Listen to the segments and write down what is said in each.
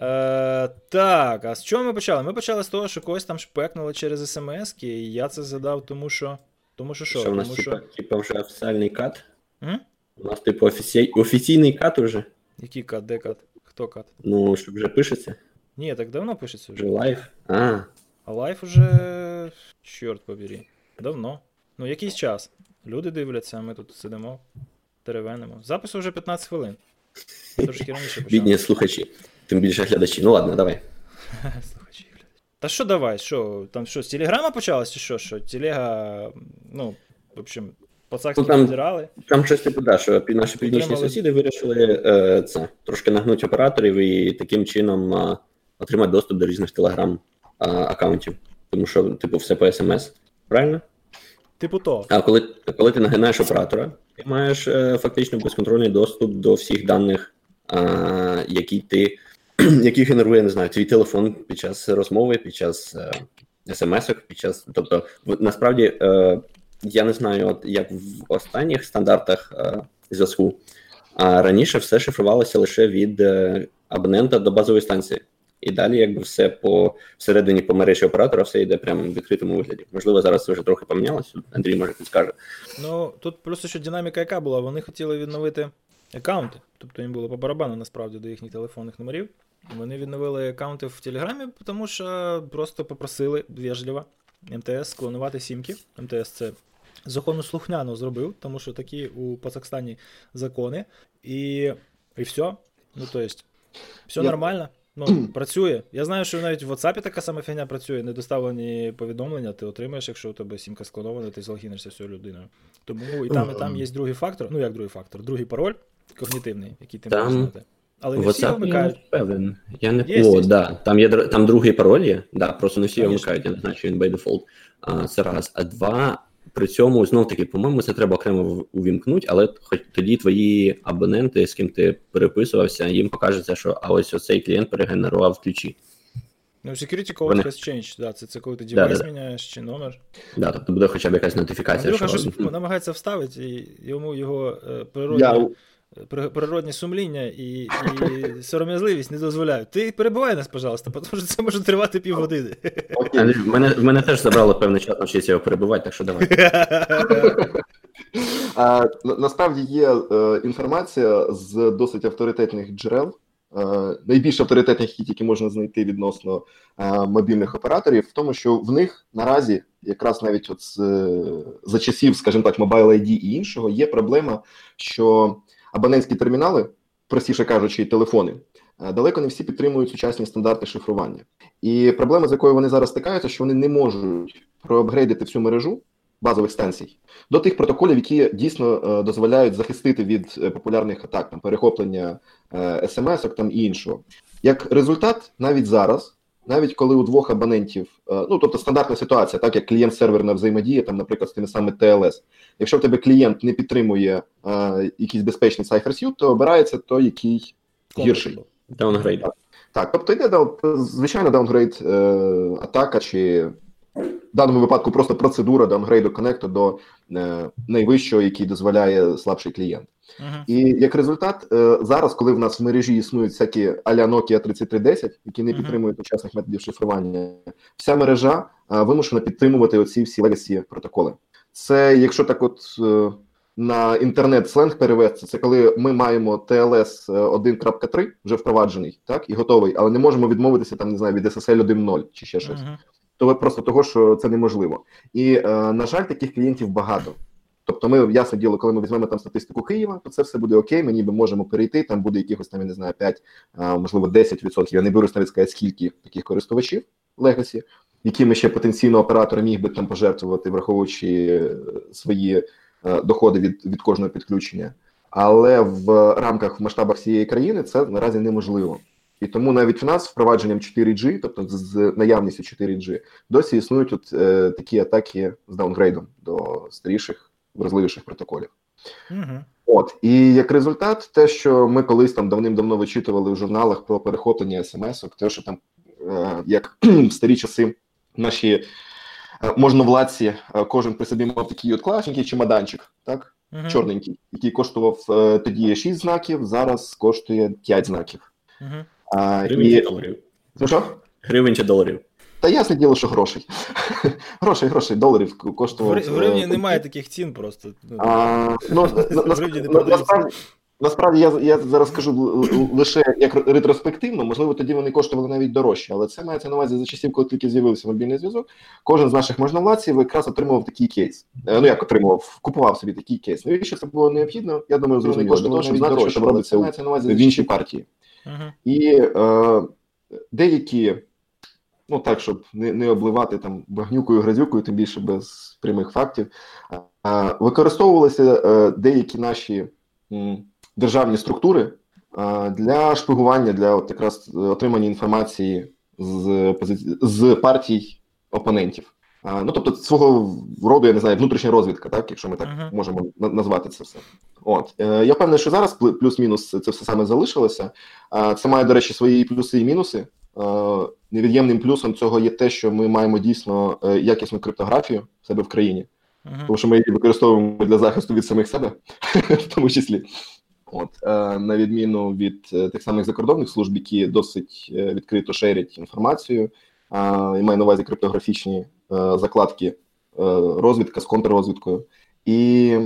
Е, Так, а з чого ми почали? Ми почали з того, що когось там шпекнули через смс, і я це задав, тому що. Тому що що? Що в нас, тому типа, що... типа, вже офіціальний cut? М? У нас, типу, офіцій... офіційний cut уже? Який кат, де кат? Хто кат? Ну, щоб вже пишеться. Ні, так давно пишеться Вже вже. live. А, А live уже. Чорт побері. Давно. Ну, якийсь час. Люди дивляться, а ми тут сидимо, теревенимо. Запису вже 15 хвилин. Трошки раніше почали. бідні слухачі. Тим більше глядачі. Ну ладно, давай. Слухачі, глядачі. Та що давай? Що? Там що, з телеграма почалась чи що? Що телега, ну, в общем, пацакські Ну, там-. Там щось типу, да, що наші північні сусіди вирішили е, це трошки нагнути операторів і таким чином е, отримати доступ до різних телеграм-аккаунтів. Тому що, типу, все по смс. Правильно? Типу то. А коли, коли ти нагинаєш оператора, ти маєш е, фактично безконтрольний доступ до всіх даних, е, які ти, які генерує, не знаю, твій телефон під час розмови, під час е, смс-ок, під час. Тобто, насправді, е, я не знаю, от як в останніх стандартах е, зв'язку, а раніше все шифрувалося лише від е, абонента до базової станції. І далі, якби все по всередині по мережі оператора, все йде прямо в відкритому вигляді. Можливо, зараз це вже трохи помінялося. Андрій може підскаже. Ну, тут просто що динаміка яка була, вони хотіли відновити аккаунти. Тобто їм було по барабану насправді до їхніх телефонних номерів. Вони відновили аккаунти в Телеграмі, тому що просто попросили вежливо МТС склонувати сімки. МТС це законослухняно зробив, тому що такі у Казахстані закони. І, і все. Ну, то есть, все Я- нормально. Ну, працює. Я знаю, що навіть в WhatsApp така сама фігня працює. Недоставлені повідомлення, ти отримаєш, якщо у тебе сімка склонована, ти залогінишся всією людиною. Тому і там, і там є другий фактор. Ну як другий фактор? Другий пароль когнітивний, який ти можеш знати. Але не всі його я не певен. Я не Є, О, є. да. Там є там другий пароль є. Да, просто не всі його вмикають, я не знаю, що він by default. А, це раз. А два, при цьому, знов таки, по-моєму, це треба окремо увімкнути, але хоч тоді твої абоненти, з ким ти переписувався, їм покажеться, що а ось оцей клієнт перегенерував ключі. Ну, security code Вони- has changed, да, це, це коли ти девайс да, да. міняєш чи номер. Да, тобто буде хоча б якась нотифікація, Андрюха що щось намагається вставити, і йому його е, природні, природні сумління і, і сором'язливість не дозволяють. Ти перебувай нас, пожалуйста, тому що це може тривати півгодини. окей. В мене, в мене теж забрало певний час навчитися його перебувати, так що давай. А, насправді є е, інформація з досить авторитетних джерел, е, найбільш авторитетних, які тільки можна знайти відносно е, мобільних операторів, в тому, що в них наразі, якраз навіть от з, е, за часів, скажімо так, Mobile ID і іншого, є проблема, що абонентські термінали, простіше кажучи, телефони. е, Далеко не всі підтримують сучасні стандарти шифрування. І проблема, з якою вони зараз стикаються, що вони не можуть проапгрейдити всю мережу базових станцій до тих протоколів, які дійсно е, дозволяють захистити від е, популярних атак, там перехоплення смс-ок там і іншого. Як результат, навіть зараз, навіть коли у двох абонентів, е, ну тобто стандартна ситуація, так як клієнт-серверна взаємодія, там, наприклад, з тими саме TLS, якщо в тебе клієнт не підтримує е, якийсь безпечний cypher suite, то обирається той, який гірший. Downgrade. Так, тобто йде звичайно downgrade атака, чи в даному випадку просто процедура даунгрейду коннекту до найвищого, який дозволяє слабший клієнт. Мгм. І як результат, е, зараз, коли в нас в мережі існують всякі аля Nokia 3310, які не підтримують сучасних методів шифрування, вся мережа е, вимушена підтримувати оці всі legacy протоколи. Це, якщо так, от е, на інтернет сленг перевести, це коли ми маємо TLS 1.3 вже впроваджений, так і готовий, але не можемо відмовитися там, не знаю, від SSL 1.0 чи ще щось Мгм. То просто того, що це неможливо. І е, на жаль, таких клієнтів багато. Тобто, ми ясне діло, коли ми візьмемо там статистику Києва, то це все буде окей. Ми ніби можемо перейти. Там буде якихось там, я не знаю, 5, можливо, 10%. Я не берусь навіть сказати, скільки таких користувачів Legacy, якими ще потенційно оператор міг би там пожертвувати, враховуючи е, свої е, доходи від, від кожного підключення. Але в рамках в масштабах всієї країни це наразі неможливо. І тому навіть в нас з впровадженням 4G, тобто з- наявністю 4G, досі існують от, е, такі атаки з даунгрейдом до старіших, вразливіших протоколів. Мгм. От і як результат, те, що ми колись там давним-давно вичитували в журналах про перехоплення смс-ок, те, що там е, як в старі часи наші е, можновладці, е, кожен при собі мав такий от класненький чемоданчик, так Мгм. чорненький, який коштував е, тоді 6 знаків, зараз коштує 5 знаків. Мгм. А, Гривень і... чи доларів? Ну що? Гривень чи доларів? Та ясне діло, що грошей. грошей, грошей, доларів коштував. В гривні немає таких цін просто. Ну, А, ну, на- на- Гривні не на- насправді, насправді я, я зараз л- лише як ретроспективно, можливо, тоді вони коштували навіть дорожче, але це мається на увазі за часів, коли тільки з'явився мобільний зв'язок. Кожен з наших можновладців якраз отримував такий кейс. Е, Ну як отримував, купував собі такий кейс. Навіщо це було необхідно? Я думаю, зрозуміло. Для того, щоб знати, що робиться у- мається на в іншій партії. Мгм. І е, деякі, ну так, щоб не, не обливати там багнюкою, грязюкою, тим більше без прямих фактів, е, використовувалися е, деякі наші м, державні структури для шпигування, для от якраз отримання інформації з, з партій опонентів. Ну, тобто, свого роду, я не знаю, внутрішня розвідка, так, якщо ми так Мгм. можемо назвати це все. От е, я впевнений, що зараз плюс-мінус це все саме залишилося. Це має, до речі, свої плюси і мінуси. Невід'ємним плюсом цього є те, що ми маємо дійсно е, якісну криптографію в себе в країні, Мгм. тому що ми її використовуємо для захисту від самих себе, в тому числі. От, е, на відміну від тих самих закордонних служб, які досить відкрито шерять інформацію, і маю на увазі криптографічні закладки, е, розвідка з контррозвідкою. І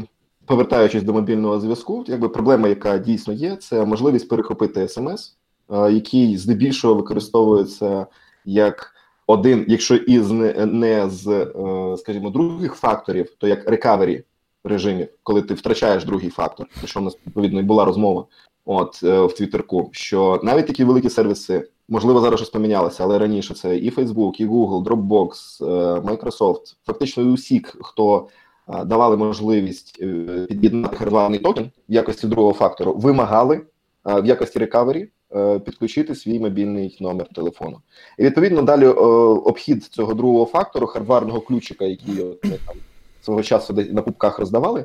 повертаючись до мобільного зв'язку, якби проблема, яка дійсно є, це можливість перехопити смс, е, який здебільшого використовується як один, якщо із не, з, е, скажімо, других факторів, то як рекавері режимів, коли ти втрачаєш другий фактор, про що в нас відповідно і була розмова. От е, в Твіттерку, що навіть такі великі сервіси, можливо, зараз щось помінялося, але раніше це і Facebook, і Google, Dropbox, е, Microsoft, фактично усі, хто е, давали можливість е, під'єднати хардварний токен в якості другого фактору, вимагали в якості рекавері підключити свій мобільний номер телефону. І відповідно далі обхід цього другого фактору, хардварного ключика, який там свого часу на пупках роздавали,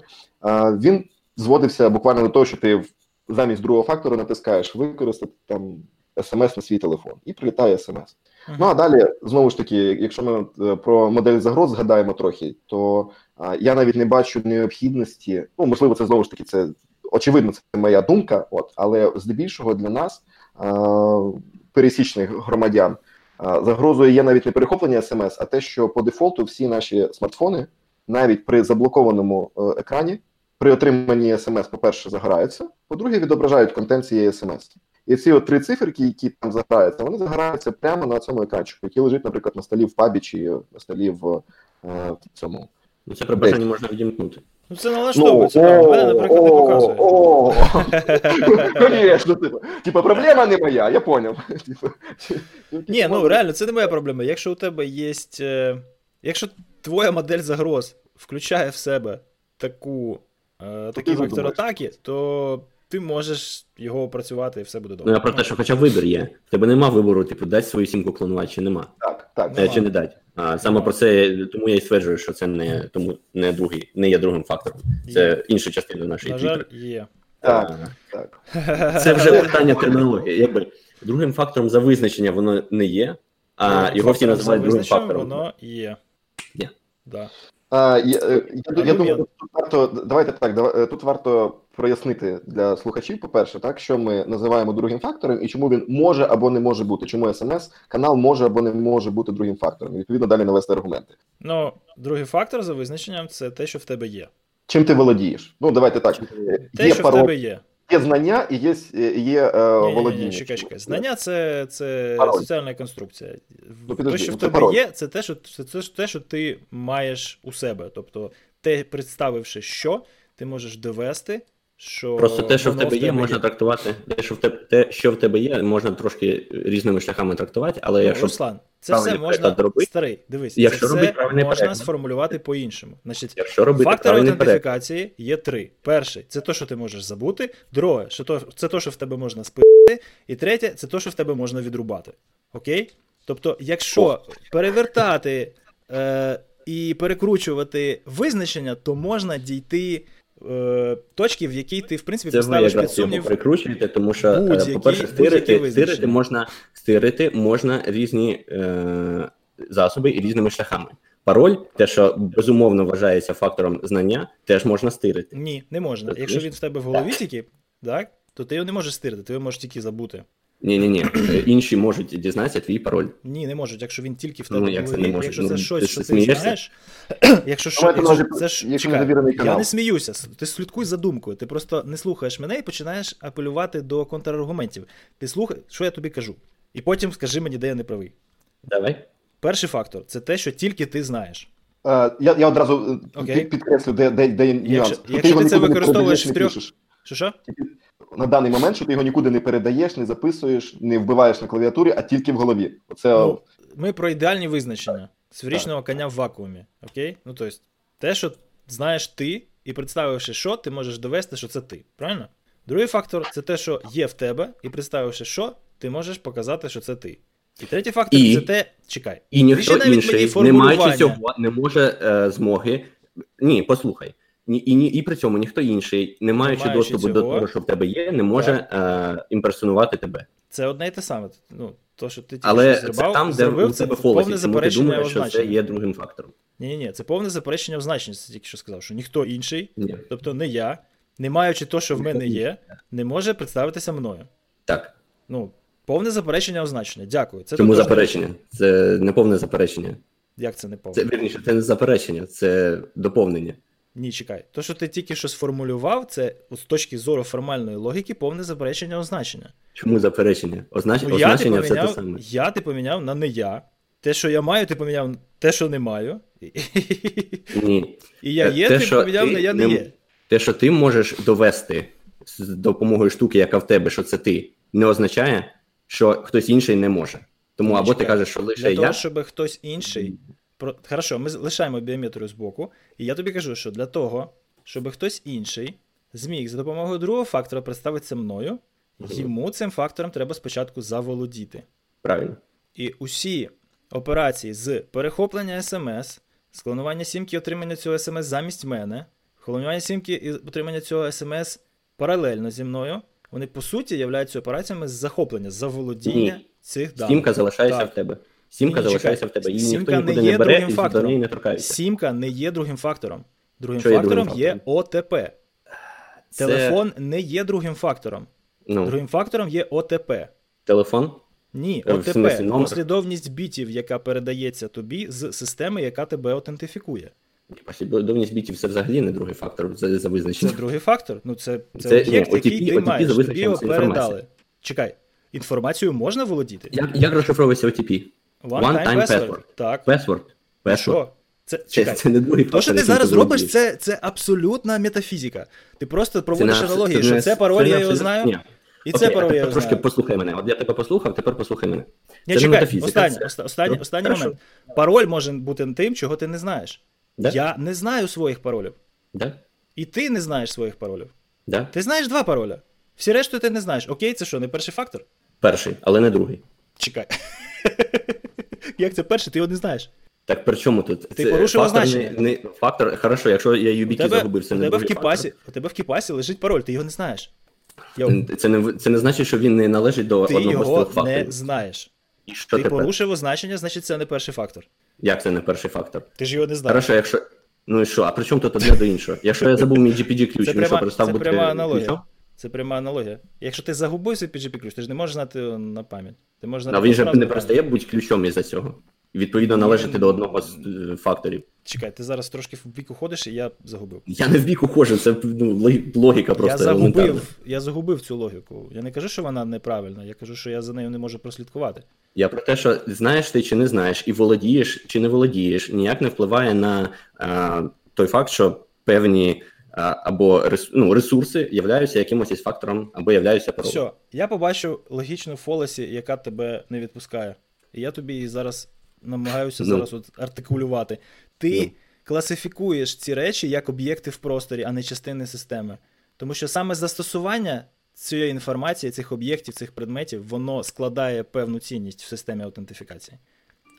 він зводився буквально до того, що ти замість другого фактору натискаєш використати там смс на свій телефон, і прилітає смс. Мгм. Ну а далі знову ж таки, якщо ми е, про модель загроз згадаємо трохи, то а, я навіть не бачу необхідності. Ну можливо, це знову ж таки це очевидно, це моя думка. От але здебільшого для нас, а, пересічних громадян, а, загрозою є навіть не перехоплення смс, а те, що по дефолту всі наші смартфони, навіть при заблокованому е, екрані, при отриманні смс, по-перше, загораються, по-друге, відображають контент цієї смс. І ці от три циферки, які там заграються, вони заграються прямо на цьому екранчику, який лежить, наприклад, на столі в пабі чи на столі в е, цьому. Ну це при бажанні можна відімкнути. Ну це налаштовується. так. У мене, наприклад, не показує. Конечно, типу, типу, проблема не моя, я поняв. Типу, Ні, ну реально, це не моя проблема. Якщо у тебе є. Е... Якщо твоя модель загроз включає в себе таку, е, такий вектор атаки, то ти можеш його опрацювати і все буде добре. Ну я про те, що хоча вибір є. В тебе нема вибору, типу, дати свою сімку клонувати чи нема. Так, так. Е, Чи не дати. А саме про це, тому я і стверджую, що це не тому не другий, не є другим фактором. Це інша частина нашої На жаль, є. Так, так. Це вже питання термінології. Якби другим фактором за визначення воно не є, а його всі називають другим фактором. Воно є. Є. Да. А, я, е, я, я думаю, тут варто давайте так. е, Тут варто прояснити для слухачів, по-перше, так що ми називаємо другим фактором і чому він може або не може бути. Чому смс канал може або не може бути другим фактором. І, Відповідно, далі навести аргументи. Ну, другий фактор за визначенням це те, що в тебе є. Чим ти володієш? Ну давайте так. Е, Те, Є що в тебе є. Є знання і є, є е, Ні, ні, володіння. чекай, чекай. Знання це, це Пароль. соціальна конструкція. Ну, підожди, те, що ну, в тебе пароль. є, це те, що це, це те, що ти маєш у себе. Тобто, те, представивши що, ти можеш довести, що Просто те, що в тебе є, можна трактувати. Те, що в тебе те, що в тебе є, можна трошки різними шляхами трактувати, але Ну, якщо Руслан, це все можна робити, старий. Дивись, якщо це робити все можна переклад. сформулювати по-іншому. Значить, якщо робити Фактори переклад, ідентифікації є три. Перший це те, що ти можеш забути. Друге, що то, це те, що в тебе можна спити. І третє, це те, що в тебе можна відрубати. Окей? Тобто, якщо перевертати е, і перекручувати визначення, то можна дійти точки, в якій ти, в принципі, це ви поставиш під якраз його сумнів. прикручуєте, тому що, е, будь-які- по-перше, стирити, стирити можна стирити можна різні е, засоби і різними шляхами. Пароль, те, що безумовно вважається фактором знання, теж можна стирити. Ні, не можна. Так, Якщо він в тебе в голові тільки, так, то ти його не можеш стирити, ти його можеш тільки забути. Ні, ні, ні. Інші можуть дізнатися твій пароль. Ні, не можуть, якщо він тільки в тебе Ну, як це не може? Якщо Ну, це ти щось, що, що ти смієшся? знаєш. Якщо що, якщо, може, це ж якщо чекай, недовірений я не сміюся. Ти слідкуй за думкою. Ти просто не слухаєш мене і починаєш апелювати до контраргументів. Ти слухай, що я тобі кажу. І потім скажи мені, де я не правий. Давай. Перший фактор це те, що тільки ти знаєш. Е, Я, я одразу е, Окей. під- підкреслю, де, де, де нюанс. Якщо- Що якщо ти це використовуєш в трьох- Що що? На даний момент, що ти його нікуди не передаєш, не записуєш, не вбиваєш на клавіатурі, а тільки в голові. Оце Ну, ми про ідеальні визначення сферичного коня в вакуумі. Окей? Ну, тобто, те, що знаєш ти, і представивши, що, ти можеш довести, що це ти. Правильно? Другий фактор це те, що є в тебе, і представивши, що, ти можеш показати, що це ти. І третій фактор І- це те. Чекай. І ніхто інший, не маючи цього, не може е, змоги. Ні, послухай. Ні, і, і при цьому ніхто інший, не маючи маючи доступу до того, що в тебе є, не може е, імперсонувати тебе. Це одне і те саме. Ну, то, що ти тільки Але що це там, де зробив, у тебе полосі, чому ти думаєш, що це є другим фактором. Ні, ні, ні, це повне заперечення в значності, тільки що сказав, що ніхто інший, Ні. тобто не я, не маючи то, що в мене є, не може представитися мною. Так. Ну, повне заперечення означення. Дякую. Це Чому заперечення? речення. Це не повне заперечення. Як це не повне? Це вірніше, це не заперечення, це доповнення. Ні, чекай. То, що ти тільки що сформулював, це з точки зору формальної логіки повне заперечення означення. Чому заперечення? Означ... Ну, я, Означення все те поміняв, саме. я ти поміняв на не я. Те, що я маю, ти поміняв те, що не маю. Ні. І я є, те, ти поміняв ти на я не не- є. Те, що ти можеш довести з допомогою штуки, яка в тебе, що це ти, не означає, що хтось інший не може. Тому Ні, або ти кажеш, що лише Для того, я. щоб хтось інший. Про... Хорошо, ми лишаємо біометрію з боку, і я тобі кажу, що для того, щоб хтось інший зміг за допомогою другого фактора представитися мною, йому цим фактором треба спочатку заволодіти. Правильно. І усі операції з перехоплення смс, склонування сімки і отримання цього смс замість мене, склонування сімки і отримання цього смс паралельно зі мною, вони по суті являються операціями з захоплення, заволодіння Ні. цих даних. Сімка залишається Так. в тебе. Сімка залишається в тебе. Її Сімка ніхто не нікуди є не бере і до неї не торкається. Сімка не є другим фактором. Другим Що є фактором другим є? ОТП. Це, Телефон не є другим фактором. Ну, Другим фактором є ОТП. телефон. Ні, Е, ОТП послідовність бітів, яка передається тобі з системи, яка тебе аутентифікує. Послідовність бітів це взагалі не другий фактор за, за Це другий фактор. Ну, це, це, Це, об'єкт, ні, який OTP ти OTP маєш. Тобі його передали. Чекай, інформацію можна володіти? Як, як розшифровується OTP? One-time password. Так. Password. Password. Це, Це, чекай. це не другий То, що ти зараз робиш, це, це абсолютна метафізика. Ти просто проводиш не аналогії, що це пароль, я його знаю, Ні. і Окей, це пароль, я його трошки знаю. послухай мене. От я тебе послухав, тепер послухай мене. Ні, це чекай, метафізика, останній, останній, останній момент. Пароль може бути тим, чого ти не знаєш. Да? Я не знаю своїх паролів. Да? І ти не знаєш своїх паролів. Да? Ти знаєш два пароля. Всі решту ти не знаєш. Окей, це що, не перший фактор? Перший, але не другий. Чекай. Як це перший, ти його не знаєш. Так при чому тут? Ти порушив фактор означення. Не, не, фактор, хорошо, якщо я У загубив, це у не тебе в кіпасі, у тебе в кіпасі лежить пароль, ти його не знаєш. Це не, це не значить, що він не належить до ти одного з його не знаєш. І що ти тепер? порушив означення, значить це не перший фактор. Як це не перший фактор? Ти ж його не знаєш. Хорошо, якщо. Ну і що, а при чому тут одне до іншого? Якщо я забув мій GPG ключ, Це він що перестав це бути пряма аналогія. Це пряма аналогія. Якщо ти загубив свій PGP ключ, ти ж не можеш знати на пам'ять. Ти можеш знати А він же не перестає бути ключом із-за цього. І, Відповідно, належати до одного з е, факторів. Чекай, ти зараз трошки в бік уходиш, і я загубив. Я не в бік ухожу, це ну, логіка просто я загубив, я загубив цю логіку. Я не кажу, що вона неправильна, я кажу, що я за нею не можу прослідкувати. Я про те, що знаєш ти чи не знаєш, і володієш чи не володієш, ніяк не впливає на а, той факт, що певні або ну, ресурси являються якимось із фактором, або являються паролем. Все, я побачив логічну фолесі, яка тебе не відпускає. І я тобі її зараз намагаюся Ну. зараз от артикулювати. Ти Ну. класифікуєш ці речі як об'єкти в просторі, а не частини системи. Тому що саме застосування цієї інформації, цих об'єктів, цих предметів, воно складає певну цінність в системі аутентифікації,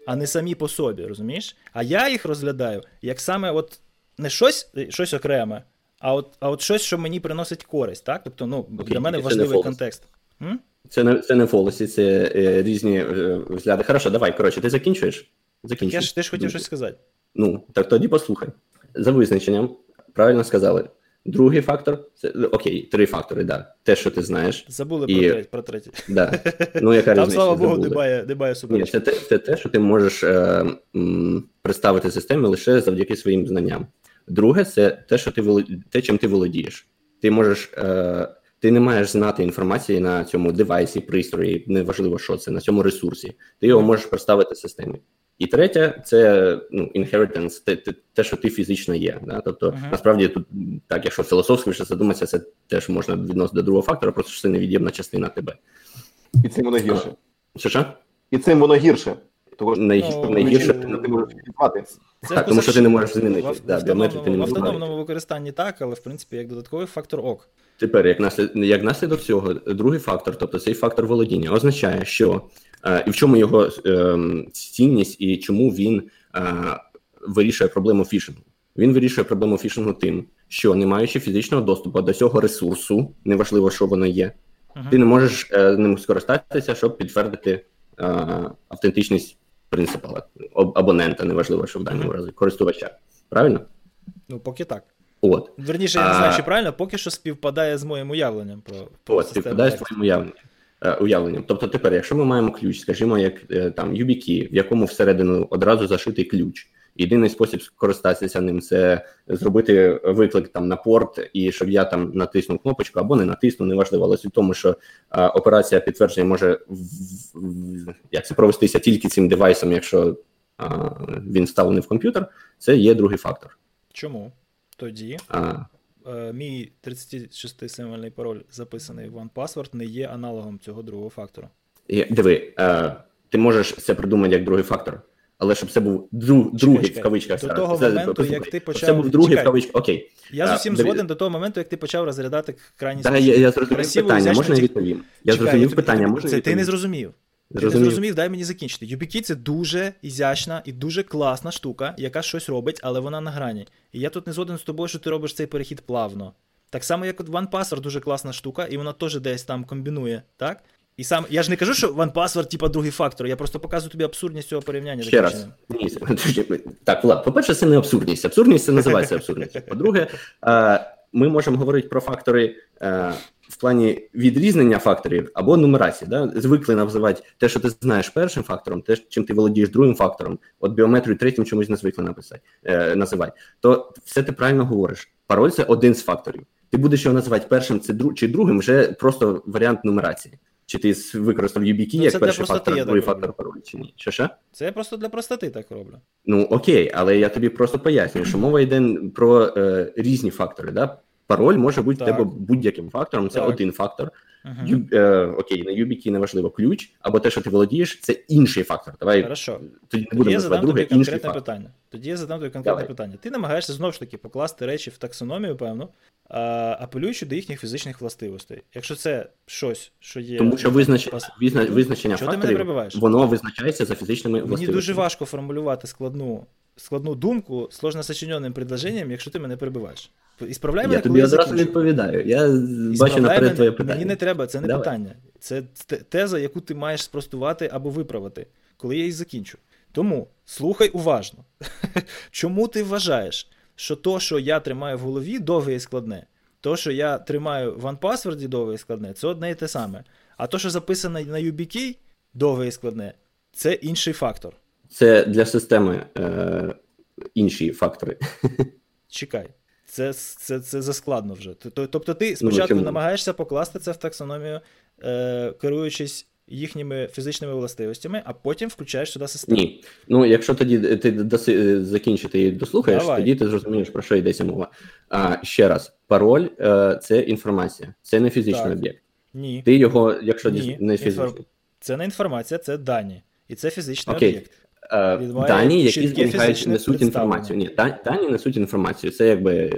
а не самі по собі, розумієш? А я їх розглядаю як саме от не щось, щось окреме, а от, а от щось, що мені приносить користь, так? Тобто, ну, Окей, для мене це важливий контекст. М? Це не це не фолосі, це е, різні е, взгляди. Хорошо, давай, коротше, ти закінчуєш? Закінчуй. Я ж ти ж хотів щось сказати. Ну, так тоді послухай. За визначенням, правильно сказали, Другий фактор це окей, три фактори, да. Те, що ти знаєш. Забули і... про третій. Про третій. Да. Ну, яка Там, слава Богу, немає немає Ні, це те, це те, що ти можеш е, м, представити системі лише завдяки своїм знанням. Друге, це те, що ти те, чим ти володієш. Ти можеш, е, ти не маєш знати інформації на цьому девайсі, пристрої, неважливо, що це, на цьому ресурсі. Ти його можеш представити системі. І третє, це ну, inheritance, те, те, те, що ти фізично є. Да? Тобто, uh-huh. насправді, тут, так, якщо філософсько задуматися, це теж можна відносити до другого фактора, просто що це невід'ємна частина тебе. І цим воно гірше. Що що? І цим воно гірше. Того Най... ну, найгірше ти не можеш відбувати. Тому що ти не можеш змінити. В, да, в автономному використанні так, але в принципі як додатковий фактор ок. Тепер, як наслід, як наслідок цього, другий фактор, тобто цей фактор володіння, означає, що е, і в чому його е, цінність і чому він е, вирішує проблему фішингу. Він вирішує проблему фішингу тим, що не маючи фізичного доступу до цього ресурсу, неважливо, що воно є, uh-huh. ти не можеш е, ним скористатися, щоб підтвердити е, автентичність принципала абонента, неважливо, що в даному разі користувача. Правильно? Ну, поки так. От. Верніше, я не знаю, чи правильно, поки що співпадає з моїм уявленням. про, про От, співпадає з твоїм уявленням. Е, уявленням. Тобто, тепер, якщо ми маємо ключ, скажімо, як е, там YubiKey, в якому всередину одразу зашитий ключ. Єдиний спосіб скористатися ним це зробити виклик там на порт, і щоб я там натиснув кнопочку або не натиснув, неважливо. Але суть в тому, що а, операція підтвердження може в, в, як це провестися тільки цим девайсом, якщо а, він вставлений в комп'ютер, це є другий фактор. Чому? Тоді а. Е, мій 36-символьний пароль, записаний в OnePassword, не є аналогом цього другого фактора. Диви, е, ти можеш це придумати як другий фактор але щоб це був друг, другий чекай, в кавичках. До того це, моменту, послухай, як ти почав... Це був другий чекай. в кавичках, окей. Я з усім згоден до того моменту, як ти почав розглядати крайні Так, я, я зрозумів питання, можна я відповім? Я чекай, зрозумів я питання, можна Це ти не зрозумів. Ти не зрозумів, дай мені закінчити. YubiKey – це дуже ізящна і дуже класна штука, яка щось робить, але вона на грані. І я тут не згоден з тобою, що ти робиш цей перехід плавно. Так само, як от OnePassword дуже класна штука, і вона теж десь там комбінує, так? І сам я ж не кажу, що OnePassword, типа другий фактор. Я просто показую тобі абсурдність цього порівняння. Ще раз. Ні, Так, Влад, по-перше, це не абсурдність. Абсурдність це називається абсурдністю. По-друге, ми можемо говорити про фактори в плані відрізнення факторів або нумерації. Да? Звикли називати те, що ти знаєш першим фактором, те, чим ти володієш другим фактором, от біометрію третім чомусь не звикли написати, е, називати. То все ти правильно говориш. Пароль це один з факторів. Ти будеш його називати першим чи другим, вже просто варіант нумерації. Чи ти використав UBK ну, як перший фактор, другий фактор пароль, чи ні? Що ще? Це я просто для простоти так роблю. Ну окей, але я тобі просто пояснюю, що мова йде про е, різні фактори. Да? Пароль може бути в тебе будь-яким фактором, це так. один фактор. Ю, е, окей, на YubiKey неважливо ключ, або те, що ти володієш, це інший фактор. Давай Хорошо. Тоді, задам друге, тобі конкретне питання. Тоді я задам тобі конкретне Давай. питання. Ти намагаєшся знову ж таки покласти речі в таксономію, певно, апелюючи до їхніх фізичних властивостей. Якщо це щось, що є. Тому що визнач... визна... визначення Чого факторів, воно визначається за фізичними властивостями. Мені дуже важко формулювати складну складну думку сложно сочиненим предложенням, якщо ти мене перебиваєш. Ісправляй мене, Я тобі одразу відповідаю. Я бачу наперед твоє питання. Мені не треба, це не Давай. питання. Це теза, яку ти маєш спростувати або виправити, коли я її закінчу. Тому слухай уважно. Чому ти вважаєш, що то, що я тримаю в голові, довге і складне, то, що я тримаю в OnePassword довге і складне, це одне і те саме. А то, що записано на YubiKey довге і складне, це інший фактор. Це для системи е, інші фактори. Чекай. Це це, це заскладно вже. Тобто ти ну, спочатку ну, намагаєшся покласти це в таксономію, е, керуючись їхніми фізичними властивостями, а потім включаєш сюди систему. Ні. Ну, якщо тоді ти доси, закінчити і дослухаєш, Давай. тоді ти зрозумієш, про що йдеться мова. А, Ще раз, пароль е, це інформація, це не фізичний так. об'єкт. Ні. Ти його, якщо Ні. не фізичний. Це не інформація, це дані. І це фізичний Окей. об'єкт. Е, дані, які зберігають, несуть інформацію. Ні, дані несуть інформацію. Це якби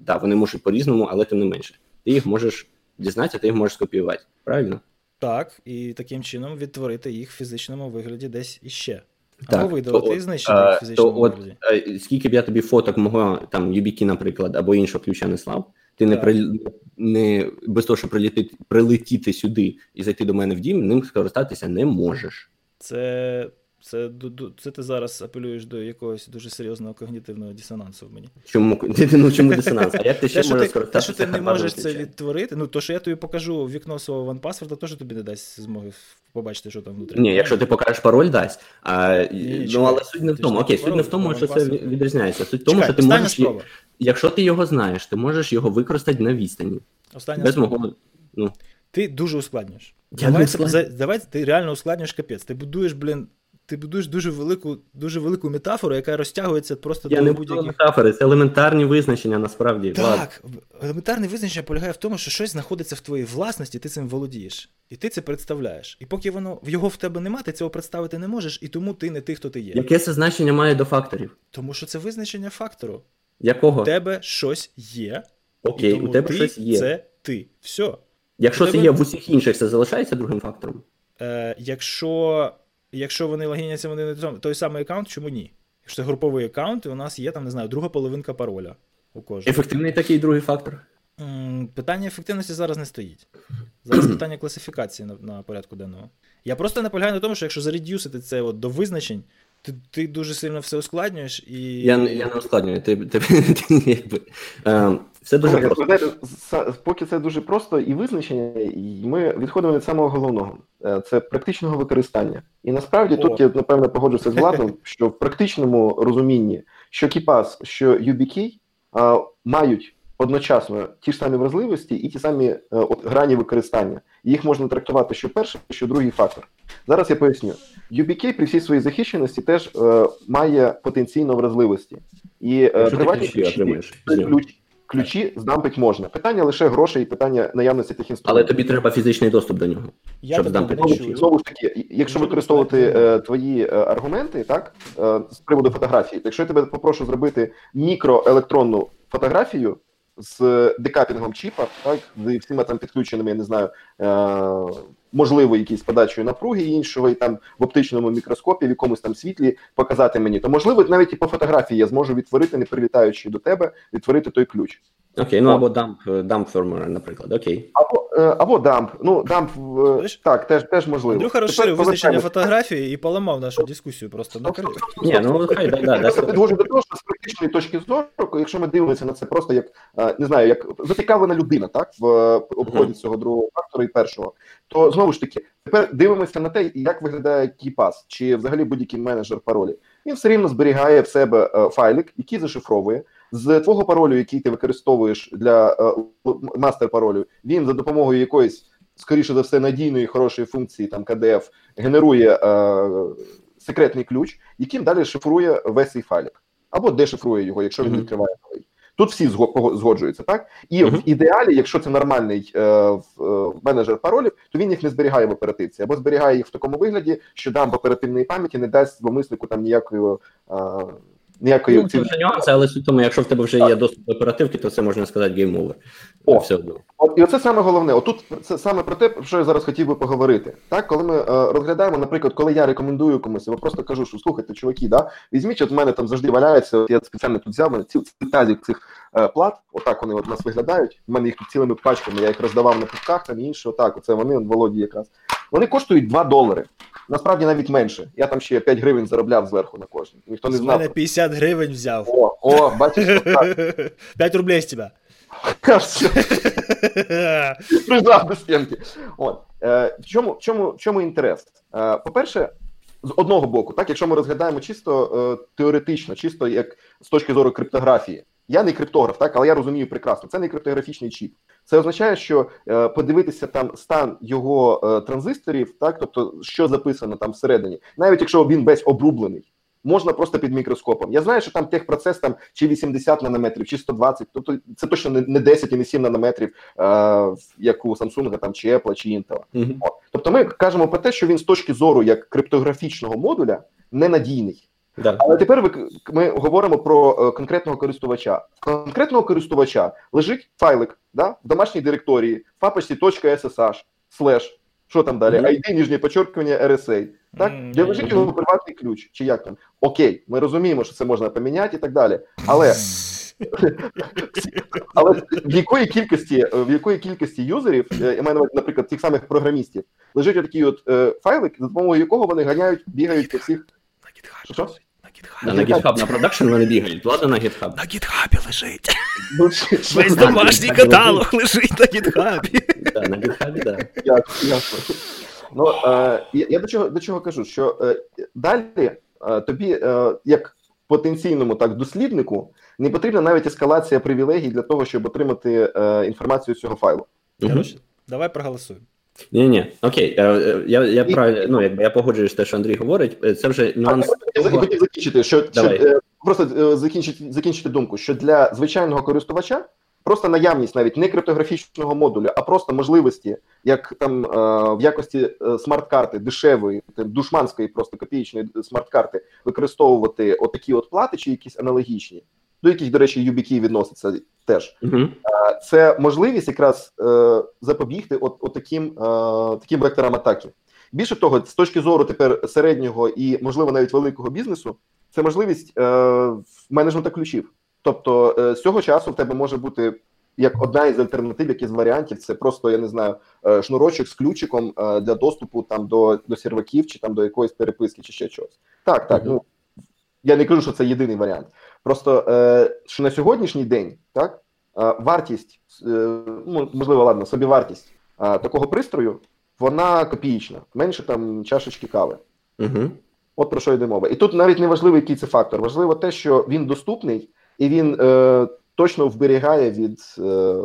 да, вони можуть по-різному, але тим не менше. Ти їх можеш дізнатися, ти їх можеш скопіювати. Правильно? Так, і таким чином відтворити їх в фізичному вигляді десь іще. Або так, видалити і знищити їх в фізичному то, вигляді. От, скільки б я тобі фоток мого там YubiKey, наприклад, або іншого ключа не слав, ти не при не без того, щоб прилетіти, прилетіти сюди і зайти до мене в дім, ним скористатися не можеш. Це Це це ти зараз апелюєш до якогось дуже серйозного когнітивного дисонансу в мені. Чому ну, чому дисонанс? А як ти ще можеш? Те, що ти не можеш це відтворити, ну то, що я тобі покажу вікно свого OnePassword, теж тобі не дасть змоги побачити, що там внутрі. Ні, якщо ти покажеш пароль, дасть. А, Ні, Ну, але суть не в тому. Окей, суть не в тому, що це відрізняється. Суть в тому, що ти можеш. Якщо ти його знаєш, ти можеш його використати на відстані. Без мого. Ну. Ти дуже ускладнюєш. Давай, давай ти реально ускладнюєш капець. Ти будуєш, блін, ти будуєш дуже велику дуже велику метафору, яка розтягується просто Я до будь-яких... метафори, це елементарні визначення насправді. Так, елементарне визначення полягає в тому, що щось знаходиться в твоїй власності, ти цим володієш. І ти це представляєш. І поки воно його в тебе немає, ти цього представити не можеш, і тому ти не ти, хто ти є. Яке це значення має до факторів? Тому що це визначення фактору. Якого? У тебе щось є. Окей, і тому у тебе ти щось є. Це ти. Все. Якщо це є в усіх інших, це залишається другим фактором? Е, Якщо якщо вони логіняться вони на той самий аккаунт, чому ні? Якщо це груповий аккаунт, і у нас є там, не знаю, друга половинка пароля у кожного. Ефективний такий другий фактор. Питання ефективності зараз не стоїть. Зараз питання класифікації на на порядку денного. Я просто наполягаю на тому, що якщо заредюсити це от до визначень, ти ти дуже сильно все ускладнюєш і. Я я не ускладнюю. Ти, ти, ти, якби, е, Все дуже просто. Знаєте, Поки це дуже просто і визначення, і ми відходимо від самого головного е, це практичного використання. І насправді О. тут я напевно погоджуся з владом, що в практичному розумінні, що KeePass, що UBK а, мають одночасно ті ж самі вразливості і ті самі е, от, грані використання. Їх можна трактувати що перший, що другий фактор. Зараз я поясню. UBK при всій своїй захищеності теж е, має потенційно вразливості. І е, приватні ключі, ключ, ключі здампить можна. Питання лише грошей і питання наявності тих інструментів. Але тобі треба фізичний доступ до нього. Я щоб здампити ключі. Знову ж таки, якщо використовувати е, твої е, аргументи, так е, з приводу фотографії, якщо я тебе попрошу зробити мікроелектронну фотографію з декапінгом чіпа, так з всіма там підключеними, я не знаю, е, можливо, якісь подачою напруги іншого, і там в оптичному мікроскопі, в якомусь там світлі показати мені, то можливо, навіть і по фотографії я зможу відтворити, не прилітаючи до тебе, відтворити той ключ. Окей, ну або дамп дамп фермера, наприклад. Окей. Або е, або дамп. Ну, дамп так, теж теж можливо. Андрюха розширив визначення фотографії і поламав нашу дискусію просто на Ні, ну хай да, да, да, підвожу до того, що з практичної точки зору, якщо ми дивимося на це просто як не знаю, як зацікавлена людина, так в обході цього другого фактора і першого, то знову ж таки, тепер дивимося на те, як виглядає кіпас, чи взагалі будь-який менеджер паролі. Він все рівно зберігає в себе е, файлик, який зашифровує. З твого паролю, який ти використовуєш для е, мастер паролю, він за допомогою якоїсь, скоріше за все, надійної хорошої функції, там КДФ, генерує е, секретний ключ, яким далі шифрує весь цей файлик. Або дешифрує його, якщо він відкриває новий. Тут всі згоджуються, так? І uh-huh. в ідеалі, якщо це нормальний е, е, менеджер паролів, то він їх не зберігає в оперативці, або зберігає їх в такому вигляді, що дамп оперативної пам'яті не дасть зловмиснику там ніякої е, ніякої ну, це нюанси, але суть тому, якщо в тебе вже є доступ до оперативки, то це можна сказати game over. О, все одно. От, і оце саме головне. Отут це саме про те, про що я зараз хотів би поговорити. Так, коли ми е, розглядаємо, наприклад, коли я рекомендую комусь, я просто кажу, що слухайте, чуваки, да, візьміть, от в мене там завжди валяється. От я спеціально тут взяв мене ці тазік цих плат. Отак вони от у нас виглядають. У мене їх тут цілими пачками. Я їх роздавав на пусках там і інше. Отак. Оце вони от Володі якраз. Вони коштують 2 долари. Насправді навіть менше. Я там ще 5 гривень заробляв зверху на кожен. Ніхто не знав. У мене 50 гривень взяв. О, о, бачиш, так. 5 рублей з тебе. Прижав до стінки. От. Е, в чому в чому, в чому інтерес? Е, по-перше, з одного боку, так, якщо ми розглядаємо чисто е, теоретично, чисто як з точки зору криптографії, я не криптограф, так, але я розумію прекрасно, це не криптографічний чіп. Це означає, що е, подивитися там стан його е, транзисторів, так, тобто, що записано там всередині, навіть якщо він весь обрублений, можна просто під мікроскопом. Я знаю, що там техпроцес там чи 80 нанометрів, чи 120, тобто це точно не 10 і не 7 нанометрів, е, як у Samsung там, чи Apple, чи Intel. Mm-hmm. Тобто ми кажемо про те, що він з точки зору як криптографічного модуля ненадійний. Да. Але тепер ви, ми говоримо про е, конкретного користувача. В конкретного користувача лежить файлик да, в домашній директорії в папочці .ssh, слеш, що там далі. ID, ніжнє почерпування RSA, так, де лежить його приватний ключ, чи як там. Окей, ми розуміємо, що це можна поміняти і так далі. Але Але в якої кількості в якої кількості юзерів, я маю на увазі, наприклад, тих самих програмістів, лежить отакий от е, файлик, за допомогою якого вони ганяють, бігають по всіх. Що? На, на GitHub, на продакшн вони бігають, ладно на GitHub. На гітхабі лежить. Ну, Весь домашній каталог лежить на гітхабі. Так, на GitHub, так. Ясно. Ну, е, я, до чого кажу, що е, далі е, тобі, як потенційному так досліднику, не потрібна навіть ескалація привілегій для того, щоб отримати інформацію з цього файлу. Давай проголосуємо. Ні, ні, окей. е, е, Я я правильно, ну якби я погоджуюсь те, що Андрій говорить. е, Це вже нюанс. Я хотів закінчити, що, що Давай. просто закінчити, закінчити думку, що для звичайного користувача просто наявність навіть не криптографічного модуля, а просто можливості, як там в якості смарт-карти дешевої, душманської, просто копієчної смарт-карти, використовувати отакі от плати чи якісь аналогічні, до яких, до речі, YubiKey відноситься теж. Угу. Це можливість якраз е, запобігти от, от таким, е, таким векторам атаки. Більше того, з точки зору тепер середнього і, можливо, навіть великого бізнесу, це можливість е, менеджмента ключів. Тобто, е, з цього часу в тебе може бути як одна із альтернатив, як із варіантів, це просто, я не знаю, е, шнурочок з ключиком для доступу там до, до серваків чи там до якоїсь переписки, чи ще чогось. Так, так. Мгм. Ну я не кажу, що це єдиний варіант. Просто е, що на сьогоднішній день, так, е, вартість, е, ну, можливо, ладно, собівартість такого пристрою, вона копієчна, менше там чашечки кави. Угу. От про що йде мова. І тут навіть не важливо, який це фактор. Важливо те, що він доступний і він е, точно вберігає від е,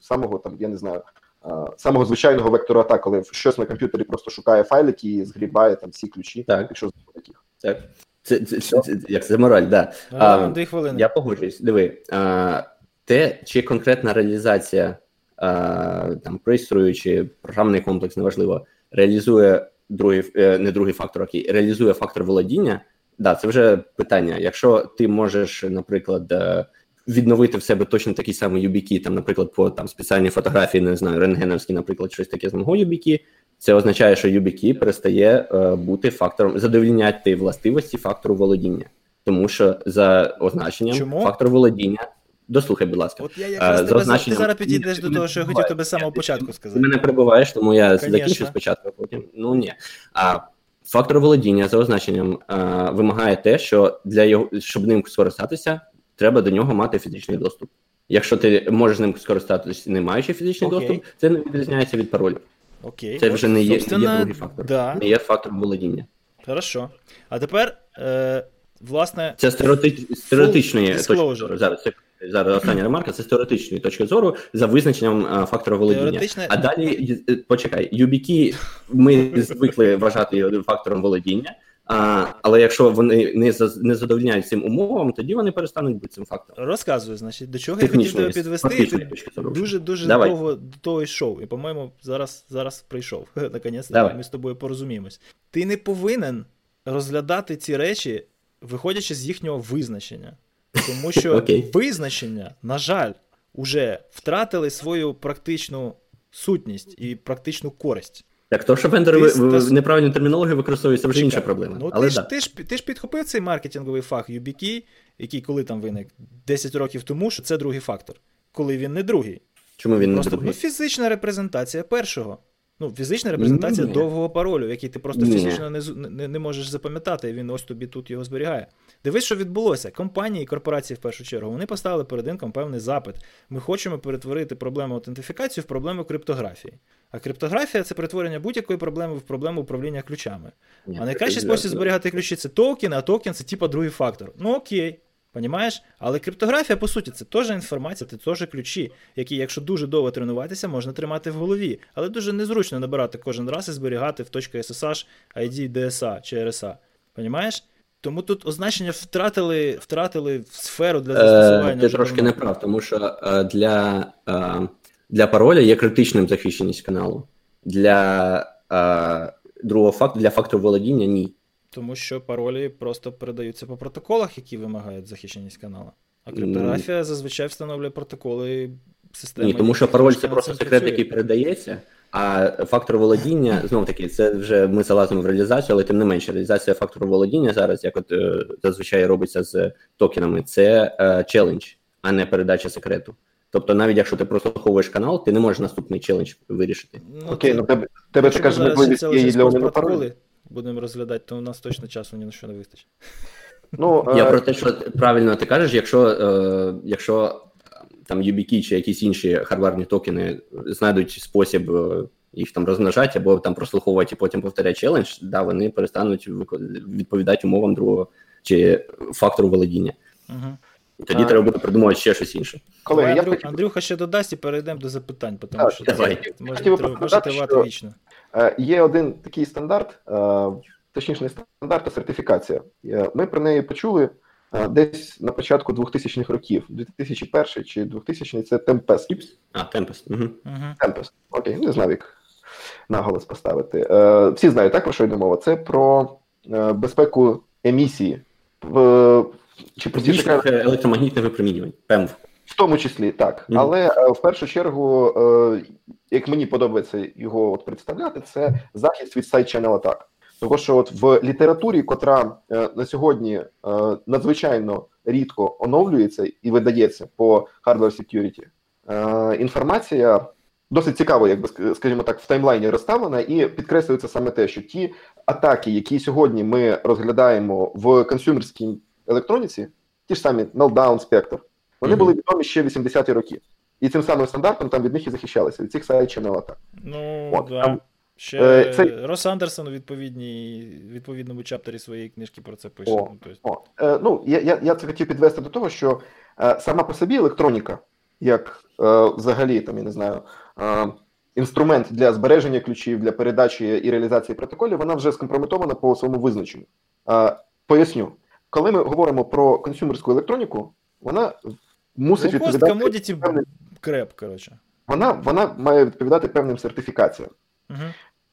самого там, я не знаю, е, самого звичайного вектору атак, коли щось на комп'ютері просто шукає файлики і згрібає там всі ключі, Так. якщо знаходить таких. Так. Це, це, це, це, як це мораль, да. А, А, Дві хвилини. Я погоджуюсь. Диви, а, те, чи конкретна реалізація а, там пристрою чи програмний комплекс, неважливо, реалізує другий, е, не другий фактор, окей, реалізує фактор володіння. Да, це вже питання. Якщо ти можеш, наприклад, е, відновити в себе точно такий самий YubiKey, там, наприклад, по там спеціальній фотографії, не знаю, рентгеновській, наприклад, щось таке з мого YubiKey, це означає, що YubiKey перестає е, бути фактором, задовільняти властивості фактору володіння. Тому що за означенням Чому? фактор володіння. Дослухай, будь ласка. От я Е, якраз за тебе за- ти зараз підійдеш до того, що я хотів тебе з самого початку Ти сказати. мене перебуваєш, тому я Конечно. закінчу спочатку, а потім. Ну ні. А фактор володіння за означенням а, вимагає те, що для його щоб ним скористатися, треба до нього мати фізичний доступ. Якщо ти можеш ним скористатися, не маючи фізичний Окей. доступ, це не відрізняється від паролю. Окей. Це вже не є, є другий фактор. Да, Не є фактором володіння. хорошо. А тепер, е, власне, Це з теоретичної точки Зараз це зараз остання ремарка. Це з теоретичної точки зору за визначенням а, фактора володіння. Теоретичне- А далі е, почекай, юбікі ми звикли вважати фактором володіння. А, але якщо вони не не задовольняють цим умовам, тоді вони перестануть бути цим фактором. розказую, значить, до чого я хотів тебе підвести, і ти дуже-дуже Давай. довго до того йшов. І, по-моєму, зараз, зараз прийшов. Наконець, Давай. ми з тобою порозуміємось. Ти не повинен розглядати ці речі, виходячи з їхнього визначення. Тому що Окей. визначення, на жаль, уже втратили свою практичну сутність і практичну користь. Так, то, що вендори Ти ви- с- ви- та- неправильно термінологію використовують, це вже інша проблема. Ну, але ти, ж, да. ти, ж, ти ж підхопив цей маркетинговий фах YubiKey, який коли там виник 10 років тому, що це другий фактор. Коли він не другий. Чому він не Просто другий? ну, фізична репрезентація першого. Ну, фізична репрезентація Ні. довгого паролю, який ти просто Ні. фізично не, не, не можеш запам'ятати, і він ось тобі тут його зберігає. Дивись, що відбулося. Компанії і корпорації, в першу чергу, вони поставили перед ринком певний запит. Ми хочемо перетворити проблему аутентифікації в проблему криптографії. А криптографія це перетворення будь-якої проблеми в проблему управління ключами. Ні, А найкращий спосіб зберігати ключі це токен, а токен це типа другий фактор. Ну окей. Понімаєш? Але криптографія, по суті, це теж інформація, це теж ключі, які, якщо дуже довго тренуватися, можна тримати в голові. Але дуже незручно набирати кожен раз і зберігати в .ssh, ID, DSA чи RSA. Понімаєш? Тому тут означення втратили, втратили сферу для застосування. Е, Ти трошки не прав, тому що е, для, е, для пароля є критичним захищеність каналу. Для е, другого факту, для фактору володіння ні. Тому що паролі просто передаються по протоколах, які вимагають захищеність канала. А криптографія зазвичай встановлює протоколи системи. Ні, тому що пароль це просто секрет, працюють. який передається. А фактор володіння, знов таки, це вже ми залазимо в реалізацію, але тим не менше, реалізація фактору володіння зараз, як от е, зазвичай робиться з токенами, це е, челендж. а не передача секрету. Тобто, навіть якщо ти прослуховуєш канал, ти не можеш наступний челендж вирішити. Ну, Окей, ну тебе тебе така ж можливість є і для протоколи будемо розглядати, то у нас точно часу ні на що не вистачить. Ну, Я е... про те, що правильно ти кажеш, якщо е, якщо там YubiKey чи якісь інші хардварні токени знайдуть спосіб е, їх там розмножати або там прослуховувати і потім повторяти челендж, да, вони перестануть відповідати умовам другого чи фактору володіння. Угу. Тоді а, треба буде придумувати ще щось інше. Колеги, Андрю, я... Андрюха ще додасть і перейдемо до запитань, тому що давай. це може, може тривати вічно. Е, є один такий стандарт, е, точніше, не стандарт, а сертифікація. Ми про неї почули десь на початку 2000-х років. 2001 чи 2000 це Tempest. А, Tempest. Угу. Tempest. Окей, не знав, як наголос поставити. Е, всі знають, так про що йде мова? Це про е, безпеку емісії. Чи простіше електромагнітне випромінювання, ПЕМВ. В тому числі так. Mm. Але е, в першу чергу, як мені подобається його от представляти, це захист від сайт-ченел атак. Тому що от в літературі, котра на сьогодні надзвичайно рідко оновлюється і видається по hardware security, інформація досить цікаво, якби скажімо так, в таймлайні розставлена, і підкреслюється саме те, що ті атаки, які сьогодні ми розглядаємо в консюмерській електроніці, ті ж самі Meltdown, Spectre, вони mm-hmm. були відомі ще 80-ті роки. І цим самим стандартом там від них і захищалися, від цих сайт ченел атак. Ну, От, да. Там, Ще е, це... Рос Андерсон у відповідному чаптері своєї книжки про це пише. О, ну, о. Е, ну, Я я, я це хотів підвести до того, що е, сама по собі електроніка, як е, взагалі, там, я не знаю, інструмент для збереження ключів, для передачі і реалізації протоколів, вона вже скомпрометована по своєму визначенню. Поясню, коли ми говоримо про консюмерську електроніку, вона мусить відповідати commodity певним... креп, коротше. Вона вона має відповідати певним сертифікаціям. Угу.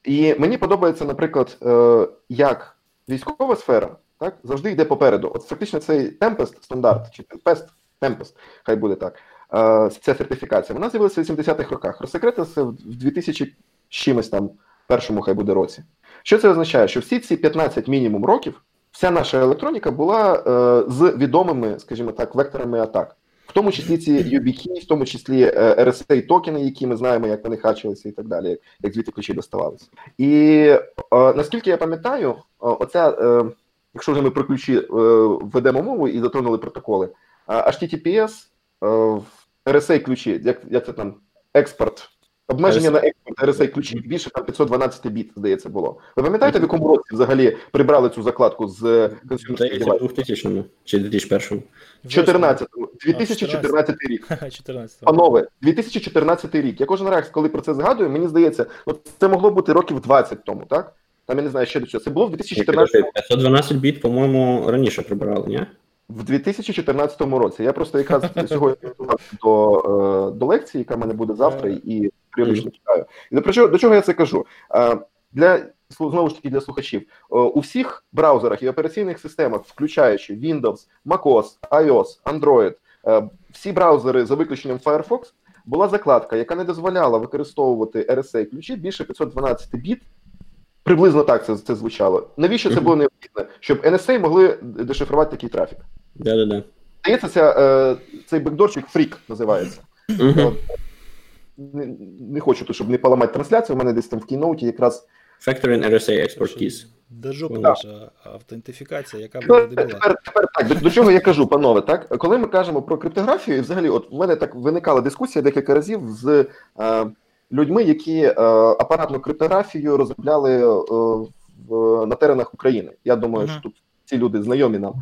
І мені подобається, наприклад, е, як військова сфера так, завжди йде попереду. От фактично цей Tempest стандарт, чи Tempest, Tempest, хай буде так. Е, ця сертифікація. Вона з'явилася в 80-х роках. Розсекретилася в 2000 чимось там першому хай буде році. Що це означає? Що всі ці 15 мінімум років вся наша електроніка була е, з відомими, скажімо так, векторами атак. В тому числі ці UBK, в тому числі е, RSA токени, які ми знаємо, як вони хачилися і так далі, як звідти ключі доставалися. І е, наскільки я пам'ятаю, оця, е, якщо вже ми про ключі ведемо мову і затронули протоколи, HTTPS RSA ключі, як як це там експорт, обмеження на експорт RSA ключі більше там 512 біт, здається, було. Ви пам'ятаєте, в якому році взагалі прибрали цю закладку з консюмерських девайсів? 2000 чи 2001? 14 2014 рік. 14. Панове, 2014 рік. Я кожен раз, коли про це згадую, мені здається, от це могло бути років 20 тому, так? Там я не знаю, ще до чого. Це було в 2014 році. 512 біт, по-моєму, раніше прибирали, ні? в 2014 році. Я просто якраз сьогодні до е, до лекції, яка в мене буде завтра, і періодично читаю. І до чого, до чого я це кажу? Е, для знову ж таки для слухачів е, у всіх браузерах і операційних системах, включаючи Windows, MacOS, iOS, Android, всі браузери за виключенням Firefox, була закладка, яка не дозволяла використовувати RSA ключі більше 512 біт. Приблизно так це це звучало. Навіщо це було необхідно? Щоб NSA могли дешифрувати такий трафік. Да-да-да. Здається, ця, е, цей бекдорчик фрік називається. Не, не хочу, то, щоб не поламати трансляцію, у мене десь там в кейноуті якраз. Factor in RSA Export Keys. Держу наша автентифікація, яка буде тепер, тепер, тепер так, до, до чого я кажу, панове, так? Коли ми кажемо про криптографію, і взагалі, от в мене так виникала дискусія декілька разів з е, людьми, які е, апаратну криптографію розробляли е, в, на теренах України. Я думаю, uh-huh. що тут ці люди знайомі нам.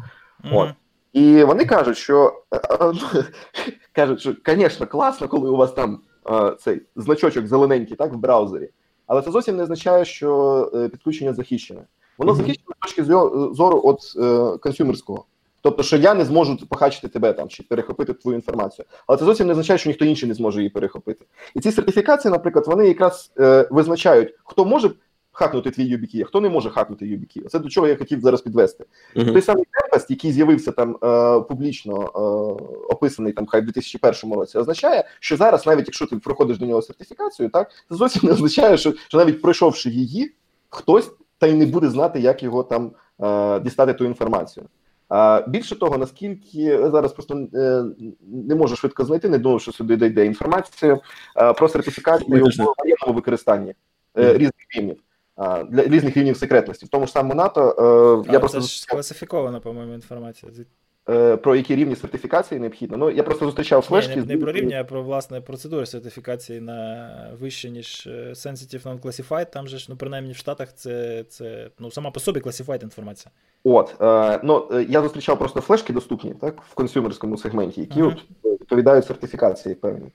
Uh-huh. От. І вони кажуть, що е, е, кажуть, що, звісно, класно, коли у вас там е, цей значочок зелененький, так, в браузері, але це зовсім не означає, що підключення захищене. Воно mm-hmm. захищене з точки зору от консюмерського. Тобто, що я не зможу похачити тебе там чи перехопити твою інформацію, але це зовсім не означає, що ніхто інший не зможе її перехопити. І ці сертифікації, наприклад, вони якраз е, визначають, хто може хакнути твій а хто не може хакнути YubiKey. Це до чого я хотів зараз підвести. Uh-huh. Той самий Tempest, який з'явився там е, публічно е, описаний там хай в 2001 році, означає, що зараз, навіть якщо ти проходиш до нього сертифікацію, так це зовсім не означає, що, що навіть пройшовши її, хтось та й не буде знати, як його там е, дістати ту інформацію. А більше того, наскільки зараз просто е, не можу швидко знайти, не думаю, що сюди дійде інформація е, про сертифікацію в воєнному використанні е, різних рівнів для різних рівнів секретності. В тому ж самому НАТО а, я просто це ж класифікована, по-моєму, інформація. Про які рівні сертифікації необхідно. Ну я просто зустрічав флешки. Не, не, не про рівні, а про власне процедури сертифікації на вище, ніж Sensitive Non-Classified. Там же ж, ну принаймні в Штатах, це це ну сама по собі Classified інформація. От е, ну я зустрічав просто флешки доступні, так в консюмерському сегменті, які uh-huh. от відповідають сертифікації певні.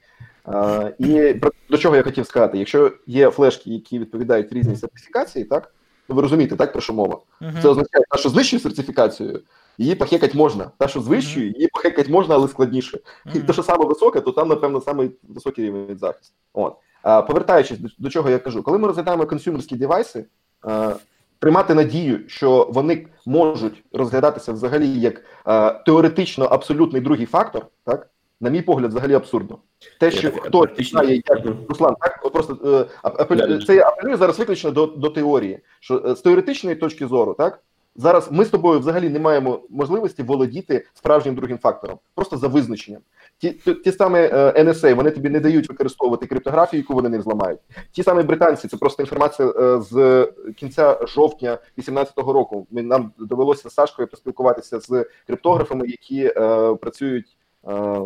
І до чого я хотів сказати: якщо є флешки, які відповідають різній сертифікації, так ви розумієте, так про що мова? Uh-huh. Це означає, що з нижчою сертифікацією її похекати можна. Та, що з вищою, її похекати можна, але складніше. І те, що саме високе, то там, напевно, саме високий рівень захисту. От. А, Повертаючись до, до чого я кажу, коли ми розглядаємо консюмерські девайси, а, тримати надію, що вони можуть розглядатися взагалі як а, теоретично абсолютний другий фактор, так на мій погляд, взагалі абсурдно. Те, що хто знає, як Руслан, так от просто е, апелю, це я апелюю зараз виключно до до теорії, що е, з теоретичної точки зору, так зараз ми з тобою взагалі не маємо можливості володіти справжнім другим фактором, просто за визначенням. Ті ті, ті самі е, NSA, вони тобі не дають використовувати криптографію, яку вони не зламають. Ті самі британці, це просто інформація е, з кінця жовтня 2018 року. Ми нам довелося з Сашкою поспілкуватися з криптографами, які е, працюють. Е,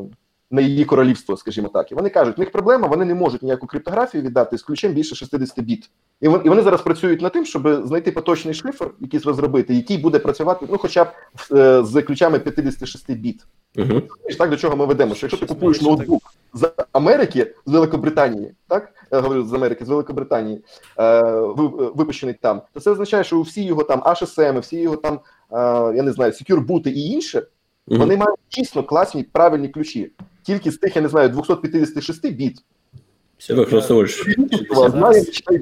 на її королівство, скажімо так, і вони кажуть, в них проблема, вони не можуть ніяку криптографію віддати з ключем більше 60 біт. І вони зараз працюють над тим, щоб знайти поточний шифр, якийсь розробити, який буде працювати, ну, хоча б е, з ключами 56 біт. Uh-huh. Так до чого ми ведемо? Що якщо ти купуєш ноутбук з Америки, з Великобританії, так я говорю з Америки, з Великобританії, е, випущений там, то це означає, що всі його там HSM, всі його там, е, я не знаю, secure бути і інше, mm-hmm. вони мають дійсно класні правильні ключі тільки з тих, я не знаю, 256 біт. Все використовуєш.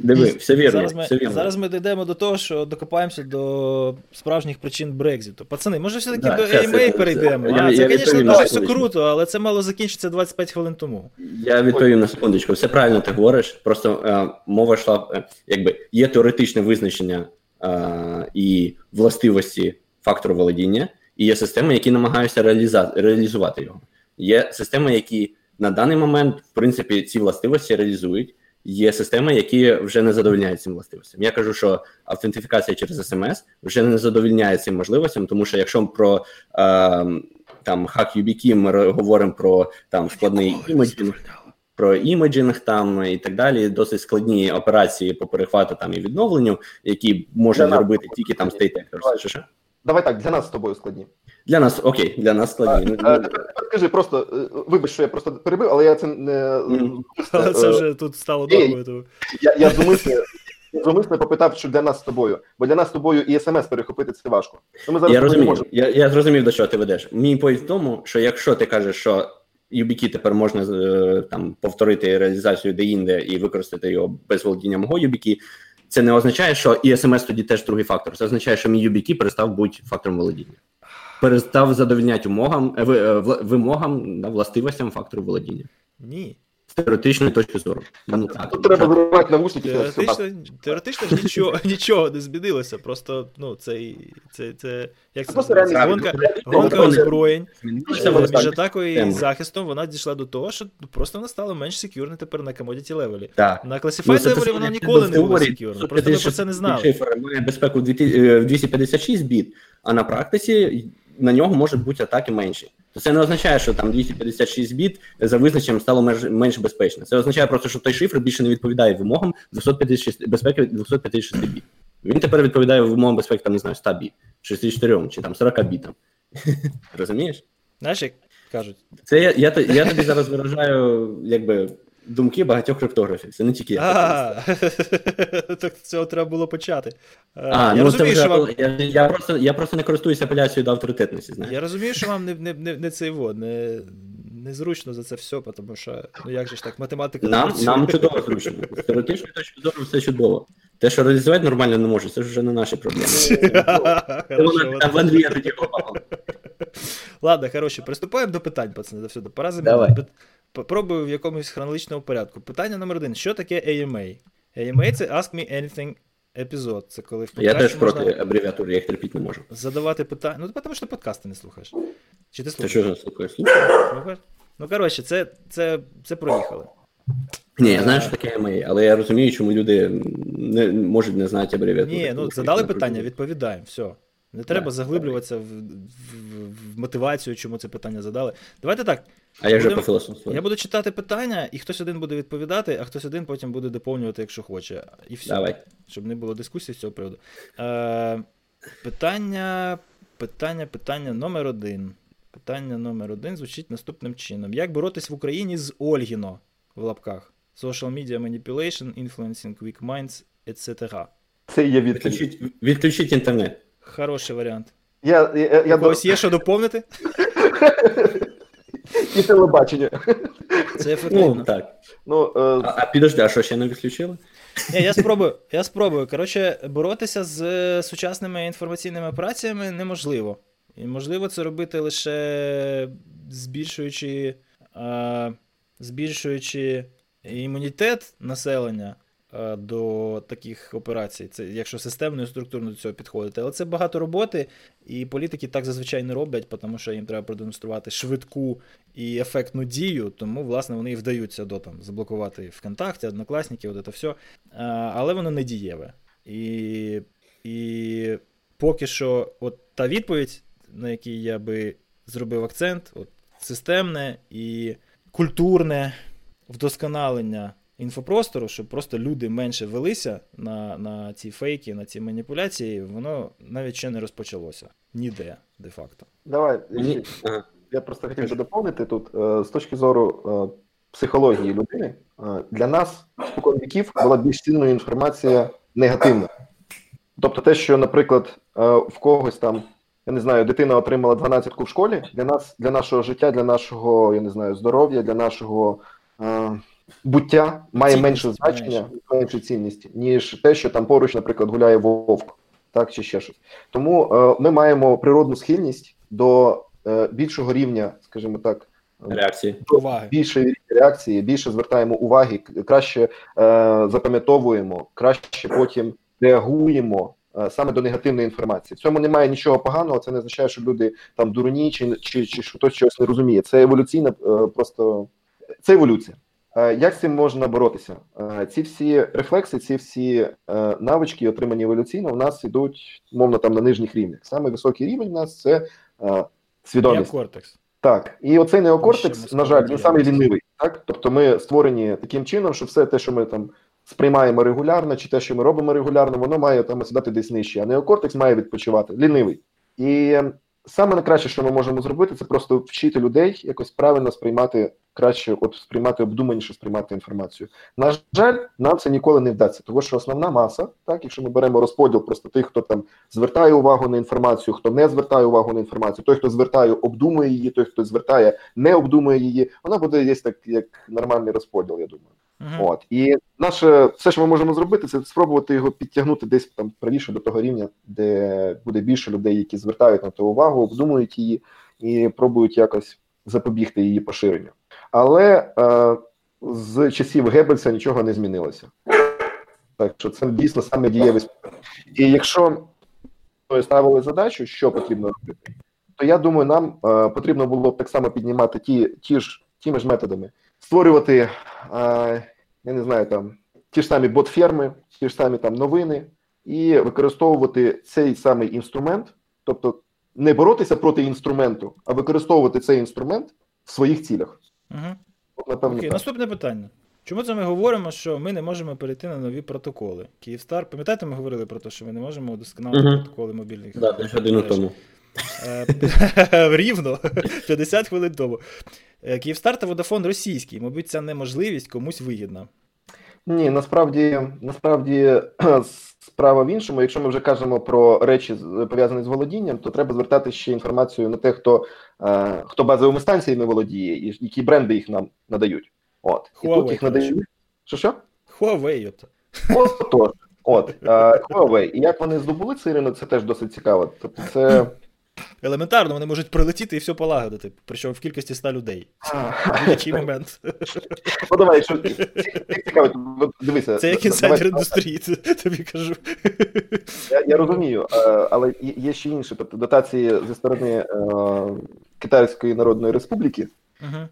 Диви, все вірно. Зараз ми, все вірно. зараз ми дійдемо до того, що докопаємося до справжніх причин Брекзиту. Пацани, може все-таки да, до AMA перейдемо? Я, а, я, це, звісно, дуже все круто, але це мало закінчиться 25 хвилин тому. Я відповім на секундочку. Все правильно ти говориш. Просто е, мова йшла, е, якби є теоретичне визначення е, і властивості фактору володіння, і є системи, які намагаються реаліза- реалізувати його. Є системи, які на даний момент, в принципі, ці властивості реалізують. Є системи, які вже не задовольняють цим властивостям. Я кажу, що автентифікація через смс вже не задовольняє цим можливостям, тому що якщо про е, там хак YubiKey ми говоримо про там складний іміджинг, про іміджинг там і так далі, досить складні операції по перехвату там і відновленню, які можна зробити тільки там actors. Давай так, для нас з тобою складні. Для нас окей, для нас складні. А, скажи просто, е, вибач, що я просто перебив, але я це не. Але це вже тут стало довго. Я я зумисне попитав, що для нас з тобою, бо для нас з тобою і смс перехопити це важко. Ну, ми зараз Я розумію, я я зрозумів, до чого ти ведеш. Мій point в тому, що якщо ти кажеш, що YubiKey тепер можна е, там повторити реалізацію де-інде і використати його без володіння мого YubiKey, це не означає, що і смс тоді теж другий фактор. Це означає, що мій YubiKey перестав бути фактором володіння перестав задовільняти умогам, в е, вимогам да, властивостям фактору володіння. Ні. Теоретичної точки зору. Ну, Тут треба виривати навушники. Теоретично, теоретично нічого нічого не змінилося. Просто ну, це, це, це як це називається? Гонка, гонка озброєнь між атакою і захистом вона дійшла до того, що просто вона стала менш секюрна тепер на commodity левелі. На Classified левелі вона ніколи не була секюрна. Просто ми про це не знали. Має безпеку в 256 біт, а на практиці на нього можуть бути атаки менші. То це не означає, що там 256 біт за визначенням стало меж менш безпечно. Це означає просто, що той шифр більше не відповідає вимогам 256, безпеки 256 біт. Він тепер відповідає вимогам безпеки, там, не знаю, 100 біт, 64 чи там 40 бітам. Розумієш? Знаєш, як кажуть. Це я я, я тобі зараз виражаю, якби думки багатьох криптографів. Це не тільки я. Так цього треба було почати. А, я ну розумію, вже, вам... я, я, просто я просто не користуюся апеляцією до авторитетності. Я розумію, що вам не не, не, не це його, не, незручно за це все, тому що ну як же ж так, математика нам нам чудово зручно. З теоретичної точки зору все чудово. Те, що реалізувати нормально не може, це ж вже не наші проблеми. Ладно, хороше, приступаємо до питань, пацани. Пора замінити. Попробую в якомусь хронологічному порядку. Питання номер один: що таке AMA? AMA це Ask Me Anything епізод. Це коли в Я теж проти можна абревіатур, я їх терпіти не можу. задавати питання. Ну, тому що ти подкасти не слухаєш. Чи ти слухаєш? що ж я слухаю? Слухаю. Слухаєш? Ну, коротше, це, це, це проїхали. Ні, я знаю, що таке EMA, але я розумію, чому люди не можуть не знати абревіатури. Ні, ну задали питання, відповідаємо. Все. Не треба Так, заглиблюватися в, в, в мотивацію, чому це питання задали. Давайте так. А як же Будемо- по філософству? Я буду читати питання, і хтось один буде відповідати, а хтось один потім буде доповнювати, якщо хоче. І все. Давай. Щоб не було дискусії з цього приводу. Е, питання, питання, питання номер один. Питання номер один звучить наступним чином: Як боротись в Україні з Ольгіно в лапках? Social media manipulation, influencing weak minds, etc. Це є відповідь. Відключіть, відключіть інтернет. Хороший варіант. Я, я, я, я У когось є що доповнити? І телебачення. Це ефективно. Ну, так. Ну, е, А, а підожди, а що ще не відключили? Ні, я спробую. Я спробую. Коротше, боротися з сучасними інформаційними операціями неможливо. І можливо це робити лише збільшуючи, е, збільшуючи імунітет населення до таких операцій. Це якщо системно і структурно до цього підходити. Але це багато роботи, і політики так зазвичай не роблять, тому що їм треба продемонструвати швидку і ефектну дію, тому, власне, вони і вдаються до там заблокувати ВКонтакті, Однокласники, от це все. Але воно не дієве. І, і поки що, от та відповідь, на якій я би зробив акцент, от системне і культурне вдосконалення інфопростору, щоб просто люди менше велися на, на ці фейки, на ці маніпуляції, воно навіть ще не розпочалося. Ніде, де-факто. давай. Я просто хотів би доповнити тут е, з точки зору е, психології людини. е, Для нас спокон віків була більш цінною інформація негативна. Тобто, те, що, наприклад, в когось там, я не знаю, дитина отримала 12 в школі, для нас, для нашого життя, для нашого, я не знаю, здоров'я, для нашого е, буття має менше значення, менше цінності, ніж те, що там поруч, наприклад, гуляє вовк, так чи ще щось. Тому е, ми маємо природну схильність до е, більшого рівня, скажімо так, Реакції. Уваги. більше реакції, більше звертаємо уваги, краще е, запам'ятовуємо, краще потім реагуємо е, саме до негативної інформації. В цьому немає нічого поганого. Це не означає, що люди там дурні чи, чи, чи хтось чогось не розуміє. Це еволюційна е, просто це еволюція. Е, Як з цим можна боротися? Е, Ці всі рефлекси, ці всі е, навички, отримані еволюційно, в нас ідуть мовно там на нижніх рівнях. Саме високий рівень в нас це свідомість. Неокортекс. Так, і оцей неокортекс, на жаль, він самий лінивий. Так, тобто ми створені таким чином, що все те, що ми там сприймаємо регулярно, чи те, що ми робимо регулярно, воно має там сідати десь нижче. А неокортекс має відпочивати, лінивий. І саме найкраще, що ми можемо зробити, це просто вчити людей якось правильно сприймати краще, от сприймати обдуманіше, сприймати інформацію. На жаль, нам це ніколи не вдасться, тому що основна маса, так, якщо ми беремо розподіл просто тих, хто там звертає увагу на інформацію, хто не звертає увагу на інформацію, той, хто звертає, обдумує її, той, хто звертає, не обдумує її, вона буде десь так, як нормальний розподіл, я думаю. Мгм. От і наше все, що ми можемо зробити, це спробувати його підтягнути десь там правіше до того рівня, де буде більше людей, які звертають на то увагу, обдумують її і пробують якось запобігти її поширенню. Але е, з часів Геббельса нічого не змінилося. Так що це дійсно саме дієвий. І якщо ми ставили задачу, що потрібно робити, то я думаю, нам е, потрібно було б так само піднімати ті, ті ж тими ж методами, створювати, е, я не знаю, там ті ж самі бот-ферми, ті ж самі там новини, і використовувати цей самий інструмент, тобто не боротися проти інструменту, а використовувати цей інструмент в своїх цілях. Мгм. От, напевно, Окей, так. наступне питання. Чому це ми говоримо, що ми не можемо перейти на нові протоколи? Київстар, пам'ятаєте, ми говорили про те, що ми не можемо удосконалити Мгм. протоколи мобільних. Да, тому. Е, Рівно 50 хвилин тому. Е, Київстар та Водафон російський. Мабуть, ця неможливість комусь вигідна. Ні, насправді, насправді справа в іншому. Якщо ми вже кажемо про речі пов'язані з володінням, то треба звертати ще інформацію на те, хто, е, хто базовими станціями володіє, і які бренди їх нам надають. От і тут їх надають. Що що? Huawei, от е, Huawei. І як вони здобули цей ринок, це теж досить цікаво. Тобто, це Елементарно, вони можуть прилетіти і все полагодити, причому в кількості ста людей. В який момент. Ну давай, якщо цікаво, дивися. Це як інсайдер індустрії, тобі кажу. Я розумію, е, але є ще інше. Тобто дотації зі сторони е, Китайської Народної Республіки,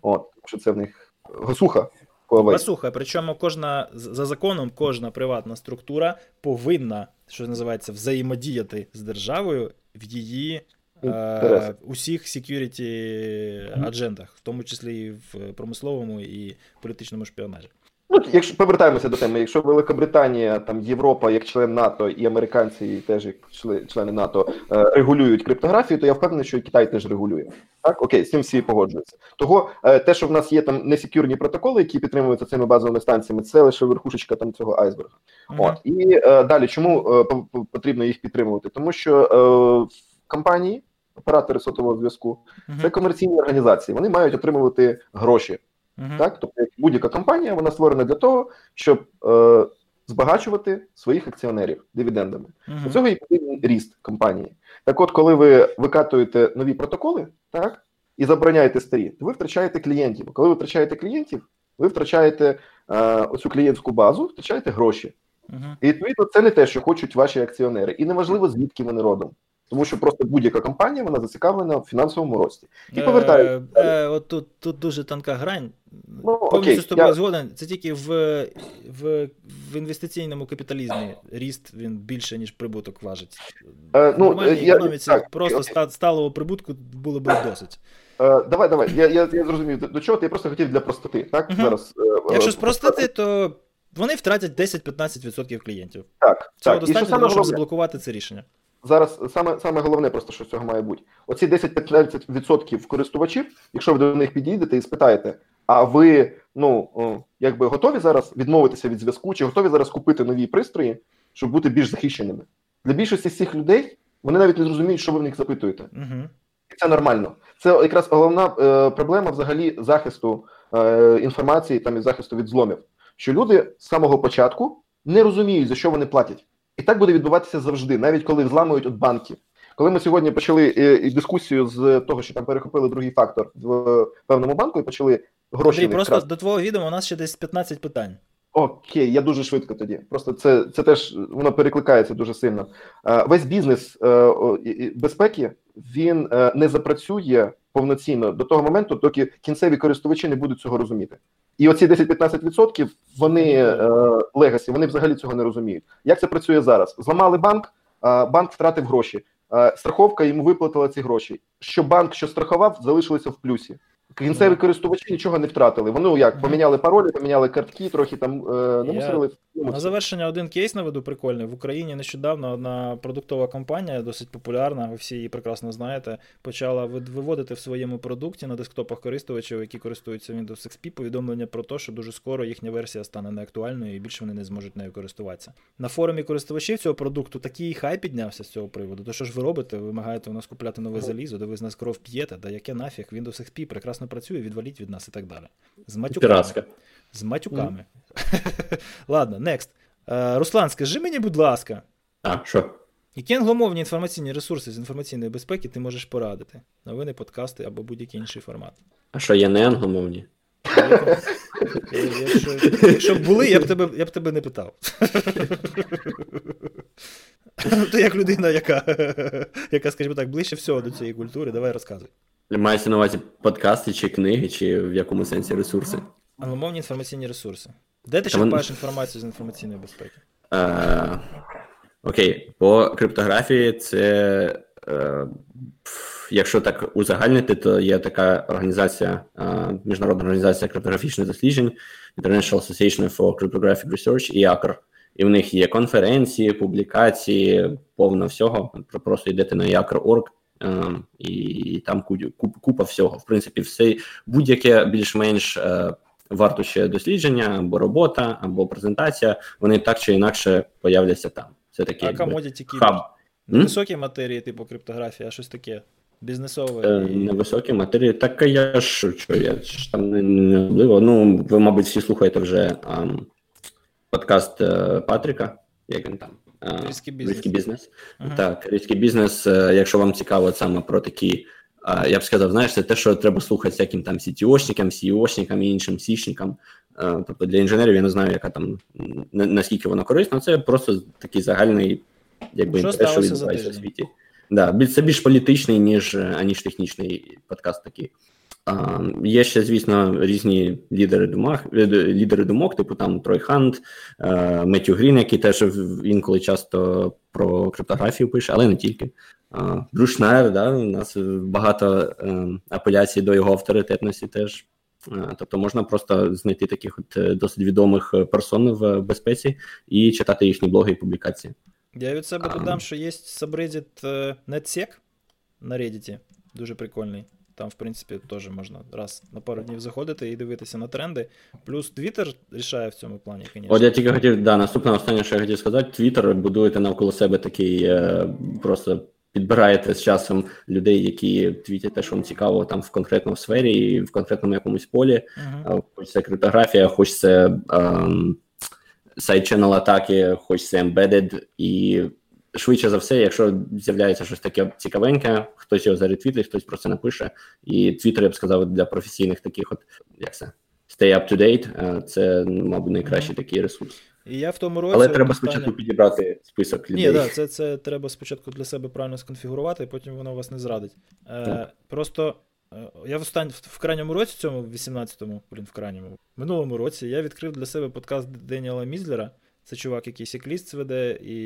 от, що це в них гасуха. Гасуха, причому кожна за законом, кожна приватна структура повинна, що називається, взаємодіяти з державою в її е, усіх security аджендах, в тому числі і в промисловому і політичному шпіонажі. Ну, якщо повертаємося до теми, якщо Великобританія, там Європа як член НАТО і американці теж як члени НАТО е, регулюють криптографію, то я впевнений, що і Китай теж регулює. Так, окей, з цим всі погоджуються. Того е, те, що в нас є там несекюрні протоколи, які підтримуються цими базовими станціями, це лише верхушечка там цього айсберга. Mm-hmm. От і е, далі, чому е, потрібно їх підтримувати? Тому що е, компанії, оператори сотового зв'язку, mm-hmm. це комерційні організації, вони мають отримувати гроші. Uh-huh. Так, тобто будь-яка компанія вона створена для того, щоб е, збагачувати своїх акціонерів дивідендами. Uh-huh. Для цього і потрібен ріст компанії. Так, от, коли ви викатуєте нові протоколи, так і забороняєте старі, то ви втрачаєте клієнтів. Коли ви втрачаєте клієнтів, ви втрачаєте е, оцю клієнтську базу, втрачаєте гроші. Uh-huh. І відповідно це не те, що хочуть ваші акціонери, і неважливо звідки вони родом. Тому що просто будь-яка компанія вона зацікавлена в фінансовому рості. І повертаю. Е, е, от тут тут дуже тонка грань. Ну, Повністю з тобою я... згоден. Це тільки в в, в інвестиційному капіталізмі ріст він більше, ніж прибуток важить. Е, ну, В я, економіці так, просто окей. сталого прибутку було б досить. Е, давай, давай. Я я, я зрозумів, до чого ти я просто хотів для простоти. так? Угу. Зараз, е, Якщо спростити, то вони втратять 10-15% клієнтів. Так. Цього так. достатньо, для того, щоб заблокувати це рішення зараз саме саме головне, просто що з цього має бути. Оці 10-15% користувачів, якщо ви до них підійдете і спитаєте, а ви ну якби готові зараз відмовитися від зв'язку, чи готові зараз купити нові пристрої, щоб бути більш захищеними? Для більшості з цих людей вони навіть не зрозуміють, що ви в них запитуєте. Угу. Це нормально. Це якраз головна е, проблема взагалі захисту е, інформації там і захисту від зломів. Що люди з самого початку не розуміють, за що вони платять. І так буде відбуватися завжди, навіть коли зламують от банки. Коли ми сьогодні почали е, дискусію з того, що там перехопили другий фактор в певному банку і почали гроші. Андрій, просто крас... до твого відео у нас ще десь 15 питань. Окей, я дуже швидко тоді. Просто це це теж воно перекликається дуже сильно. Е, весь бізнес е, безпеки він не запрацює повноцінно до того моменту, доки кінцеві користувачі не будуть цього розуміти. І оці 10-15% вони е, legacy, вони взагалі цього не розуміють. Як це працює зараз? Зламали банк, е, банк втратив гроші. Е, страховка йому виплатила ці гроші. Що банк, що страхував, залишилися в плюсі. Кінцеві користувачі нічого не втратили. Вони як поміняли паролі, поміняли картки, трохи там е, намусили. Я... На завершення один кейс наведу прикольний. В Україні нещодавно одна продуктова компанія, досить популярна, ви всі її прекрасно знаєте, почала виводити в своєму продукті на десктопах користувачів, які користуються Windows XP, повідомлення про те, що дуже скоро їхня версія стане неактуальною і більше вони не зможуть нею користуватися. На форумі користувачів цього продукту такий хай піднявся з цього приводу. То що ж ви робите? Вимагаєте у нас купляти нове залізо, де ви з нас кров п'єте, да яке нафіг Windows XP прекрасно працює, відваліть від нас і так далі. З матюками. Піратська. З матюками. Mm. Ладно, next. Uh, Руслан, скажи мені, будь ласка. А, що? Які англомовні інформаційні ресурси з інформаційної безпеки ти можеш порадити? Новини, подкасти або будь-який інший формат. А що є не англомовні? Якщо, якщо б були, я б тебе я б тебе не питав. Ти як людина, яка, яка, скажімо так, ближче всього до цієї культури, давай розказуй. Мається на увазі подкасти чи книги, чи в якому сенсі ресурси? Англомовні інформаційні ресурси. Де ти черпаєш Вон... інформацію з інформаційної безпеки? А, Окей, по криптографії це. Е, якщо так узагальнити, то є така організація, е, міжнародна організація криптографічних досліджень, International Association for Cryptographic Research і ЯКР. І в них є конференції, публікації, повно всього. Просто йдете на якр.org, і там купа всього. В принципі, все будь-яке більш-менш е, вартуще дослідження або робота, або презентація, вони так чи інакше появляться там. Це таке а commodity хаб. Невисокі матерії, типу криптографія, щось таке. Бізнесове. Е. Невисокі матерії. Так я ж що я ж там не, не Ну, ви, мабуть, всі слухаєте вже а, подкаст е, Патріка, як він там. Різкий бізнес. Різкий бізнес. Uh-huh. Так, різкий бізнес, якщо вам цікаво саме про такі я б сказав, знаєш, це те, що треба слухати всяким там CTO-шникам, CEO-шникам і іншим сішникам. Тобто для інженерів я не знаю, яка там наскільки воно корисно, це просто такий загальний, якби що інтерес, що відбувається в світі. Да, Це більш політичний, ніж аніж технічний подкаст такий. А, Є ще, звісно, різні лідери думок, лідери думок, типу там Трой Хант, Меттю Грін, який теж інколи часто про криптографію пише, але не тільки. Брюс Шнайер, да, у нас багато е, апеляцій до його авторитетності теж. Тобто можна просто знайти таких от е, досить відомих персон в безпеці і читати їхні блоги і публікації. Я від себе додам, що є е, NetSec на Reddit, дуже прикольний. Там, в принципі, теж можна раз на пару днів заходити і дивитися на тренди. Плюс Twitter рішає в цьому плані, звісно. От я тільки хотів, да, наступне останнє, що я хотів сказати, Twitter будуєте навколо себе такий е, просто. Підбираєте з часом людей, які твітять те, що вам цікаво там в конкретному сфері і в конкретному якомусь полі, uh-huh. хоч це криптографія, хоч це ем, сайт-ченел атаки, хоч це embedded, і швидше за все, якщо з'являється щось таке цікавеньке, хтось його заретвітить, хтось про це напише. І Твіттер, я б сказав, для професійних таких, от як це stay up to date, це, мабуть, найкращий такий ресурс. І я в тому році. Але треба останнє... спочатку підібрати список людей. Ні, да, це це треба спочатку для себе правильно сконфігурувати, і потім воно вас не зрадить. Е, Просто е, я в останній в крайньому році, цьому, в 18-му, блін, в крайньому, в минулому році я відкрив для себе подкаст Деніела Мізлера. Це чувак, який Сікліст веде, і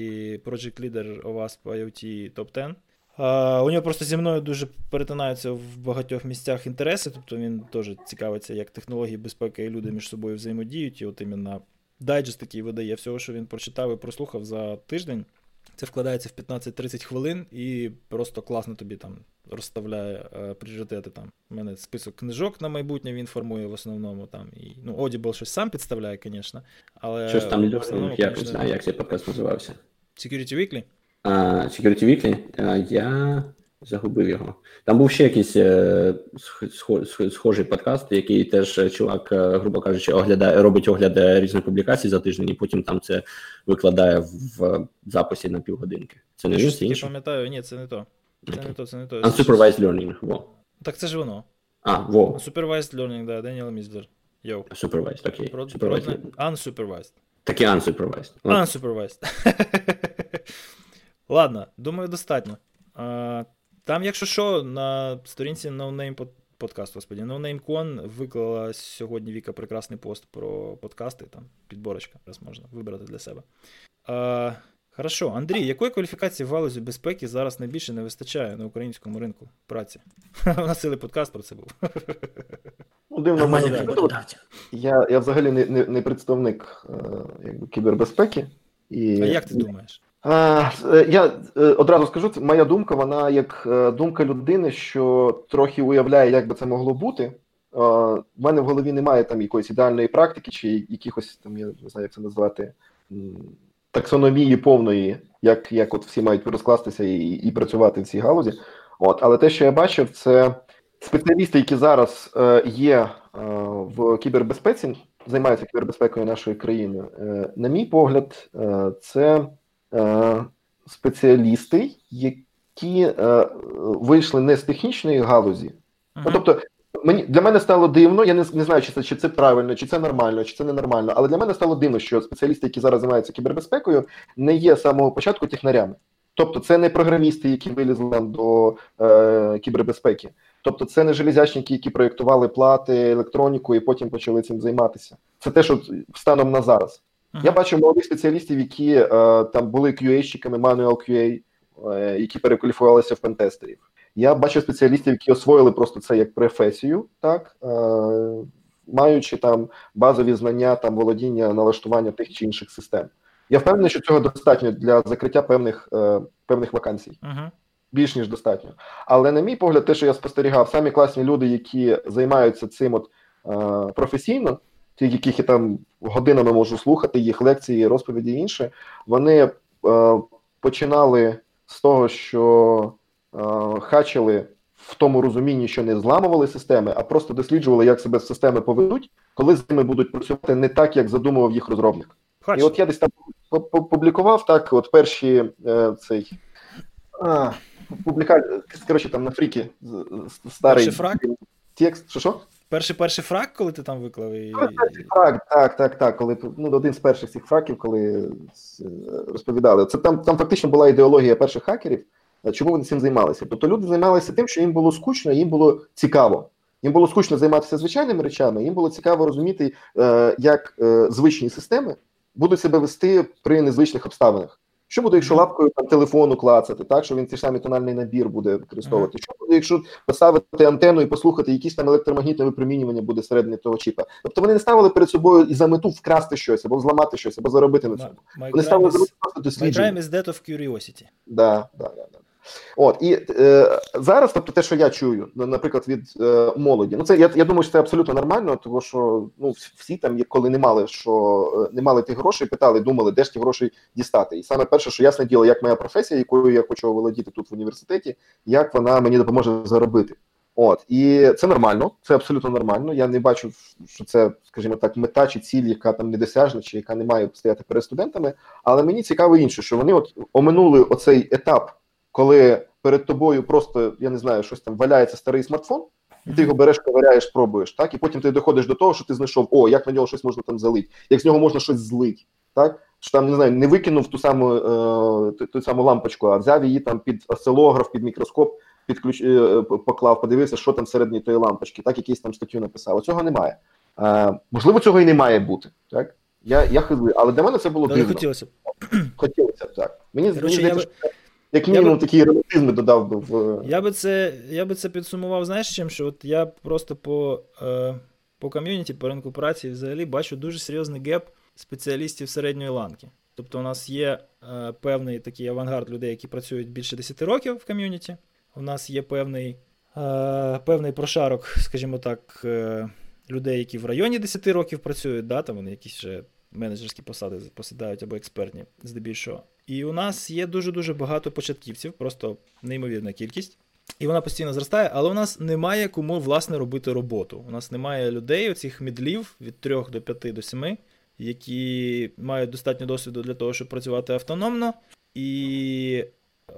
Project Leader OWASP IoT Top 10. А, У нього просто зі мною дуже перетинаються в багатьох місцях інтереси, тобто він теж цікавиться, як технології безпеки і люди між собою взаємодіють. І от іменно дайджест такий видає всього, що він прочитав і прослухав за тиждень. Це вкладається в 15-30 хвилин і просто класно тобі там розставляє е, пріоритети. Там. У мене список книжок на майбутнє він формує в основному. там. І, Ну, Audible щось сам підставляє, звісно. але... Щось там в основному, я не знаю, як цей подкаст називався. Security Weekly? А, Security Weekly? А, я Загубив його. Там був ще якийсь е, схожий подкаст, який теж е, чувак, е, грубо кажучи, оглядає, робить огляд різних публікацій за тиждень, і потім там це викладає в записі на півгодинки. Це не щось інше? Я пам'ятаю, ні, це не то. Це okay. не то, це не то. Unsupervised learning, во. Так це ж воно. А, во. Supervised learning, да, Деніел Мізлер. Йоу. Supervised, окей. Про, Supervised. Unsupervised. Так і unsupervised. Unsupervised. Ладно, думаю, достатньо. Там, якщо що, на сторінці NoName подкаст, господі, NoNameCon виклала сьогодні Віка прекрасний пост про подкасти, там підборочка, раз можна вибрати для себе. А, Хорошо, Андрій, якої кваліфікації в галузі безпеки зараз найбільше не вистачає на українському ринку праці? У нас цілий подкаст про це був. Ну, дивно, мене я я взагалі не не, не представник е, якби, кібербезпеки. І... А як ти думаєш? Е, я е, одразу скажу, це моя думка, вона як е, думка людини, що трохи уявляє, як би це могло бути. У мене в голові немає там якоїсь ідеальної практики, чи якихось там, я не знаю, як це назвати, таксономії повної, як як от всі мають розкластися і і працювати в цій галузі. От, Але те, що я бачив, це спеціалісти, які зараз є в кібербезпеці, займаються кібербезпекою нашої країни. На мій погляд, це. Е, спеціалісти, які е, вийшли не з технічної галузі. Uh-huh. Ну, тобто, мені для мене стало дивно, я не не знаю, чи це чи це правильно, чи це нормально, чи це ненормально, але для мене стало дивно, що спеціалісти, які зараз займаються кібербезпекою, не є з самого початку технарями. Тобто, це не програмісти, які вилізли до е, кібербезпеки. Тобто, це не железячники, які проєктували плати, електроніку і потім почали цим займатися. Це те, що станом на зараз. Uh-huh. Я бачу молодих спеціалістів, які е, там були QA-щиками, manual QA, е, які перекваліфувалися в пентестерів. Я бачу спеціалістів, які освоїли просто це як професію, так е, маючи там базові знання там володіння налаштування тих чи інших систем. Я впевнений, що цього достатньо для закриття певних е, певних вакансій. Uh-huh. Більш ніж достатньо. Але, на мій погляд, те, що я спостерігав, самі класні люди, які займаються цим от е, професійно, яких я там годинами можу слухати, їх лекції, розповіді і інше, вони е, починали з того, що е, хачили в тому розумінні, що не зламували системи, а просто досліджували, як себе системи поведуть, коли з ними будуть працювати не так, як задумував їх розробник. І от я десь там публікував так, от перші е, цей. А, публікація, коротше, там на фріки старий текст. Що що? Перший перший фраг, коли ти там виклав? І... Фраг, так, так, так. Коли ну, один з перших цих фраків, коли розповідали. Це там там фактично була ідеологія перших хакерів. Чому вони цим займалися? Тобто люди займалися тим, що їм було скучно, їм було цікаво. Їм було скучно займатися звичайними речами, їм було цікаво розуміти, е, як е, звичні системи будуть себе вести при незвичних обставинах. Що буде, якщо лапкою там телефону клацати, так що він цей самий тональний набір буде використовувати? Що буде, якщо поставити антенну і послухати, якісь там електромагнітне випромінювання буде середини того чіпа? Тобто вони не ставили перед собою і за мету вкрасти щось або зламати щось, або заробити на цьому. Вони ставили просто дослідження. My crime is death of curiosity. Да, да, да. От і е, зараз, тобто, те, що я чую, наприклад, від е, молоді, ну це я я думаю, що це абсолютно нормально, тому що ну всі там, коли не мали що е, не мали тих грошей, питали, думали, де ж ті гроші дістати. І саме перше, що ясне діло, як моя професія, якою я хочу володіти тут в університеті, як вона мені допоможе заробити. От і це нормально, це абсолютно нормально. Я не бачу, що це, скажімо так, мета чи ціль, яка там недосяжна, чи яка не має стояти перед студентами. Але мені цікаво інше, що вони от оминули оцей етап коли перед тобою просто я не знаю, щось там валяється старий смартфон, і ти його береш, ковиряєш, пробуєш, так, і потім ти доходиш до того, що ти знайшов, о, як на нього щось можна там залити, як з нього можна щось злити, так? Що там не знаю, не викинув ту саму е, ту, ту саму лампочку, а взяв її там під осцилограф, під мікроскоп, під ключ е, поклав, подивився, що там всередині тої лампочки, так якийсь там статтю написав. Цього немає. Е, можливо, цього і не має бути. Так? Я я хизую, але для мене це було дивно. Хотілося б. Хотілося б, так. Мені, мені здається, що як мінімум би, такі релативно додав би в. Я би це я би це підсумував, знаєш чим, що от я просто по е, по ком'юніті, по ринку праці взагалі бачу дуже серйозний gap спеціалістів середньої ланки. Тобто у нас є е, певний такий авангард людей, які працюють більше 10 років в ком'юніті. У нас є певний е, певний прошарок, скажімо так, е, людей, які в районі 10 років працюють, да, там вони якісь ще менеджерські посади посідають або експертні, здебільшого. І у нас є дуже-дуже багато початківців, просто неймовірна кількість. І вона постійно зростає, але у нас немає кому власне робити роботу. У нас немає людей, оцих мідлів від 3 до 5 до 7, які мають достатньо досвіду для того, щоб працювати автономно. І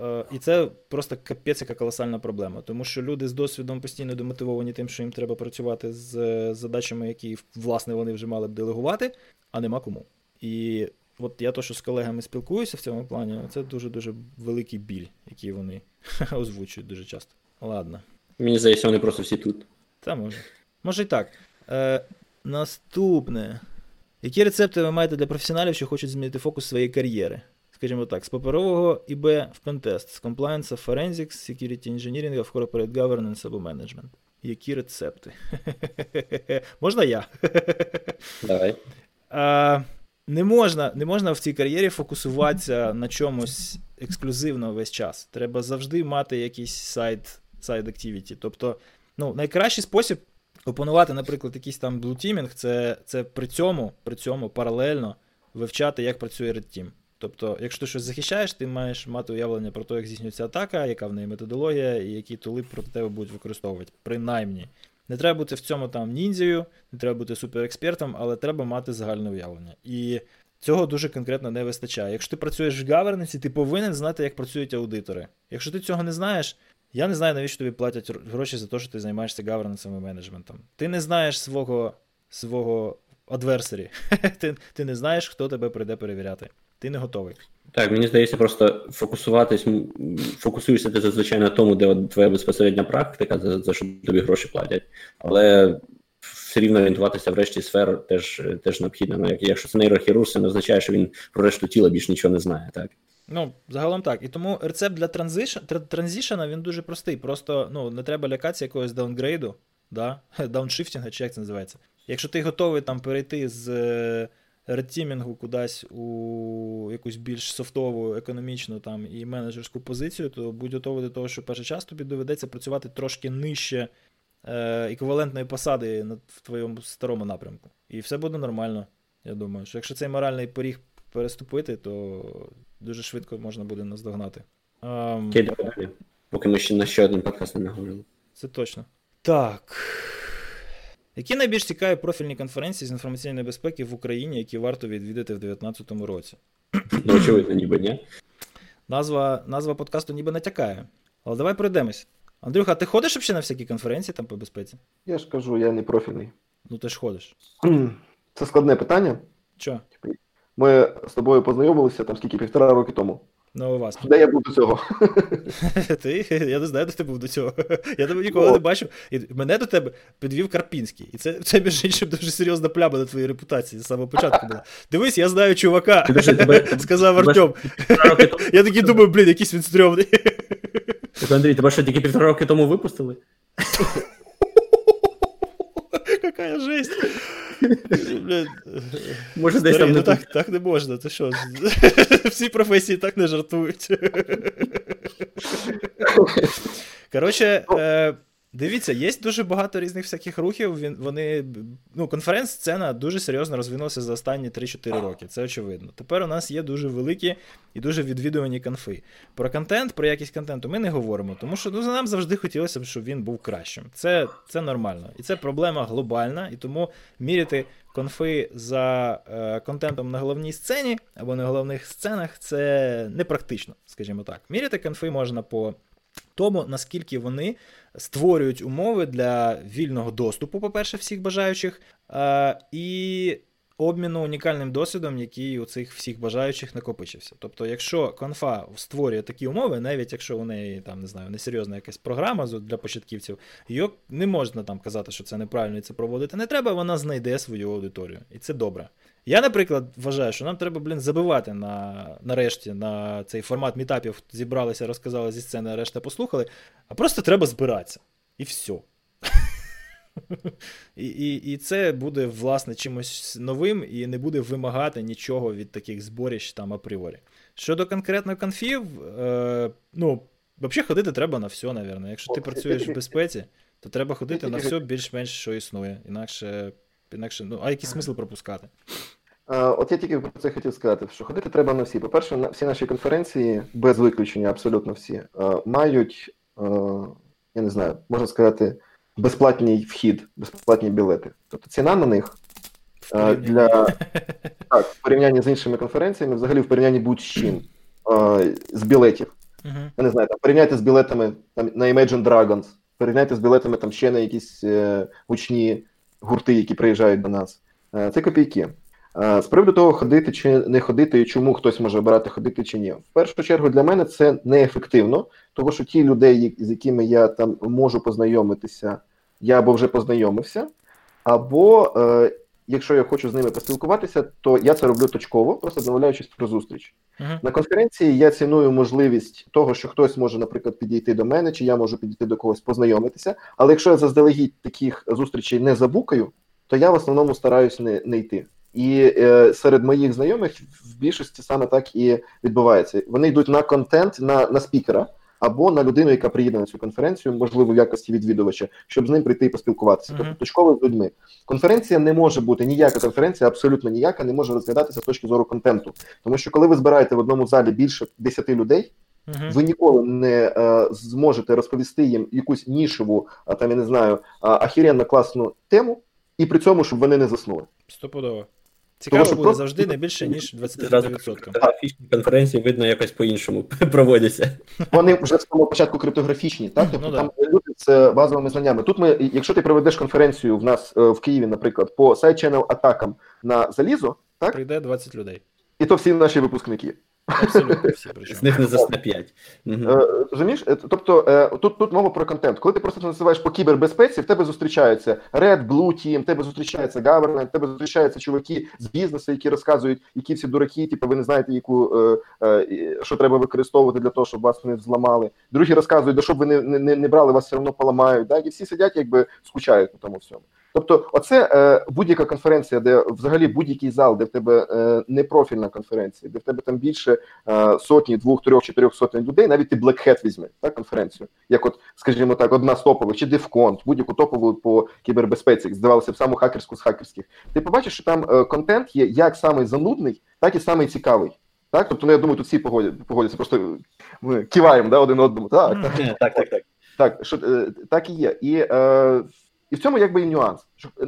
е, і це просто капець яка колосальна проблема. Тому що люди з досвідом постійно демотивовані тим, що їм треба працювати з задачами, які власне вони вже мали б делегувати, а нема кому. І от я то, що з колегами спілкуюся в цьому плані, це дуже-дуже великий біль, який вони озвучують дуже часто. Ладно. Мені здається, вони просто всі тут. Та може. Може і так. Е, Наступне. Які рецепти ви маєте для професіоналів, що хочуть змінити фокус своєї кар'єри? Скажімо так, з паперового ІБ в пентест, з в forensics, security engineering, в corporate governance або management. Які рецепти? Можна я? Давай. А, не можна не можна в цій кар'єрі фокусуватися на чомусь ексклюзивно весь час. Треба завжди мати якийсь сайт сайт activity. Тобто, ну, найкращий спосіб опанувати, наприклад, якийсь там блутімінг, це це при цьому при цьому паралельно вивчати, як працює Red Team. Тобто, якщо ти щось захищаєш, ти маєш мати уявлення про те, як здійснюється атака, яка в неї методологія, і які тули проти тебе будуть використовувати, принаймні. Не треба бути в цьому там ніндзею, не треба бути суперекспертом, але треба мати загальне уявлення. І цього дуже конкретно не вистачає. Якщо ти працюєш в гаверниці, ти повинен знати, як працюють аудитори. Якщо ти цього не знаєш, я не знаю, навіщо тобі платять гроші за те, що ти займаєшся гавернансом і менеджментом. Ти не знаєш свого свого адверсарі. ти, ти не знаєш, хто тебе прийде перевіряти. Ти не готовий. Так, мені здається, просто фокусуватись, фокусуєшся ти зазвичай на тому, де твоя безпосередня практика, за, за що тобі гроші платять. Але все рівно орієнтуватися в решті сфер теж теж необхідно. Ну, Якщо це нейрохірург, це не означає, що він про решту тіла більш нічого не знає. так? Ну, загалом так. І тому рецепт для транзишена він дуже простий. Просто ну, не треба лякатися якогось даунгрейду, да? дауншифтінга, чи як це називається. Якщо ти готовий там перейти з редтімінгу кудись у якусь більш софтову, економічну там і менеджерську позицію, то будь готовий до того, що перший час тобі доведеться працювати трошки нижче е, еквівалентної посади на, в твоєму старому напрямку. І все буде нормально. Я думаю, що якщо цей моральний поріг переступити, то дуже швидко можна буде наздогнати. Um, Поки ми ще на ще один подкаст не наговорили. Це точно. Так. Які найбільш цікаві профільні конференції з інформаційної безпеки в Україні, які варто відвідати в 2019 році? Ну, очевидно, ніби ні. Назва назва подкасту ніби натякає. Але давай пройдемось. Андрюха, ти ходиш взагалі на всякі конференції там по безпеці? Я ж кажу, я не профільний. Ну ти ж ходиш. Це складне питання. Чо? Ми з тобою познайомилися там скільки півтора роки тому. Ну, у вас. Де я був до цього? Ти, Я не знаю, де ти був до цього. Я тебе ніколи не бачив. І Мене до тебе підвів Карпінський. І це, це між іншим, дуже серйозна пляма на твоїй репутації з самого початку була. Дивись, я знаю чувака, сказав Артем. Я такий думаю, блін, якийсь він стрьомний. Так, Андрій, тебе що тільки півтора роки тому випустили? Може, десь там ну, так, так не можна, ти що? Всі професії так не жартують. Коротше, е, Дивіться, є дуже багато різних всяких рухів. Він Вони, ну, Конференц-сцена дуже серйозно розвинулася за останні 3-4 роки, це очевидно. Тепер у нас є дуже великі і дуже відвідувані конфи. Про контент, про якість контенту ми не говоримо, тому що ну, нам завжди хотілося б, щоб він був кращим. Це це нормально. І це проблема глобальна, і тому міряти конфи за е, контентом на головній сцені або на головних сценах це непрактично, скажімо так. Міряти конфи можна по тому, наскільки вони створюють умови для вільного доступу, по-перше, всіх бажаючих, і обміну унікальним досвідом, який у цих всіх бажаючих накопичився. Тобто, якщо конфа створює такі умови, навіть якщо у неї там не знаю, несерйозна якась програма для початківців, її не можна там казати, що це неправильно і це проводити не треба, вона знайде свою аудиторію. І це добре. Я, наприклад, вважаю, що нам треба, блін, забивати на, нарешті на цей формат мітапів, зібралися, розказали зі сцени, а решта послухали, а просто треба збиратися. І все. І і, і це буде, власне, чимось новим і не буде вимагати нічого від таких зборищ там апріорі. Щодо конкретно конфів, е, ну, взагалі ходити треба на все, напевно. Якщо ти працюєш в безпеці, то треба ходити на все більш-менш, що існує. Інакше, інакше ну, а який смисл пропускати? От я тільки про це хотів сказати, що ходити треба на всі. По-перше, на всі наші конференції, без виключення, абсолютно всі, е, мають, е, я не знаю, можна сказати, безплатний вхід, безплатні білети. Тобто ціна на них е, для так, в порівнянні з іншими конференціями, взагалі в порівнянні будь-чим з білетів. Uh-huh. Я не знаю, там порівняйте з білетами там, на Imagine Dragons, порівняйте з білетами там ще на якісь е, гучні гурти, які приїжджають до нас. Е, це копійки. З приводу того, ходити чи не ходити, і чому хтось може обирати ходити чи ні. В першу чергу для мене це неефективно, тому що ті людей, з якими я там можу познайомитися, я або вже познайомився, або е, якщо я хочу з ними поспілкуватися, то я це роблю точково, просто домовляючись про зустріч. Uh-huh. На конференції я ціную можливість того, що хтось може, наприклад, підійти до мене, чи я можу підійти до когось познайомитися. Але якщо я заздалегідь таких зустрічей не забукаю, то я в основному стараюсь не, не йти. І е, серед моїх знайомих в більшості саме так і відбувається. Вони йдуть на контент, на на спікера або на людину, яка приїде на цю конференцію, можливо, в якості відвідувача, щоб з ним прийти і поспілкуватися. Uh-huh. Тобто точково з людьми. Конференція не може бути ніяка конференція, абсолютно ніяка, не може розглядатися з точки зору контенту. Тому що коли ви збираєте в одному залі більше 10 людей. Uh-huh. Ви ніколи не е, зможете розповісти їм якусь нішеву, а там я не знаю, ахіренно класну тему, і при цьому, щоб вони не заснули. Стопудово. Цікаво Тому, буде просто... завжди не більше, ніж 25%. Криптографічні конференції, видно, якось по-іншому проводяться. Вони вже з самого початку криптографічні, так? Тобто ну, там да. люди з базовими знаннями. Тут ми, якщо ти проведеш конференцію в нас е, в Києві, наприклад, по side-channel атакам на залізо, так? Прийде 20 людей. І то всі наші випускники. Абсолютно всі З них не за 105. Розумієш? Е, тобто е, тут тут мова про контент. Коли ти просто називаєш по кібербезпеці, в тебе зустрічаються Red, Blue Team, в тебе зустрічається Government, в тебе зустрічаються чуваки з бізнесу, які розказують, які всі дураки, типу, ви не знаєте, яку е, що треба використовувати для того, щоб вас не зламали. Другі розказують, да щоб ви не не, не брали, вас все одно поламають. Да? І всі сидять, якби скучають на тому всьому. Тобто, оце е, будь-яка конференція, де взагалі будь-який зал, де в тебе е, не профільна конференція, де в тебе там більше е, сотні, двох, трьох, чотирьох сотень людей, навіть ти Black Hat візьми так, конференцію, як, от, скажімо так, одна з топових, чи Дивконт, будь-яку топову по кібербезпеці, здавалося б, саму хакерську з хакерських. Ти побачиш, що там е, контент є як самий занудний, так і самий цікавий. Так, тобто, ну я думаю, тут всі погодяться, просто ми киваємо да, один одному. Так, так, так, так. Так, що, е, так і є. І е, І в цьому якби і нюанс.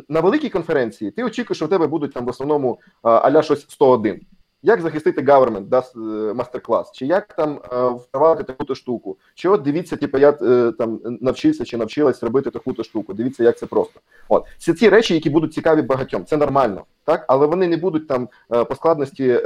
На великій конференції ти очікуєш, що в тебе будуть там в основному аля щось 101 як захистити government, дасть е, мастер-клас, чи як там е, впровадити таку-то штуку, чи от дивіться, типу, я е, там навчився чи навчилась робити таку-то штуку. Дивіться, як це просто. От це ті речі, які будуть цікаві багатьом. Це нормально, так але вони не будуть там по складності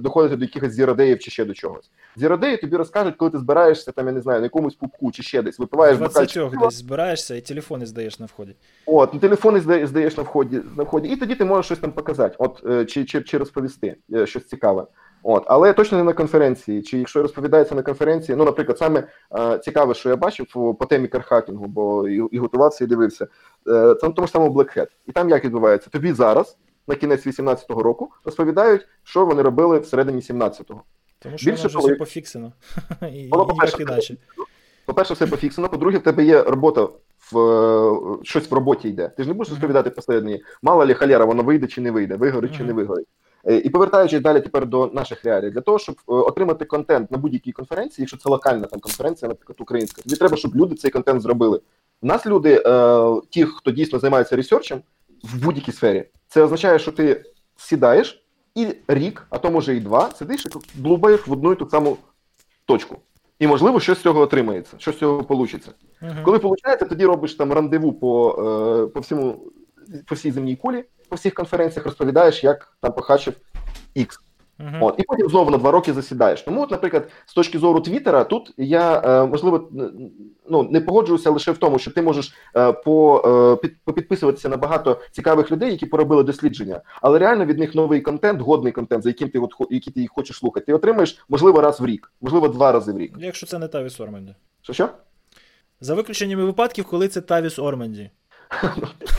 доходити до якихось зіродеїв чи ще до чогось. Зіродеї тобі розкажуть, коли ти збираєшся там, я не знаю, на якомусь пупку чи ще десь випиваєш бокальчик. десь збираєшся і телефони здаєш на вході. От, телефони здаєш на вході на вході, і тоді ти можеш щось там показати, от чи чи, чи розповісти щось цікаве. От, але точно не на конференції. Чи якщо розповідається на конференції, ну, наприклад, саме е, цікаве, що я бачив по темі кархакінгу, бо і, і готувався, і дивився, е, це на тому ж самому Black Hat. І там як відбувається? Тобі зараз, на кінець 18-го року, розповідають, що вони робили всередині 17-го. Тому що Більше, вже все пофіксено. І, воно, по-перше, іначе. По-перше, все пофіксено. По-друге, в тебе є робота в е, щось в роботі йде. Ти ж не будеш розповідати посередині, мало ли халера, воно вийде чи не вийде, вигорить mm-hmm. чи не вигорить. Е, і повертаючись далі тепер до наших реалій, для того, щоб е, отримати контент на будь-якій конференції, якщо це локальна там конференція, наприклад, українська, тобі треба, щоб люди цей контент зробили. У нас люди, е, ті, хто дійсно займається ресерчем в будь-якій сфері, це означає, що ти сідаєш і рік, а то може і два, сидиш і блубаєш в одну і ту саму точку. І, можливо, щось з цього отримається, що з цього вийде. Uh-huh. Коли виходить, тоді робиш там рандеву по по всьому по всій земній кулі, по всіх конференціях розповідаєш, як там похачив X. Uh-huh. От, І потім знову на два роки засідаєш. Тому, от, наприклад, з точки зору Твіттера, тут я е, можливо ну, не погоджуюся лише в тому, що ти можеш е, по, е, під, попідписуватися на багато цікавих людей, які поробили дослідження, але реально від них новий контент, годний контент, за яким ти от, який ти їх хочеш слухати, ти отримаєш, можливо, раз в рік, можливо, два рази в рік. Якщо це не Тавіс Орманді. Що що? За виключеннями випадків, коли це Тавіс Орманді.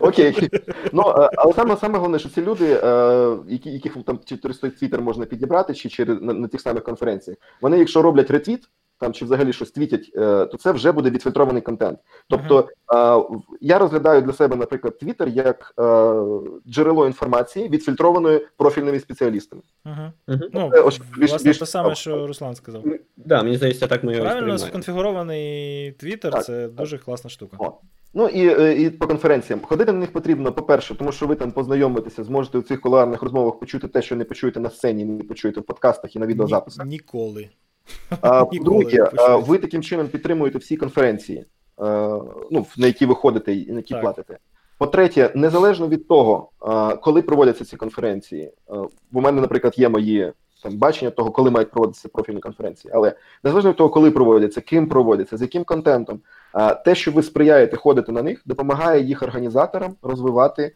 Окей. Ну, е, Але саме саме головне, що ці люди, е, які, яких там через той твіттер можна підібрати, чи через на, на тих самих конференціях, вони, якщо роблять ретвіт, там чи взагалі щось твітять, е, то це вже буде відфільтрований контент. Тобто uh-huh. я розглядаю для себе, наприклад, Твіттер як джерело інформації, відфільтрованої профільними спеціалістами. Uh-huh. Uh-huh. Ну, Ось, більш, власне, більш... те саме, що Руслан сказав. Да, мені здається, так ми Правильно сконфігурований Твіттер це дуже класна штука. О. Ну і е, і по конференціям ходити на них потрібно, по-перше, тому що ви там познайомитеся, зможете у цих кулуарних розмовах почути те, що не почуєте на сцені, не почуєте в подкастах і на відеозаписах. Ні, ніколи. А, По-друге, ви таким чином підтримуєте всі конференції, ну, на які ви ходите і на які так. платите. По-третє, незалежно від того, коли проводяться ці конференції, у мене, наприклад, є мої там бачення того, коли мають проводитися профільні конференції, але незалежно від того, коли проводяться, ким проводяться, з яким контентом, те, що ви сприяєте ходити на них, допомагає їх організаторам розвивати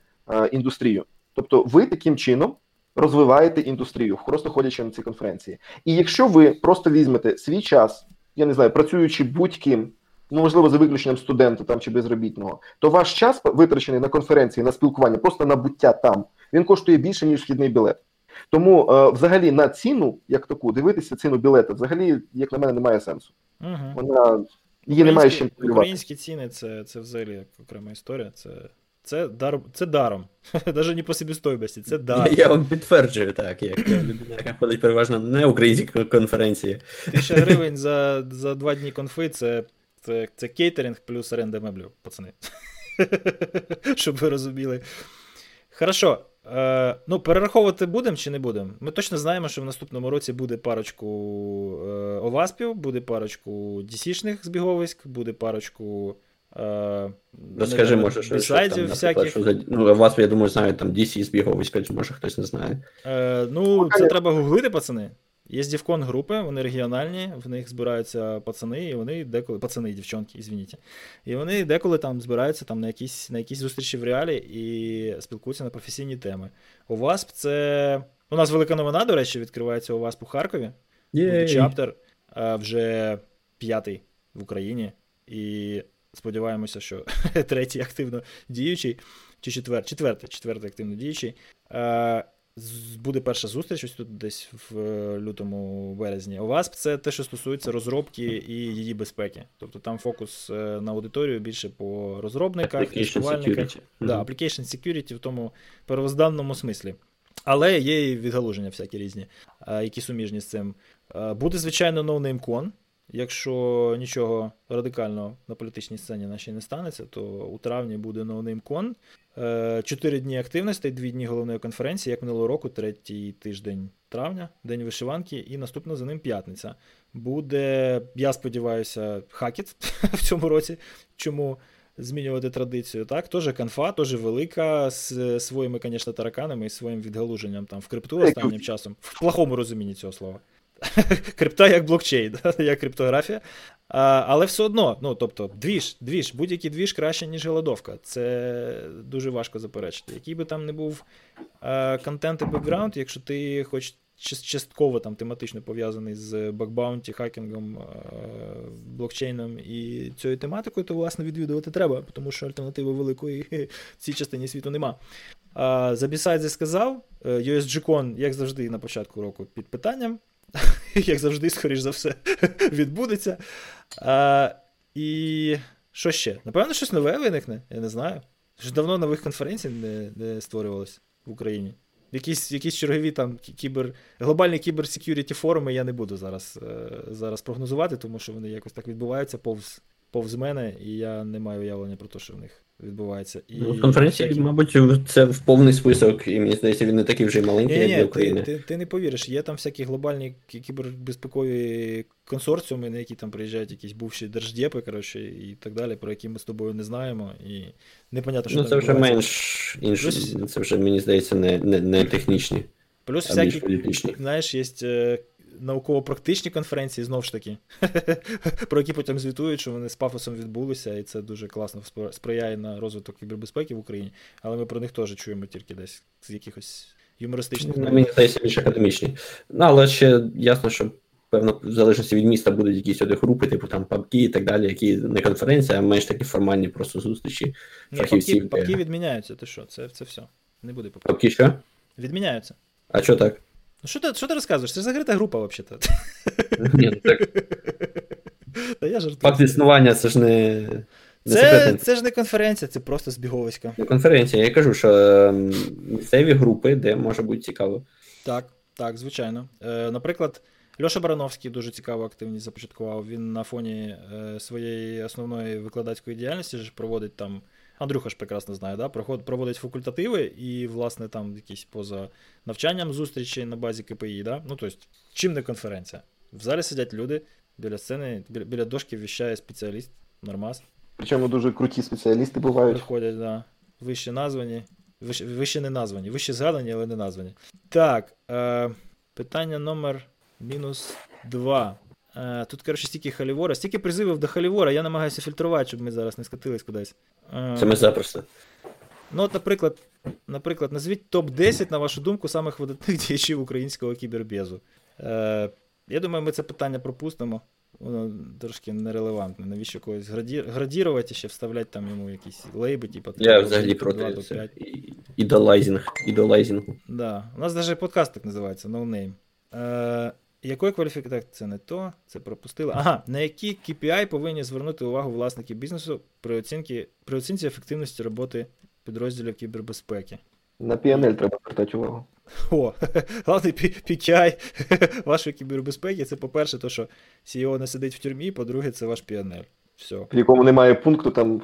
індустрію. Тобто, ви таким чином розвиваєте індустрію, просто ходячи на ці конференції. І якщо ви просто візьмете свій час, я не знаю, працюючи будь-ким, ну можливо, за виключенням студента там чи безробітного, то ваш час витрачений на конференції, на спілкування, просто на буття там, він коштує більше ніж вхідний білет. Тому, е, взагалі, на ціну, як таку, дивитися ціну білета, взагалі, як на мене, немає сенсу. Угу. Вона її немає чим Українські ціни це це взагалі окрема історія. Це це, дар, це даром. Навіть не по себестоїмості, це даром. Я вам підтверджую, так, як людина, яка ходить переважно на українські конференції. Тисяча гривень за за два дні конфи це, це, це кейтеринг плюс оренда меблів, пацани. Щоб ви розуміли. Хорошо. Е, Ну, перераховувати будемо чи не будемо? Ми точно знаємо, що в наступному році буде парочку е, Оваспів, буде парочку DC-шних збіговиськ, буде парочку. Е, Розкажи, може, що, що там, всяких. Що за... Ну, вас, я думаю, знають там DC збіговиська, може хтось не знає. Е, Ну, це треба гуглити, пацани. Є дівкон групи, вони регіональні, в них збираються пацани, і вони деколи пацани і дівчонки, извините. І вони деколи там збираються там на якісь на якісь зустрічі в реалі і спілкуються на професійні теми. У ВАСП це. У нас велика новина, до речі, відкривається у ВАСП у Харкові. Буде чаптер вже п'ятий в Україні. І сподіваємося, що третій активно діючий, чи четвертий, четвертий, четвертий активно діючий. Буде перша зустріч ось тут десь в е, лютому березні. У вас це те, що стосується розробки і її безпеки. Тобто там фокус е, на аудиторію більше по розробниках, тестувальниках. Да, Application security в тому первозданному смислі. Але є і відгалуження всякі різні, які суміжні з цим. Буде, звичайно, NoNameCon, якщо нічого радикального на політичній сцені нашій не станеться, то у травні буде NoNameCon. Кон. Е, чотири дні активностей, дві дні головної конференції, як минулого року, третій тиждень травня, день вишиванки, і наступна за ним п'ятниця. Буде, я сподіваюся, хакіт в цьому році. Чому? Змінювати традицію, так? Теж конфа, теж велика, з своїми, звісно, тараканами і своїм відгалуженням там в крипту останнім часом, в плохому розумінні цього слова. Крипта як блокчейн, як криптографія. А, Але все одно, ну тобто, двіж, двіж, будь-який двіж краще, ніж голодовка. Це дуже важко заперечити. Який би там не був а, контент і бекграунд, якщо ти хоч частково там тематично пов'язаний з bug bounty, хакінгом, блокчейном і цією тематикою, то власне відвідувати треба, тому що альтернативи великої в цій частині світу нема. А, За BSides я сказав, е, UISGCon, як завжди, на початку року під питанням. як завжди, скоріш за все, відбудеться. А, І що ще? Напевно, щось нове виникне, я не знаю. Вже давно нових конференцій не не створювалось в Україні. Якісь якісь чергові там кібер, глобальні кіберсекюріті форуми я не буду зараз е, зараз прогнозувати, тому що вони якось так відбуваються повз повз мене, і я не маю уявлення про те, що в них відбувається. І ну, Конференції, всякі... мабуть, це в повний список, і мені здається, він не такий вже маленький, як для України. Ти, ти, ти не повіриш, є там всякі глобальні кібербезпекові консорціуми, на які там приїжджають якісь бувші держдепи, коротше, і так далі, про які ми з тобою не знаємо. І непонятно, що ну, це вже менш інше, Плюс... це вже, мені здається, не, не, не технічні. Плюс всякі, знаєш, є е, науково-практичні конференції, знову ж таки, про які потім звітують, що вони з пафосом відбулися, і це дуже класно сприяє на розвиток кібербезпеки в Україні. Але ми про них теж чуємо тільки десь з якихось юмористичних. Ну, мені здається, більш академічні. Ну, але ще ясно, що. Певно, в залежності від міста будуть якісь от групи, типу там пабки і так далі, які не конференція, а менш такі формальні просто зустрічі. Ні. Пабки, пабки відміняються, ти що? Це це все. Не буде пабки. Пабки що? Відміняються. А що так? Ну, що ти що ти розказуєш? Це ж закрита група, взагалі. Ні, ну так. Та я жартую. Факт існування це ж не. не це це ж не конференція, це просто збіговиська. Не конференція. Я кажу, що ем, місцеві групи, де може бути цікаво. Так, так, звичайно. Е, Наприклад, Льоша Барановський дуже цікаву активність започаткував. Він на фоні е, своєї основної викладацької діяльності ж проводить там Андрюха ж прекрасно знає, да? проводить факультативи і, власне, там якісь поза навчанням зустрічі на базі КПІ. Да? Ну, тобто, чим не конференція? В залі сидять люди, біля сцени, біля, біля дошки віщає спеціаліст, нормас. Причому дуже круті спеціалісти бувають. Приходять, да. Вище названі, вище, вище не названі, вище згадані, але не названі. Так, е, питання номер мінус два. Е, тут, коротше, стільки халівора, стільки призивів до халівора, я намагаюся фільтрувати, щоб ми зараз не скатились кудись. Е, Це ми запросто. Ну, от, наприклад, наприклад, назвіть топ-10, на вашу думку, самих видатних діячів українського кібербезу. Е, Я думаю, ми це питання пропустимо. Воно трошки нерелевантне. Навіщо когось граді... градірувати ще вставляти там йому якісь лейбли, типу. Я взагалі проти idolizing. Ідолайзінгу. Да. У нас навіть подкаст так називається, No Name. Якої кваліфікації це не то, це пропустили. Ага, на які KPI повинні звернути увагу власники бізнесу при оцінці, при оцінці ефективності роботи підрозділів кібербезпеки? На PNL треба звертати увагу. О, головний PKI вашої кібербезпеки це, по-перше, то, що CEO не сидить в тюрмі, по-друге, це ваш PNL. Все. В якому немає пункту там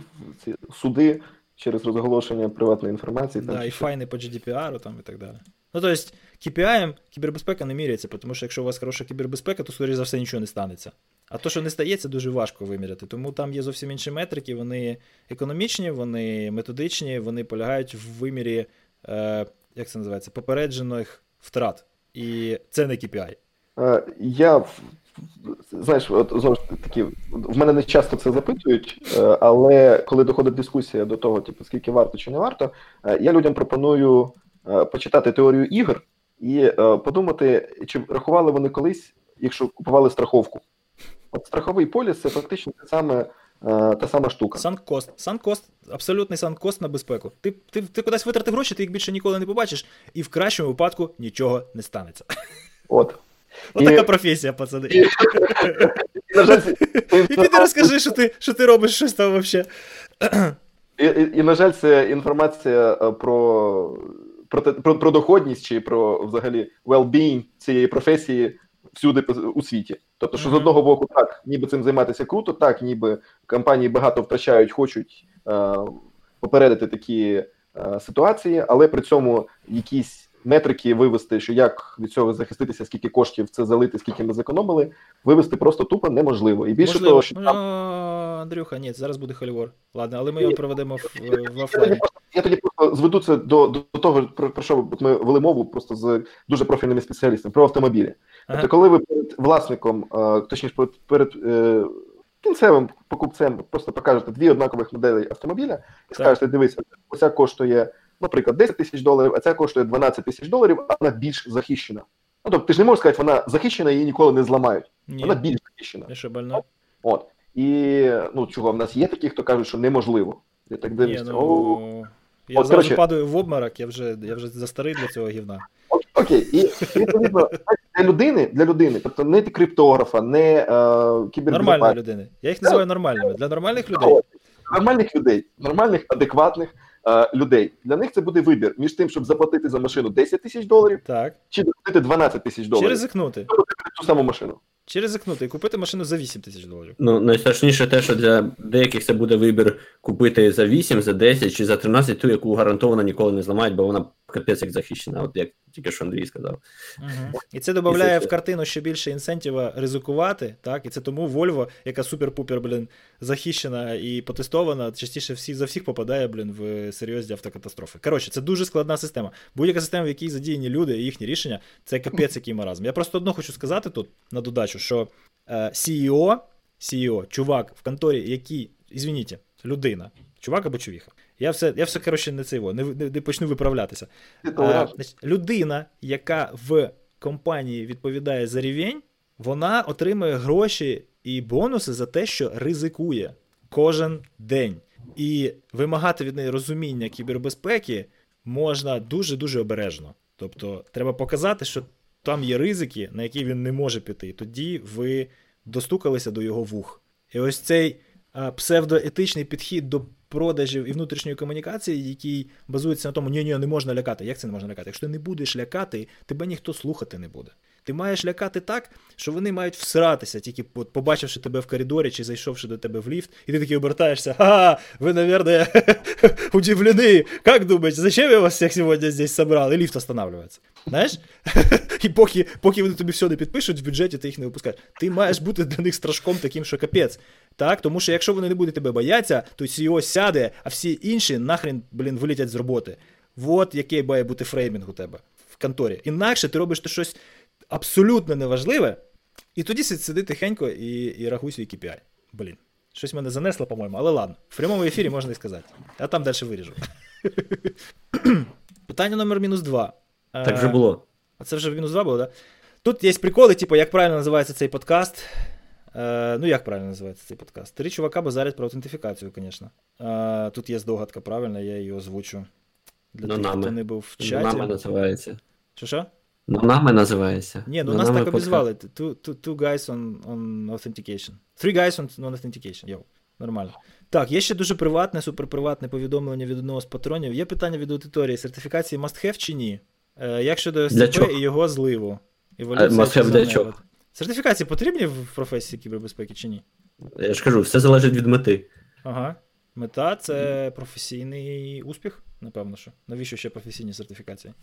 суди через розголошення приватної інформації. Там, да, і файни по GDPR там, і так далі. Ну, тобто, KPI кібербезпека не міряється, тому що якщо у вас хороша кібербезпека, то, скоріше за все, нічого не станеться. А то, що не стається, дуже важко виміряти. Тому там є зовсім інші метрики, вони економічні, вони методичні, вони полягають в вимірі, е, як це називається, попереджених втрат. І це не KPI. Е, я знаєш, от знову ж таки, в мене не часто це запитують, е, але коли доходить дискусія до того, типу, скільки варто чи не варто, е, я людям пропоную почитати теорію ігор і подумати, чи рахували вони колись, якщо купували страховку. От страховий поліс це фактично те саме. Та сама штука. Санкост. Санкост, абсолютний санкост на безпеку. Ти ти, ти кудись витратив гроші, ти їх більше ніколи не побачиш, і в кращому випадку нічого не станеться. От. Ось така професія, пацани. І, піди розкажи, що ти що ти робиш щось там взагалі. І, на жаль, це інформація е, про про, про, про доходність чи про взагалі well-being цієї професії всюди у світі. Тобто, що з одного боку, так, ніби цим займатися круто, так, ніби компанії багато втрачають, хочуть е, попередити такі е, ситуації, але при цьому якісь метрики вивести, що як від цього захиститися, скільки коштів це залити, скільки ми зекономили, вивести просто тупо неможливо. І більше Можливо. того, що Ну, там Андрюха, ні, зараз буде Холівор. Ладно, але ми його проведемо в, в офлайні. я тоді просто зведу це до, до того, про, про що ми вели мову просто з дуже профільними спеціалістами про автомобілі. Ага. Тобто, коли ви перед власником, е, точніше, перед, перед е, кінцевим покупцем просто покажете дві однакових моделі автомобіля і скажете, дивись, оця коштує, наприклад, 10 тисяч доларів, а ця коштує 12 тисяч доларів, а вона більш захищена. Ну, тобто, ти ж не можеш сказати, вона захищена, її ніколи не зламають. Ні, Вона більш захищена. що? От. І ну чого, в нас є такі, хто кажуть, що неможливо. Я так дивлюся. ну... Я От, зразу коротше- падаю в обморок, я вже, я вже застарий для цього гівна. Окей, і відповідно для людини, для людини, тобто не криптографа, не е, Нормальної людини. Я їх називаю нормальними. Для нормальних людей. нормальних людей, нормальних, адекватних людей. Для них це буде вибір між тим, щоб заплатити за машину 10 тисяч доларів, Так. чи заплатити 12 тисяч Чи ризикнути. Ту саму машину. Чи ризикнути і купити машину за 8 тисяч доларів. Ну, найстрашніше те, що для деяких це буде вибір купити за 8, за 10 чи за 13 ту, яку гарантовано ніколи не зламають, бо вона капець як захищена, от як тільки що Андрій сказав. Угу. І це додає в картину ще більше інсентива ризикувати, так? І це тому Volvo, яка супер-пупер, блін, захищена і потестована, частіше всі за всіх попадає, блін, в серйозні автокатастрофи. Коротше, це дуже складна система. Будь-яка система, в якій задіяні люди і їхні рішення, це капець який маразм. Я просто одно хочу сказати тут на додачу, що е, CEO, CEO, чувак в конторі, який, извините, людина, чувак або чувіха. Я все, я все коротше, не цей, во, не, не, не почну виправлятися. Ти А, людина, яка в компанії відповідає за рівень, вона отримує гроші і бонуси за те, що ризикує кожен день. І вимагати від неї розуміння кібербезпеки можна дуже-дуже обережно. Тобто, треба показати, що там є ризики, на які він не може піти. Тоді ви достукалися до його вух. І ось цей псевдоетичний підхід до продажів і внутрішньої комунікації, який базується на тому, ні, ні, не можна лякати. Як це не можна лякати? Якщо ти не будеш лякати, тебе ніхто слухати не буде. Ти маєш лякати так, що вони мають всратися, тільки побачивши тебе в коридорі чи зайшовши до тебе в ліфт, і ти такий обертаєшся. Ха, ви, наверное, удивлены. Как думаете, зачем я вас всіх сьогодні здесь собрал? І ліфт останавливається. Знаєш? І поки, поки вони тобі все не підпишуть в бюджеті, ти їх не випускаєш. Ти маєш бути для них страшком таким, що капець. Так? Тому що якщо вони не будуть тебе боятися, то CEO сяде, а всі інші нахрен, блін, вилетять з роботи. Вот який має бути фреймінг у тебе в конторі. Інакше ти робиш щось абсолютно неважливе, і тоді сиди тихенько і, і рахуй свій KPI. Блін. Щось мене занесло, по-моєму, але ладно. В прямому ефірі можна і сказати. А там далі виріжу. Питання номер мінус два. Так вже було. А це вже мінус 2 було, так? Да? Тут є приколи, типу, як правильно називається цей подкаст. Е, ну, як правильно називається цей подкаст? Три чувака базарять про аутентифікацію, звісно. Е, тут є здогадка, правильно, я її озвучу. Для Ну, тих, хто не був в Ну, чаті. називається. Що що? Ну, називається. Ні, ну нас так обізвали. Two, two, two guys on, on authentication. Three guys on, on authentication. Йоу, нормально. Так, є ще дуже приватне, суперприватне повідомлення від одного з патронів. Є питання від аудиторії: сертифікації must have чи ні? Е, як щодо СЦП і його зливу? Must-have для чого? Сертифікації потрібні в професії кібербезпеки чи ні? Я ж кажу, все залежить від мети. Ага. Мета це професійний успіх, напевно, що. Навіщо ще професійні сертифікації?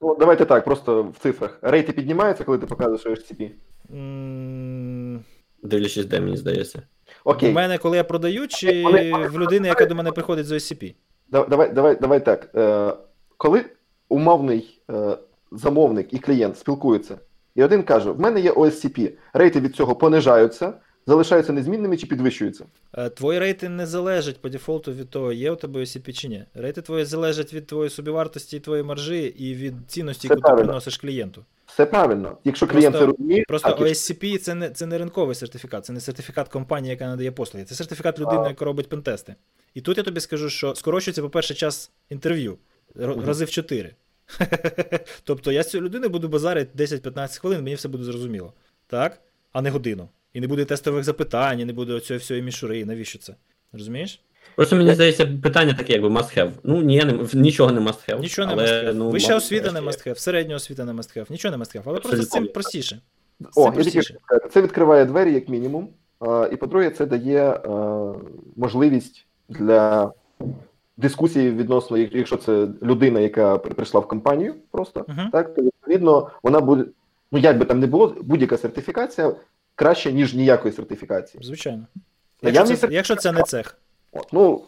Ну, давайте так, просто в цифрах. Рейти піднімаються, коли ти показуєш HCP? М, Дивлячись, де мені здається. У Окей, мене, коли я продаю, чи Вони- вони- в людини, яка до мене приходить з OSCP? Да- давай, давай, давай так. Е, коли умовний е, замовник і клієнт спілкуються, і один каже: в мене є OSCP, рейти від цього понижаються, залишаються незмінними чи підвищуються. Е, Твої рейти не залежать по дефолту від того, є у тебе OCP чи ні. Рейти твої залежать від твоєї собівартості і твоєї маржі, і від цінності, яку ти приносиш клієнту. Все правильно. Якщо клієнт Просто- це розуміє, Просто так, OSCP це не, це не ринковий сертифікат, це не сертифікат компанії, яка надає послуги. Це сертифікат людини, яка робить пентести. І тут я тобі скажу, що скорочується, по-перше, час інтерв'ю рази в 4. тобто я з цією людиною буду базарити 10-15 хвилин, мені все буде зрозуміло. Так? А не годину. І не буде тестових запитань, і не буде оцієї всієї мішури. Навіщо це? Розумієш? Просто мені здається, питання таке, якби must have. Ну, ні, не, нічого не must have. Нічого не але, must have. Ну, Вища must освіта не must have, середня освіта не must have. Нічого не must have. Але просто з цим простіше. О, я Це відкриває двері, як мінімум. І по-друге, це дає можливість для дискусії відносно, якщо це людина, яка прийшла в компанію, просто uh-huh. так, то відповідно вона буде. Ну, як би там не було, будь-яка сертифікація краще, ніж ніякої сертифікації. Звичайно. Якщо це, якщо це не цех. От, ну...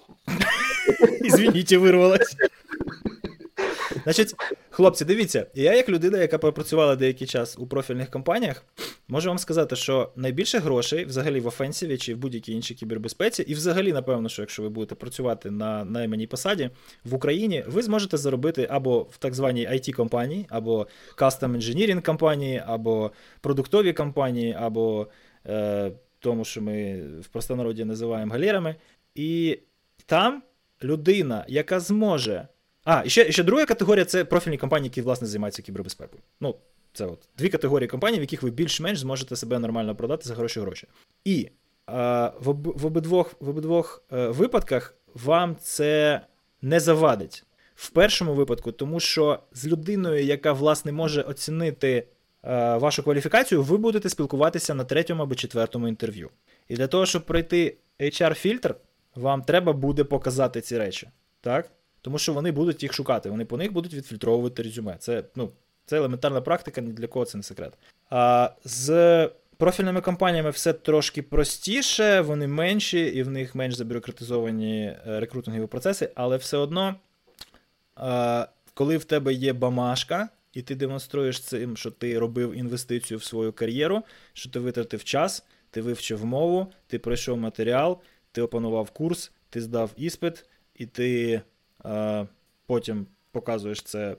Извините, вирвалось. Значить, хлопці, дивіться, я, як людина, яка пропрацювала деякий час у профільних компаніях, можу вам сказати, що найбільше грошей взагалі в офенсіві чи в будь-якій іншій кібербезпеці, і взагалі, напевно, що якщо ви будете працювати на найманій посаді в Україні, ви зможете заробити або в так званій it компанії або Custom Engineering компанії, або продуктові компанії, або е, тому, що ми в простонароді називаємо галерами. І там людина, яка зможе. А, і ще, ще друга категорія це профільні компанії, які, власне, займаються кібербезпекою. Ну, це от дві категорії компаній, в яких ви більш-менш зможете себе нормально продати за хороші гроші. І а, в, об, в обидвох в обидвох е, випадках вам це не завадить. В першому випадку, тому що з людиною, яка, власне, може оцінити е, вашу кваліфікацію, ви будете спілкуватися на третьому або четвертому інтерв'ю. І для того, щоб пройти HR-фільтр, вам треба буде показати ці речі. так? Тому що вони будуть їх шукати, вони по них будуть відфільтровувати резюме. Це ну, це елементарна практика, ні для кого це не секрет. А з профільними компаніями все трошки простіше, вони менші і в них менш забюрократизовані е, рекрутингові процеси, але все одно, коли в тебе є бамашка, і ти демонструєш цим, що ти робив інвестицію в свою кар'єру, що ти витратив час, ти вивчив мову, ти пройшов матеріал, ти опанував курс, ти здав іспит, і ти потім показуєш це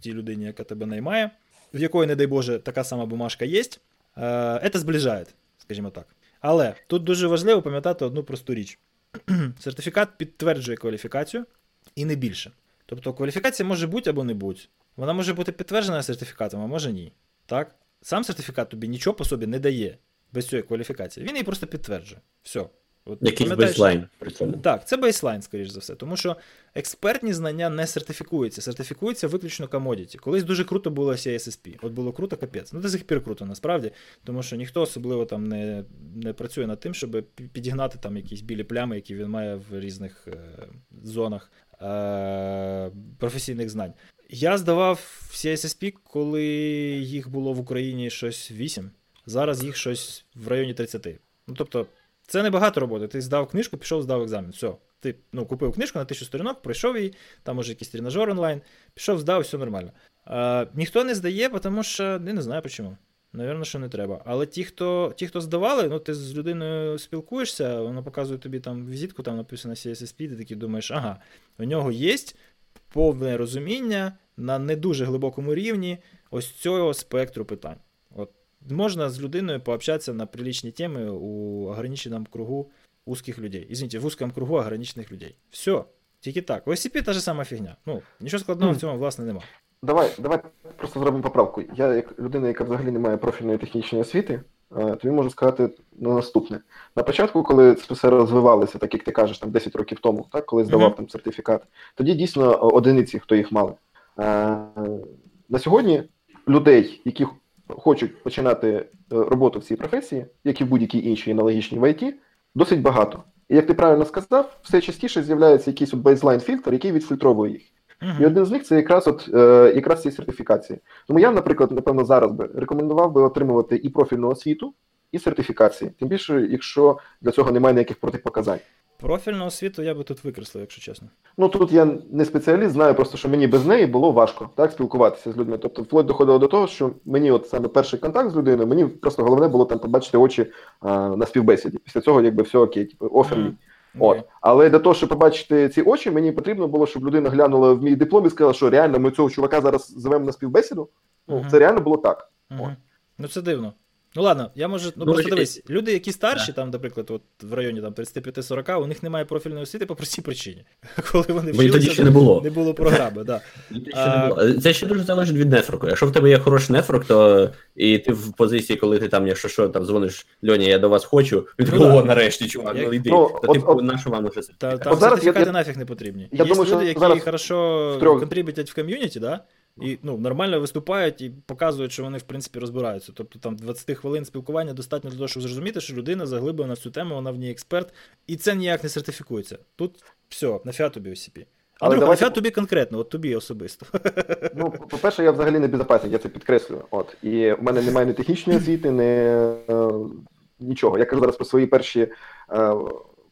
тій людині, яка тебе наймає, в якої, не дай Боже, така сама бумажка є, е, це зближає, скажімо так. Але тут дуже важливо пам'ятати одну просту річ: сертифікат підтверджує кваліфікацію і не більше. Тобто кваліфікація може бути або не бути. Вона може бути підтверджена сертифікатом, а може ні. Так? Сам сертифікат тобі нічого по собі не дає без цієї кваліфікації. Він її просто підтверджує. Все. От, Якийсь baseline. Так, це baseline, скоріш за все. Тому що експертні знання не сертифікуються, сертифікуються виключно commodity. Колись дуже круто було CISSP. От було круто, капець. Ну, до сих пір круто, насправді, тому що ніхто особливо там не не працює над тим, щоб підігнати там якісь білі плями, які він має в різних е, зонах е, професійних знань. Я здавав CISSP, коли їх було в Україні щось 8. Зараз їх щось в районі 30. Ну, тобто. Це не багато роботи. Ти здав книжку, пішов, здав екзамен. Все. Ти ну, купив книжку на тисячу сторінок, пройшов її, там може якийсь тренажер онлайн, пішов, здав, все нормально. А, Ніхто не здає, тому що я не знаю чому. Навірно, що не треба. Але ті, хто ті, хто здавали, ну ти з людиною спілкуєшся, вона показує тобі там візитку, там написано CSSP, ти такий думаєш, ага, у нього є повне розуміння на не дуже глибокому рівні ось цього спектру питань можно с людиною пообщаться на приличные темы у ограниченном кругу узких людей. Извините, в узком кругу ограничених людей. Все. Тільки так. В OSCP та ж сама фігня. Ну, нічого складного в цьому, власне, нема. Давай, давай просто зробимо поправку. Я, як людина, яка взагалі не має профільної технічної освіти, е, тобі можу сказати на наступне. На початку, коли це все розвивалося, так як ти кажеш, там 10 років тому, так, коли здавав mm-hmm. там сертифікат, тоді дійсно одиниці, хто їх мали. Е, на сьогодні людей, які хочуть починати е, роботу в цій професії, як і в будь-якій іншій аналогічній в ІТ, досить багато. І як ти правильно сказав, все частіше з'являється якийсь от бейзлайн фільтр, який відфільтровує їх. Uh-huh. І один з них це якраз от е, якраз ці сертифікації. Тому я, наприклад, напевно, зараз би рекомендував би отримувати і профільну освіту, і сертифікації. Тим більше, якщо для цього немає ніяких протипоказань. Профільну освіту я би тут викреслив, якщо чесно. Ну тут я не спеціаліст, знаю просто, що мені без неї було важко так спілкуватися з людьми. Тобто, вплоть доходило до того, що мені, от саме перший контакт з людиною, мені просто головне було там побачити очі а, на співбесіді. Після цього, якби все окей, типу, офер mm-hmm. От. Але для того, щоб побачити ці очі, мені потрібно було, щоб людина глянула в мій диплом і сказала, що реально ми цього чувака зараз зовемо на співбесіду. Ну, mm-hmm. це реально було так. Mm-hmm. Ну це дивно. Ну ладно, я можу. Ну, ну просто дивись, люди, які старші, там, наприклад, от в районі там 35-40, у них немає профільної освіти по простій причині. Коли вони вчилися, тоді ще не було. Не було програми, да. Це ще дуже залежить від нефроку. Якщо в тебе є хороший нефрок, то і ти в позиції, коли ти там, якщо що, там дзвониш Льоні, я до вас хочу, він ну, о, нарешті, чувак, ну йди. Ну, то типу, на що вам уже Та, Там сертифікати нафіг не потрібні. Є люди, які хорошо контриб'ютять в ком'юніті, да? І ну, нормально виступають і показують, що вони в принципі розбираються. Тобто там 20 хвилин спілкування достатньо для того, щоб зрозуміти, що людина заглиблена в цю тему, вона в ній експерт, і це ніяк не сертифікується. Тут все, нафіга тобі OCP. Але Андрюха, давайте... тобі конкретно, от тобі особисто. Ну, по-перше, я взагалі не безпечник, я це підкреслюю. От. І в мене немає ні технічної освіти, ні е, нічого. Я кажу зараз про свої перші. Е,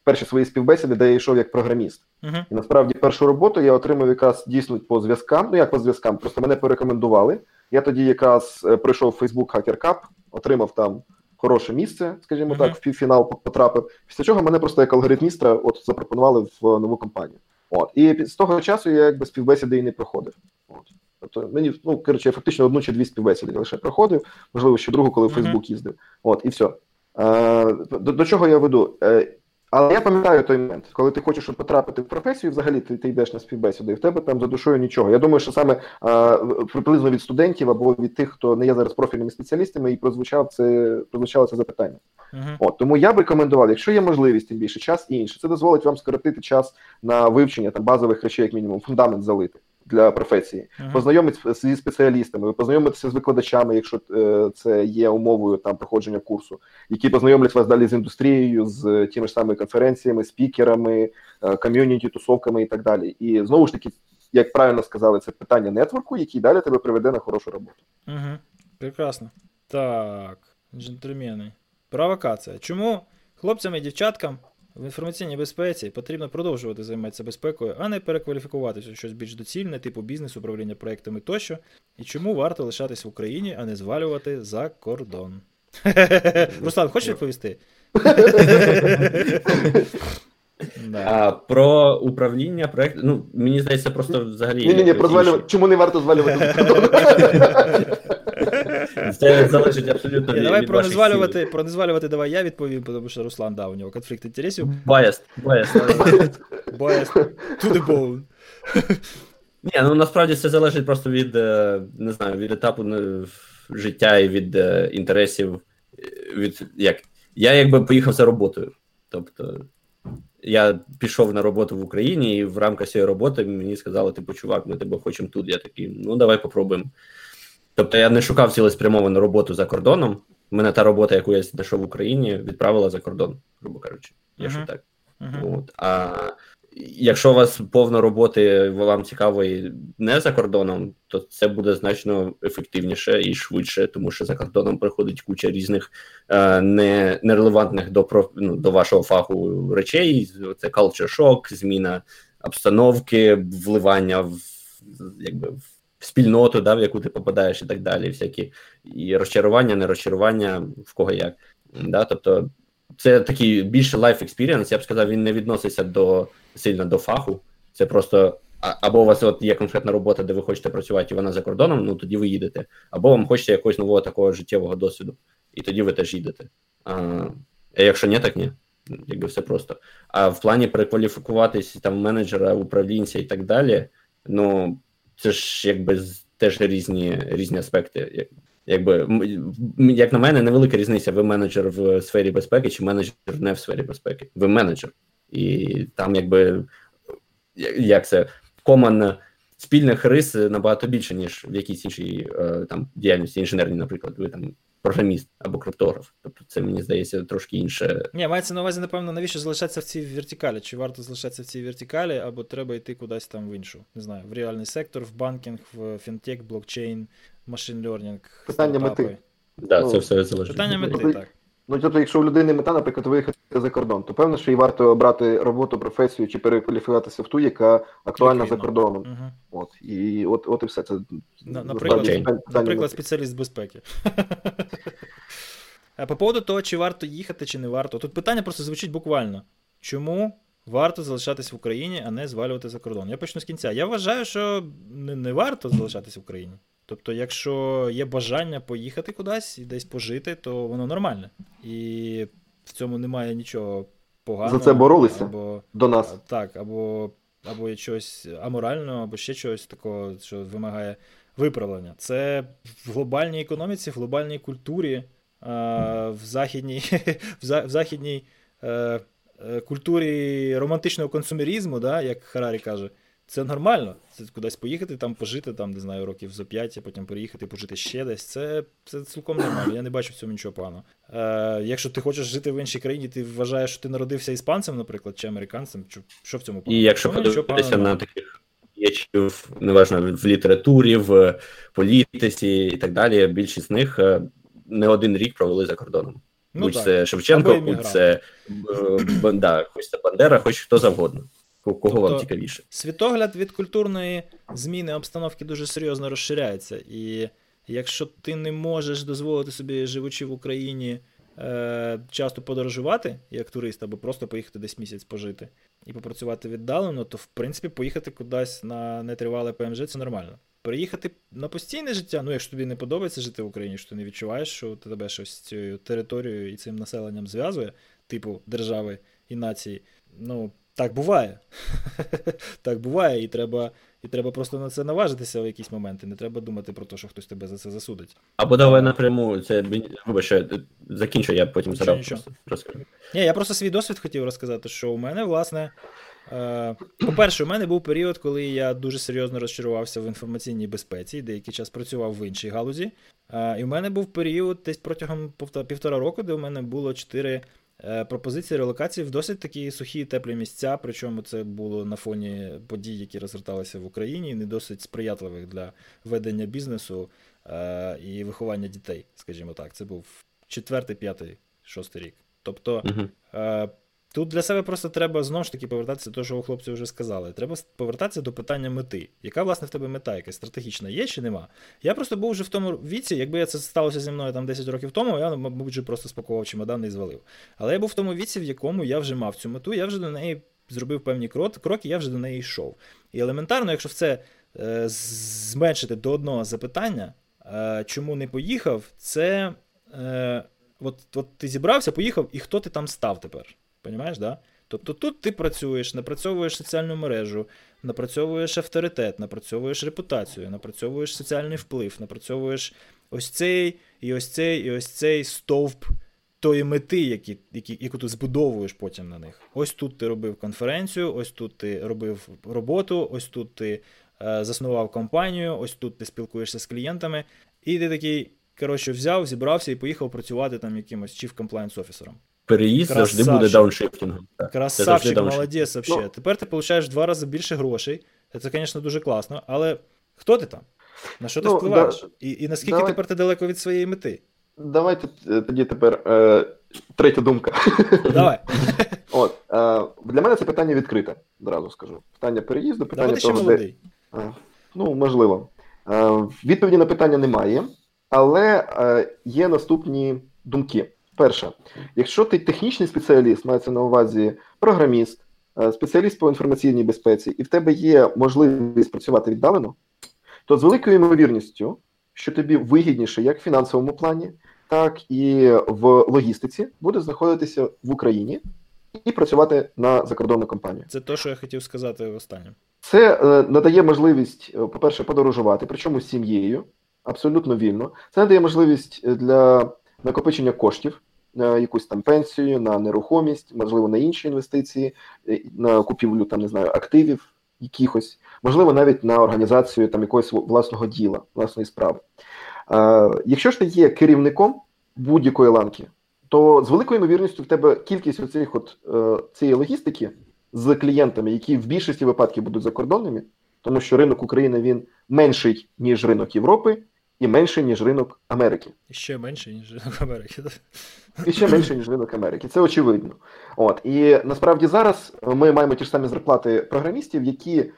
перші свої співбесіди, де я йшов як програміст. Uh-huh. І насправді першу роботу я отримав якраз дійсно по зв'язкам. Ну як по зв'язкам, просто мене порекомендували. Я тоді якраз е, пройшов Facebook Hacker Cup, отримав там хороше місце, скажімо uh-huh. так, в півфінал потрапив. Після чого мене просто як алгоритмістра от запропонували в нову компанію. От і з того часу я якби співбесіди і не проходив. От. Тобто мені ну коротше, я фактично одну чи дві співбесіди лише проходив, можливо, ще другу, коли в Фейсбук їздив. От і все. Е, до, до чого я веду? Е, але я пам'ятаю той момент, коли ти хочеш потрапити в професію, взагалі ти ти йдеш на співбесіду, і в тебе там за душою нічого. Я думаю, що саме а, приблизно від студентів або від тих, хто не є зараз профільними спеціалістами, і прозвучав це прозвучало це запитання. Uh-huh. От тому я б рекомендував, якщо є можливість, тим більше час і інше, це дозволить вам скоротити час на вивчення там базових речей, як мінімум, фундамент залити для професії, uh-huh. познайомитися зі спеціалістами, познайомитися з викладачами, якщо е, це є умовою там проходження курсу, які познайомлять вас далі з індустрією, з тими ж самими конференціями, спікерами, е, ком'юніті, тусовками і так далі. І знову ж таки, як правильно сказали, це питання нетворку, який далі тебе приведе на хорошу роботу. Угу. Прекрасно. Так, джентльмени. Провокація. Чому хлопцям і дівчаткам в інформаційній безпеці потрібно продовжувати займатися безпекою, а не перекваліфікуватися в щось більш доцільне, типу бізнес, управління проектами тощо. І чому варто лишатись в Україні, а не звалювати за кордон? Руслан, хочеш відповісти? А, Про управління проєкту, ну, мені здається, просто взагалі. Ні, ні, ні, про звалювати. Чому не варто звалювати? Це залежить абсолютно. від Давай про не звалювати, про не звалювати, давай я відповім, тому що Руслан дав у нього конфлікт інтересів. Biased, biased. Biased to the bone. Ні, ну насправді це залежить просто від е, не знаю, від етапу життя і від е, інтересів. Від як я якби поїхав за роботою. Тобто я пішов на роботу в Україні, і в рамках цієї роботи мені сказали, типу, чувак, ми тебе хочемо тут. Я такий, ну давай попробуємо. Тобто я не шукав цілеспрямовану роботу за кордоном. Мене та робота, яку я знайшов в Україні, відправила за кордон, грубо кажучи. Якщо uh-huh. так. Uh-huh. От. А якщо у вас повно роботи, вам цікаво і не за кордоном, то це буде значно ефективніше і швидше, тому що за кордоном приходить куча різних е, не, нерелевантних до ну, до вашого фаху речей. Це culture shock, зміна обстановки, вливання в якби в спільноту, да, в яку ти попадаєш, і так далі. Всякі і розчарування, не розчарування, в кого як. Да? Тобто це такий більше life experience, я б сказав, він не відноситься до сильно до фаху. Це просто або у вас от є конкретна робота, де ви хочете працювати, і вона за кордоном, ну тоді ви їдете, або вам хочеться якогось нового такого життєвого досвіду, і тоді ви теж їдете. А, а якщо ні, так ні. Якби все просто. А в плані перекваліфікуватись там менеджера, управлінця і так далі, ну це ж якби теж різні різні аспекти. Якби як на мене, невелика різниця. Ви менеджер в сфері безпеки чи менеджер не в сфері безпеки. Ви менеджер, і там, якби як це коман спільних рис набагато більше, ніж в якійсь іншій е, там діяльності інженерній, наприклад, ви там програміст або криптограф. Тобто, це мені здається трошки інше. Ні, мається на увазі, напевно, навіщо залишатися в цій вертикалі? Чи варто залишатися в цій вертикалі, або треба йти кудись там в іншу? Не знаю, в реальний сектор, в банкінг, в фінтек, блокчейн, машин лернінг. Питання мети. Да, ну, це все залежить. Питання мети, так. Ну, тобто, якщо у людини мета, наприклад, виїхати за кордон, то певно, що їй варто обрати роботу, професію чи перекваліфікуватися в ту, яка актуальна за кордоном. Угу. От і от от і все це. На, наприклад, наприклад спеціаліст безпеки. А по поводу того, чи варто їхати, чи не варто. Тут питання просто звучить буквально. Чому варто залишатись в Україні, а не звалювати за кордон? Я почну з кінця. Я вважаю, що не, не варто залишатись в Україні. Тобто, якщо є бажання поїхати кудись і десь пожити, то воно нормальне. І в цьому немає нічого поганого. За це боролися або, до нас. Так, або або є чогось аморального, або ще чогось такого, що вимагає виправлення. Це в глобальній економіці, в глобальній культурі, в західній в західній е, е, культурі романтичного консумерізму, да, як Харарі каже це нормально. Це кудись поїхати, там пожити, там, не знаю, років за п'ять, а потім переїхати, пожити ще десь. Це це цілком нормально. Я не бачу в цьому нічого поганого. Е, Якщо ти хочеш жити в іншій країні, ти вважаєш, що ти народився іспанцем, наприклад, чи американцем, що, що в цьому поганого? І якщо подивитися на таких діячів, неважно, в літературі, в політиці і так далі, більшість з них е, не один рік провели за кордоном. Ну, будь так. це Шевченко, будь це е, да, хоч це Бандера, хоч хто завгодно. Кого тобто, вам цікавіше? Світогляд від культурної зміни обстановки дуже серйозно розширяється. І якщо ти не можеш дозволити собі, живучи в Україні, е, часто подорожувати як турист, або просто поїхати десь місяць пожити і попрацювати віддалено, то в принципі поїхати кудись на нетривале ПМЖ це нормально. Переїхати на постійне життя, ну якщо тобі не подобається жити в Україні, що ти не відчуваєш, що тебе щось з цією територією і цим населенням зв'язує, типу держави і нації, ну так буває. Так буває, і треба і треба просто на це наважитися в якісь моменти. Не треба думати про те, що хтось тебе за це засудить. Або давай напряму, це вибач, закінчу, я потім задав. Ні, я просто свій досвід хотів розказати, що у мене, власне. Е, по-перше, у мене був період, коли я дуже серйозно розчарувався в інформаційній безпеці, деякий час працював в іншій галузі. Е, і в мене був період десь протягом півтора року, де у мене було чотири пропозиції релокації в досить такі сухі теплі місця, причому це було на фоні подій, які розгорталися в Україні, не досить сприятливих для ведення бізнесу е, і виховання дітей, скажімо так. Це був четвертий, п'ятий, шостий рік. Тобто. Uh-huh. Тут для себе просто треба знову ж таки повертатися до того, що хлопці вже сказали. Треба повертатися до питання мети. Яка, власне, в тебе мета якась стратегічна є чи нема? Я просто був вже в тому віці, якби це сталося зі мною там 10 років тому, я, мабуть, просто спакував чемодан і звалив. Але я був в тому віці, в якому я вже мав цю мету, я вже до неї зробив певні кроки, я вже до неї йшов. І елементарно, якщо це е, зменшити до одного запитання, е, чому не поїхав, це. Е, От от ти зібрався, поїхав, і хто ти там став тепер? Понимаєш, да? Тобто тут ти працюєш, напрацьовуєш соціальну мережу, напрацьовуєш авторитет, напрацьовуєш репутацію, напрацьовуєш соціальний вплив, напрацьовуєш ось цей і ось цей, і ось цей стовп тої мети, які, які, яку ти збудовуєш потім на них. Ось тут ти робив конференцію, ось тут ти робив роботу, ось тут ти е, заснував компанію, ось тут ти спілкуєшся з клієнтами, і ти такий, коротше, взяв, зібрався і поїхав працювати там якимось chief compliance офісером переїзд Красавчик. завжди буде дауншифтингом. Красавчик, молодець вообще. Ну, Тепер ти отримуєш два рази більше грошей. Це, звісно, дуже класно, але хто ти там? На що ти ну, впливаєш? Да, і і наскільки давай, тепер ти далеко від своєї мети? Давайте тоді тепер е, третя думка. Давай. От, е, Для мене це питання відкрите, одразу скажу. Питання переїзду, питання Давай того, де... Е, ну, можливо. Е, Відповіді на питання немає, але е, є наступні думки. Перше, якщо ти технічний спеціаліст, мається на увазі програміст, е, спеціаліст по інформаційній безпеці, і в тебе є можливість працювати віддалено, то з великою ймовірністю, що тобі вигідніше як в фінансовому плані, так і в логістиці, буде знаходитися в Україні і працювати на закордонну компанію. Це те, що я хотів сказати останнім. Це е, надає можливість, е, по-перше, подорожувати, причому з сім'єю, абсолютно вільно. Це надає можливість для накопичення коштів на якусь там пенсію, на нерухомість, можливо, на інші інвестиції, е, на купівлю там не знаю активів якихось, можливо, навіть на організацію там якогось власного діла, власної справи. Якщо ж ти є керівником будь-якої ланки, то з великою ймовірністю в тебе кількість оцих от е, цієї логістики з клієнтами, які в більшості випадків будуть закордонними, тому що ринок України він менший ніж ринок Європи і менше, ніж ринок Америки. І ще менше, ніж ринок Америки. І ще менше, ніж ринок Америки. Це очевидно. От І насправді зараз ми маємо ті ж самі зарплати програмістів, які е,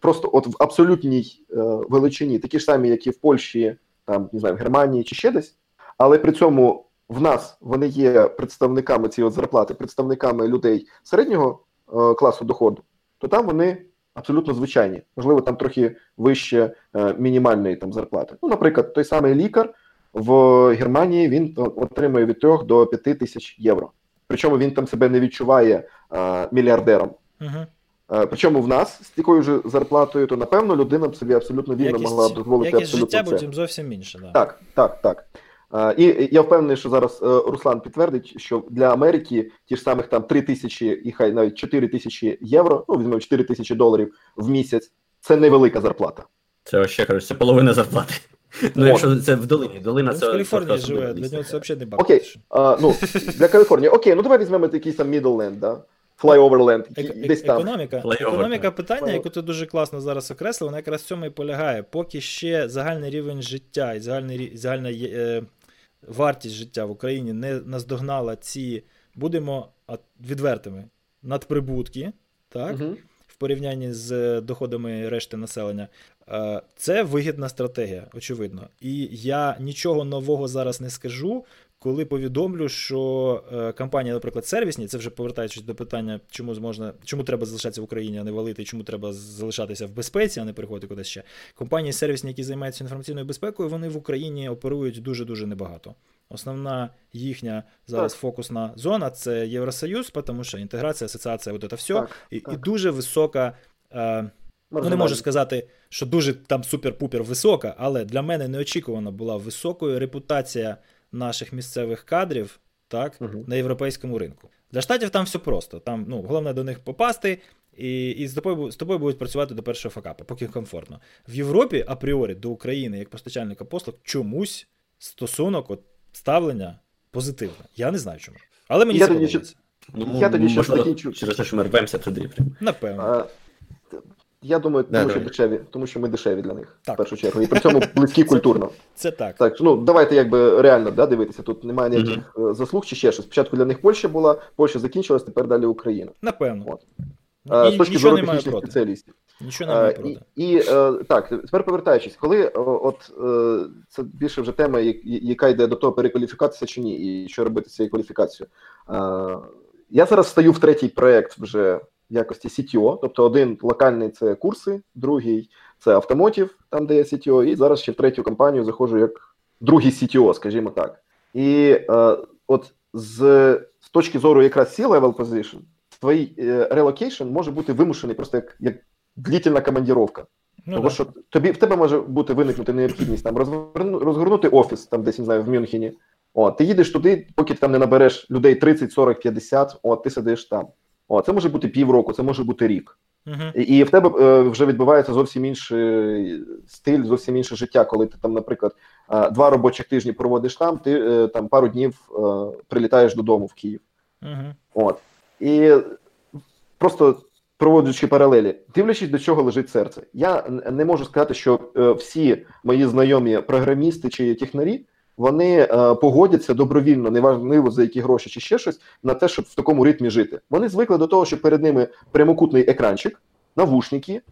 просто от в абсолютній е, величині, такі ж самі, як і в Польщі, там не знаю, в Германії чи ще десь, але при цьому в нас вони є представниками цієї зарплати, представниками людей середнього е, класу доходу, то там вони абсолютно звичайні. Можливо, там трохи вище е, мінімальної там зарплати. Ну, наприклад, той самий лікар в Германії він отримує від 3 до 5 тисяч євро. Причому він там себе не відчуває е, мільярдером. uh Причому в нас з такою ж зарплатою, то напевно людина б собі абсолютно вільно якість, могла дозволити якість абсолютно життя потім зовсім інше. Да. Так, так, так. І я впевнений, що зараз е, Руслан підтвердить, що для Америки ті ж самих там 3 тисячі і хай навіть 4 тисячі євро, ну візьмемо 4 тисячі доларів в місяць. Це невелика зарплата. Це ще кажуть, це половина зарплати. Ну, якщо це в долині, долина це. в Каліфорнії живе, для нього це взагалі не бабки. Окей, а, ну, для Каліфорнії. Окей, ну давай візьмемо якийсь там Middleland, да? Ек- десь там. Економіка, економіка питання, яку ти дуже класно зараз окреслив, вона якраз в цьому і полягає. Поки ще загальний рівень життя і загальний, рі- загальна є- е, вартість життя в Україні не наздогнала ці, будемо відвертими, надприбутки, так? Угу. в порівнянні з доходами решти населення. Е, Це вигідна стратегія, очевидно. І я нічого нового зараз не скажу, коли повідомлю, що е, компанія, наприклад, сервісні, це вже повертаючись до питання, чому зможна, чому треба залишатися в Україні, а не валити, чому треба залишатися в безпеці, а не переходити кудись ще. Компанії сервісні, які займаються інформаційною безпекою, вони в Україні оперують дуже дуже небагато. Основна їхня зараз Так. фокусна зона це Євросоюз, тому що інтеграція, асоціація, от це все. Так, І, так. і дуже висока. Е, ну, не можу сказати, що дуже там супер-пупер висока, але для мене неочікувано була високою репутація наших місцевих кадрів так, Мгм. на європейському ринку. Для штатів там все просто. Там, ну, головне до них попасти, і, і з, тобою, з тобою будуть працювати до першого факапа, поки комфортно. В Європі, апріорі, до України, як постачальника послуг, чомусь стосунок, от, ставлення позитивне. Я не знаю чому. Але мені Я це тоді Ну, Я тоді ще закінчу. Через те, що ми рвемося туди. Напевно. А, Я думаю, Да, тому що дешеві, тому що ми дешеві для них Так. в першу чергу. І при цьому близькі культурно. Це так. Так, ну давайте якби реально да, дивитися. Тут немає ніяких е, заслуг чи ще щось. Спочатку для них Польща була, Польща закінчилась, тепер далі Україна. Напевно. От. Е, і З точки зору технічних проти. спеціалістів. Нічого немає Е, проти. І, і так, тепер повертаючись, коли от це більше вже тема, яка йде до того, перекваліфікуватися чи ні, і що робити з цією кваліфікацією. Я зараз стаю в третій проект вже якості CTO, тобто один локальний це курси, другий це автомотів, там де я CTO, і зараз ще в третю компанію заходжу як другий CTO, скажімо так. І е, от з, з точки зору якраз C-level position, твій е, relocation може бути вимушений просто як, як длительна командіровка. Ну, Тому да. що тобі в тебе може бути виникнути необхідність там розгорну, розгорнути офіс, там десь не знаю, в Мюнхені. О, ти їдеш туди, поки ти там не набереш людей 30, 40, 50, о, ти сидиш там. О, це може бути півроку, це може бути рік. Мгм. І, в тебе е, вже відбувається зовсім інший стиль, зовсім інше життя, коли ти там, наприклад, е, два робочих тижні проводиш там, ти е, там пару днів прилітаєш додому в Київ. Мгм. От. І просто проводячи паралелі, дивлячись, до чого лежить серце. Я не можу сказати, що всі мої знайомі програмісти чи технарі. Вони е, погодяться добровільно, неважливо за які гроші чи ще щось, на те, щоб в такому ритмі жити. Вони звикли до того, що перед ними прямокутний екранчик, навушники,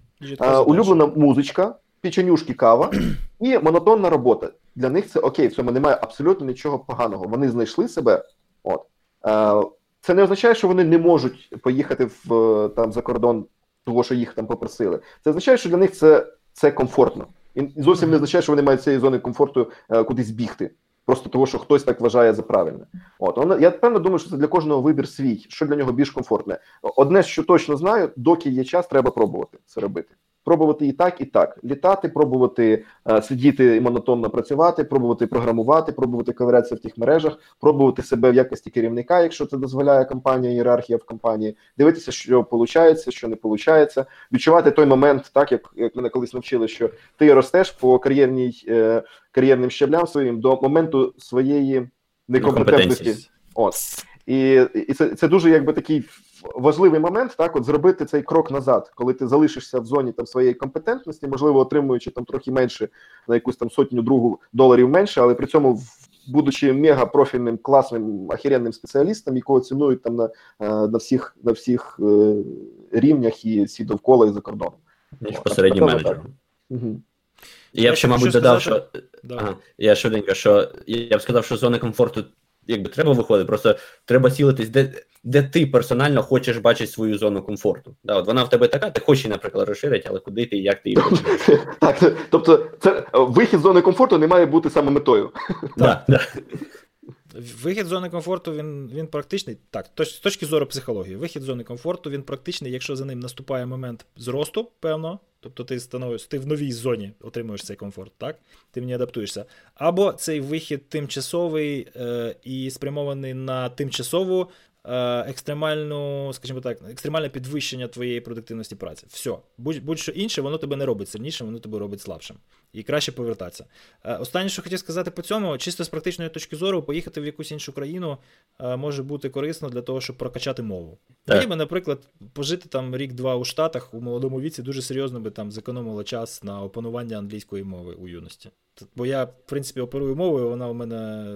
е, улюблена музичка, печенюшки, кава і монотонна робота. Для них це окей, в цьому немає абсолютно нічого поганого. Вони знайшли себе. От е, це не означає, що вони не можуть поїхати в там за кордон, того, що їх там попросили. Це означає, що для них це, це комфортно. І зовсім не означає, що вони мають цієї зони комфорту е, кудись бігти. Просто того, що хтось так вважає за правильне. От я певно думаю, що це для кожного вибір свій, що для нього більш комфортне. Одне, що точно знаю, доки є час, треба пробувати це робити. Пробувати і так, і так. Літати, пробувати е, сидіти і монотонно працювати, пробувати програмувати, пробувати ковирятися в тих мережах, пробувати себе в якості керівника, якщо це дозволяє компанія, ієрархія в компанії, дивитися, що виходить, що не виходить, відчувати той момент, так як, як мене колись навчили, що ти ростеш по кар'єрній е, кар'єрним щаблям своїм до моменту своєї некомпетентності. От і, і це, це дуже якби такий важливий момент, так от зробити цей крок назад, коли ти залишишся в зоні там своєї компетентності, можливо, отримуючи там трохи менше на якусь там сотню другу доларів менше, але при цьому будучи мега профільним, класним, ахіренним спеціалістом, якого цінують там на, е, на всіх на всіх е, рівнях і всі довкола і за кордоном. Ніж посереднім менеджером. Угу. Я б ще, мабуть, додав, сказати- що Давай. Ага, я швиденько, що я б сказав, що зони комфорту якби треба виходити, просто треба цілитись, де, де ти персонально хочеш бачити свою зону комфорту. Да, от вона в тебе така, ти хочеш, наприклад, розширити, але куди ти і як ти її хочеш. Так, тобто, це вихід з зони комфорту не має бути саме метою. Да, да. Вихід з зони комфорту він, він практичний. Так, з точки зору психології, вихід з зони комфорту він практичний, якщо за ним наступає момент зросту, певно, тобто ти становиш, ти в новій зоні отримуєш цей комфорт, так? Ти ній адаптуєшся. Або цей вихід тимчасовий е, і спрямований на тимчасову екстремальну, скажімо так, екстремальне підвищення твоєї продуктивності праці. Все. Будь-що інше, воно тебе не робить сильнішим, воно тебе робить слабшим. І краще повертатися. Е, останнє, що хотів сказати по цьому, чисто з практичної точки зору, поїхати в якусь іншу країну е, може бути корисно для того, щоб прокачати мову. Мені би, наприклад, пожити там рік-два у Штатах у молодому віці дуже серйозно би там зекономило час на опанування англійської мови у юності. Бо я, в принципі, оперую мовою, вона у мене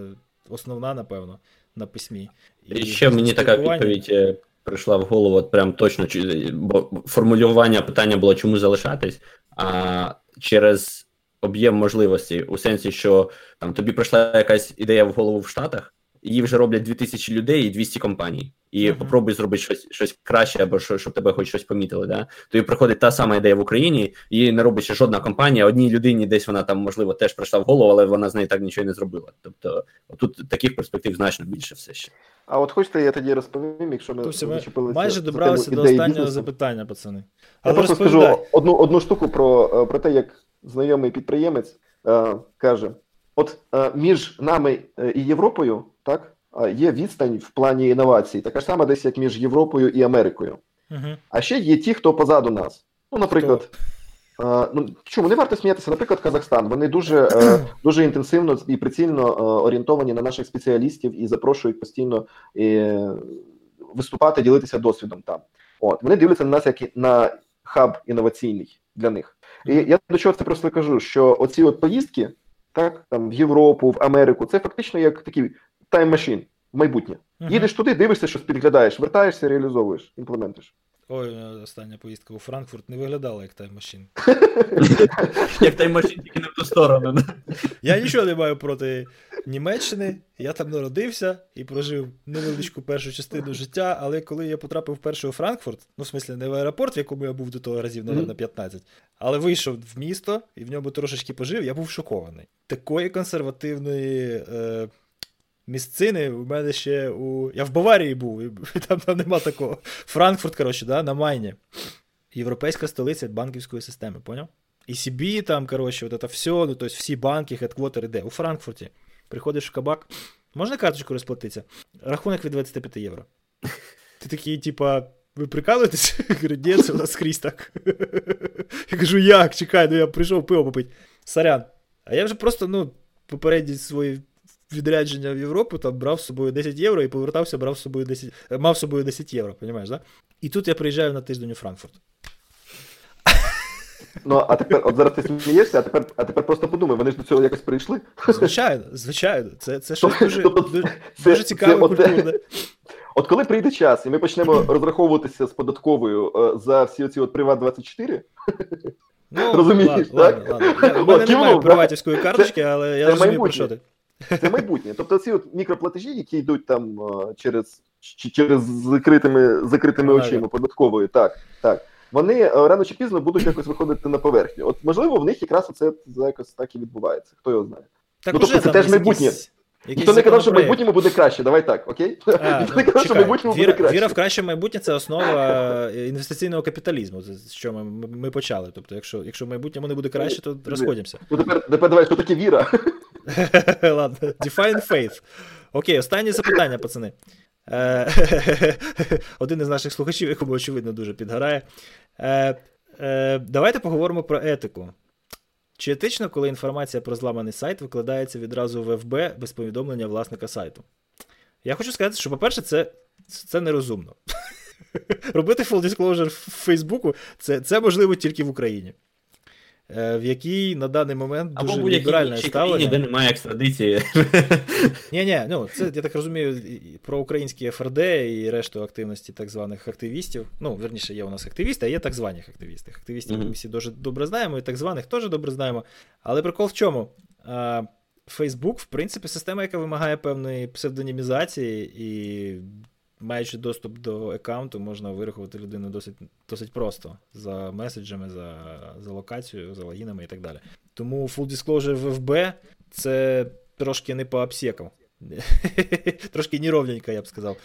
основна, напевно на письмі. І ще мені така відповідь е, прийшла в голову, от прям точно, бо формулювання питання було, чому залишатись, а через об'єм можливостей, у сенсі, що там тобі прийшла якась ідея в голову в Штатах, її вже роблять 2000 людей і 200 компаній і uh-huh. попробуй зробити щось щось краще, або що, щоб тебе хоч щось помітили. Да? Тобі приходить та сама ідея в Україні, її не робить ще жодна компанія. Одній людині десь вона там, можливо, теж прийшла в голову, але вона з нею так нічого не зробила. Тобто тут таких перспектив значно більше все ще. А от хочете, я тоді розповім, якщо ми тобто, зачепилися майже добралися до останнього бізнесу. запитання, пацани. Але я просто скажу одну одну штуку про е, про те, як знайомий підприємець е, каже: от е, між нами е, і Європою, так є відстань в плані інновацій, така ж сама десь як між Європою і Америкою. Uh-huh. А ще є ті, хто позаду нас. Ну, наприклад, uh, ну чому не варто сміятися, наприклад, Казахстан. Вони дуже uh, дуже інтенсивно і прицільно орієнтовані на наших спеціалістів і запрошують постійно виступати, ділитися досвідом там. От вони дивляться на нас як на хаб інноваційний для них. І я до чого це просто кажу, що оці от поїздки, так там в Європу, в Америку, це фактично як такий тайм-машин в майбутнє. Uh-huh. Їдеш туди, дивишся, щось підглядаєш, вертаєшся, реалізовуєш, імплементиш. Ой, е, остання поїздка у Франкфурт не виглядала як тайм-машин. Як тайм-машин, тільки не в ту сторону. Я нічого не маю проти Німеччини. Я там народився і прожив невеличку першу частину життя, але коли я потрапив вперше у Франкфурт, ну в смислі не в аеропорт, в якому я був до того разів, на 15, але вийшов в місто і в ньому трошечки пожив, я був шокований. Такої консервативної. Е, місцини у мене ще у. Я в Баварії був, і там там нема такого. Франкфурт, коротше, да, на Майні. Європейська столиця банківської системи, поняв? І Сібі там, коротше, от це все, ну, тобто всі банки, хедквотери де? У Франкфурті. Приходиш в кабак, можна карточку розплатитися? Рахунок від 25 євро. Ти такий, типа, ви прикалуєтесь? Говорю, ні, це у нас скрізь так. Я кажу, як? Чекай, ну я прийшов пиво попити. Сорян. А я вже просто, ну, попередні свої відрядження в Європу, там брав з собою 10 євро і повертався, брав з собою 10, мав з собою 10 євро, розумієш, да? І тут я приїжджаю на тиждень у Франкфурт. Ну, а тепер, от зараз ти смієшся, а тепер а тепер просто подумай, вони ж до цього якось прийшли. Звичайно, звичайно. Це це щось дуже тобто, дуже, дуже цікаве культурне. От коли прийде час, і ми почнемо розраховуватися з податковою е, за всі оці от Приват-24, ну, розумієш, так? Ладно, ладно. У мене немає приватівської карточки, але я розумію, про що ти. Це майбутнє. Тобто ці от мікроплатежі, які йдуть там через через закритими закритими очима податковою, так, так. Вони е, рано чи пізно будуть якось виходити на поверхню. От можливо, в них якраз це якось так і відбувається. Хто його знає? Так ну, тобто це теж майбутнє. Якісь... Ніхто не казав, що в майбутньому буде краще. Давай так, окей? А, Ніхто не казав, що в майбутньому віра, буде краще. Віра в краще майбутнє це основа е, інвестиційного капіталізму, з що ми ми почали. Тобто, якщо якщо в майбутньому не буде краще, то розходимося. Ну тепер тепер давай, що таке віра? Ладно, define faith. Окей, останнє запитання, пацани. Е, один із наших слухачів, якому, очевидно, дуже підгорає. Е, е, давайте поговоримо про етику. Чи етично, коли інформація про зламаний сайт викладається відразу в ФБ без повідомлення власника сайту? Я хочу сказати, що, по-перше, це це нерозумно. Робити full disclosure в Фейсбуку це, це можливо тільки в Україні. Е, в якій на даний момент дуже Або ліберальне ставлення. де немає екстрадиції. Ні, ні, ну це я так розумію про українські ФРД і решту активності так званих активістів. Ну, верніше, є у нас активісти, а є так звані активісти. Активістів ми всі дуже добре знаємо, і так званих теж добре знаємо. Але прикол в чому? Фейсбук, в принципі, система, яка вимагає певної псевдонімізації і маючи доступ до аккаунту, можна вирахувати людину досить досить просто за меседжами, за за локацією, за логінами і так далі. Тому full disclosure в FB це трошки не по обсекам. Трошки неровненько, я б сказав.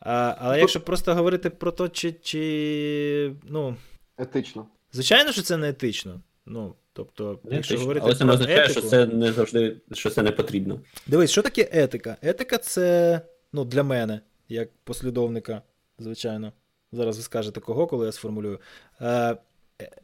А, Але якщо просто говорити про те, чи, чи ну. Етично. Звичайно, що це не етично. Ну, тобто, Не якщо етично. говорити Але це не означає, етику, що це не завжди що це не потрібно. Дивись, що таке етика? Етика це, ну, для мене, як послідовника, звичайно. Зараз ви скажете кого, коли я сформулюю. Е,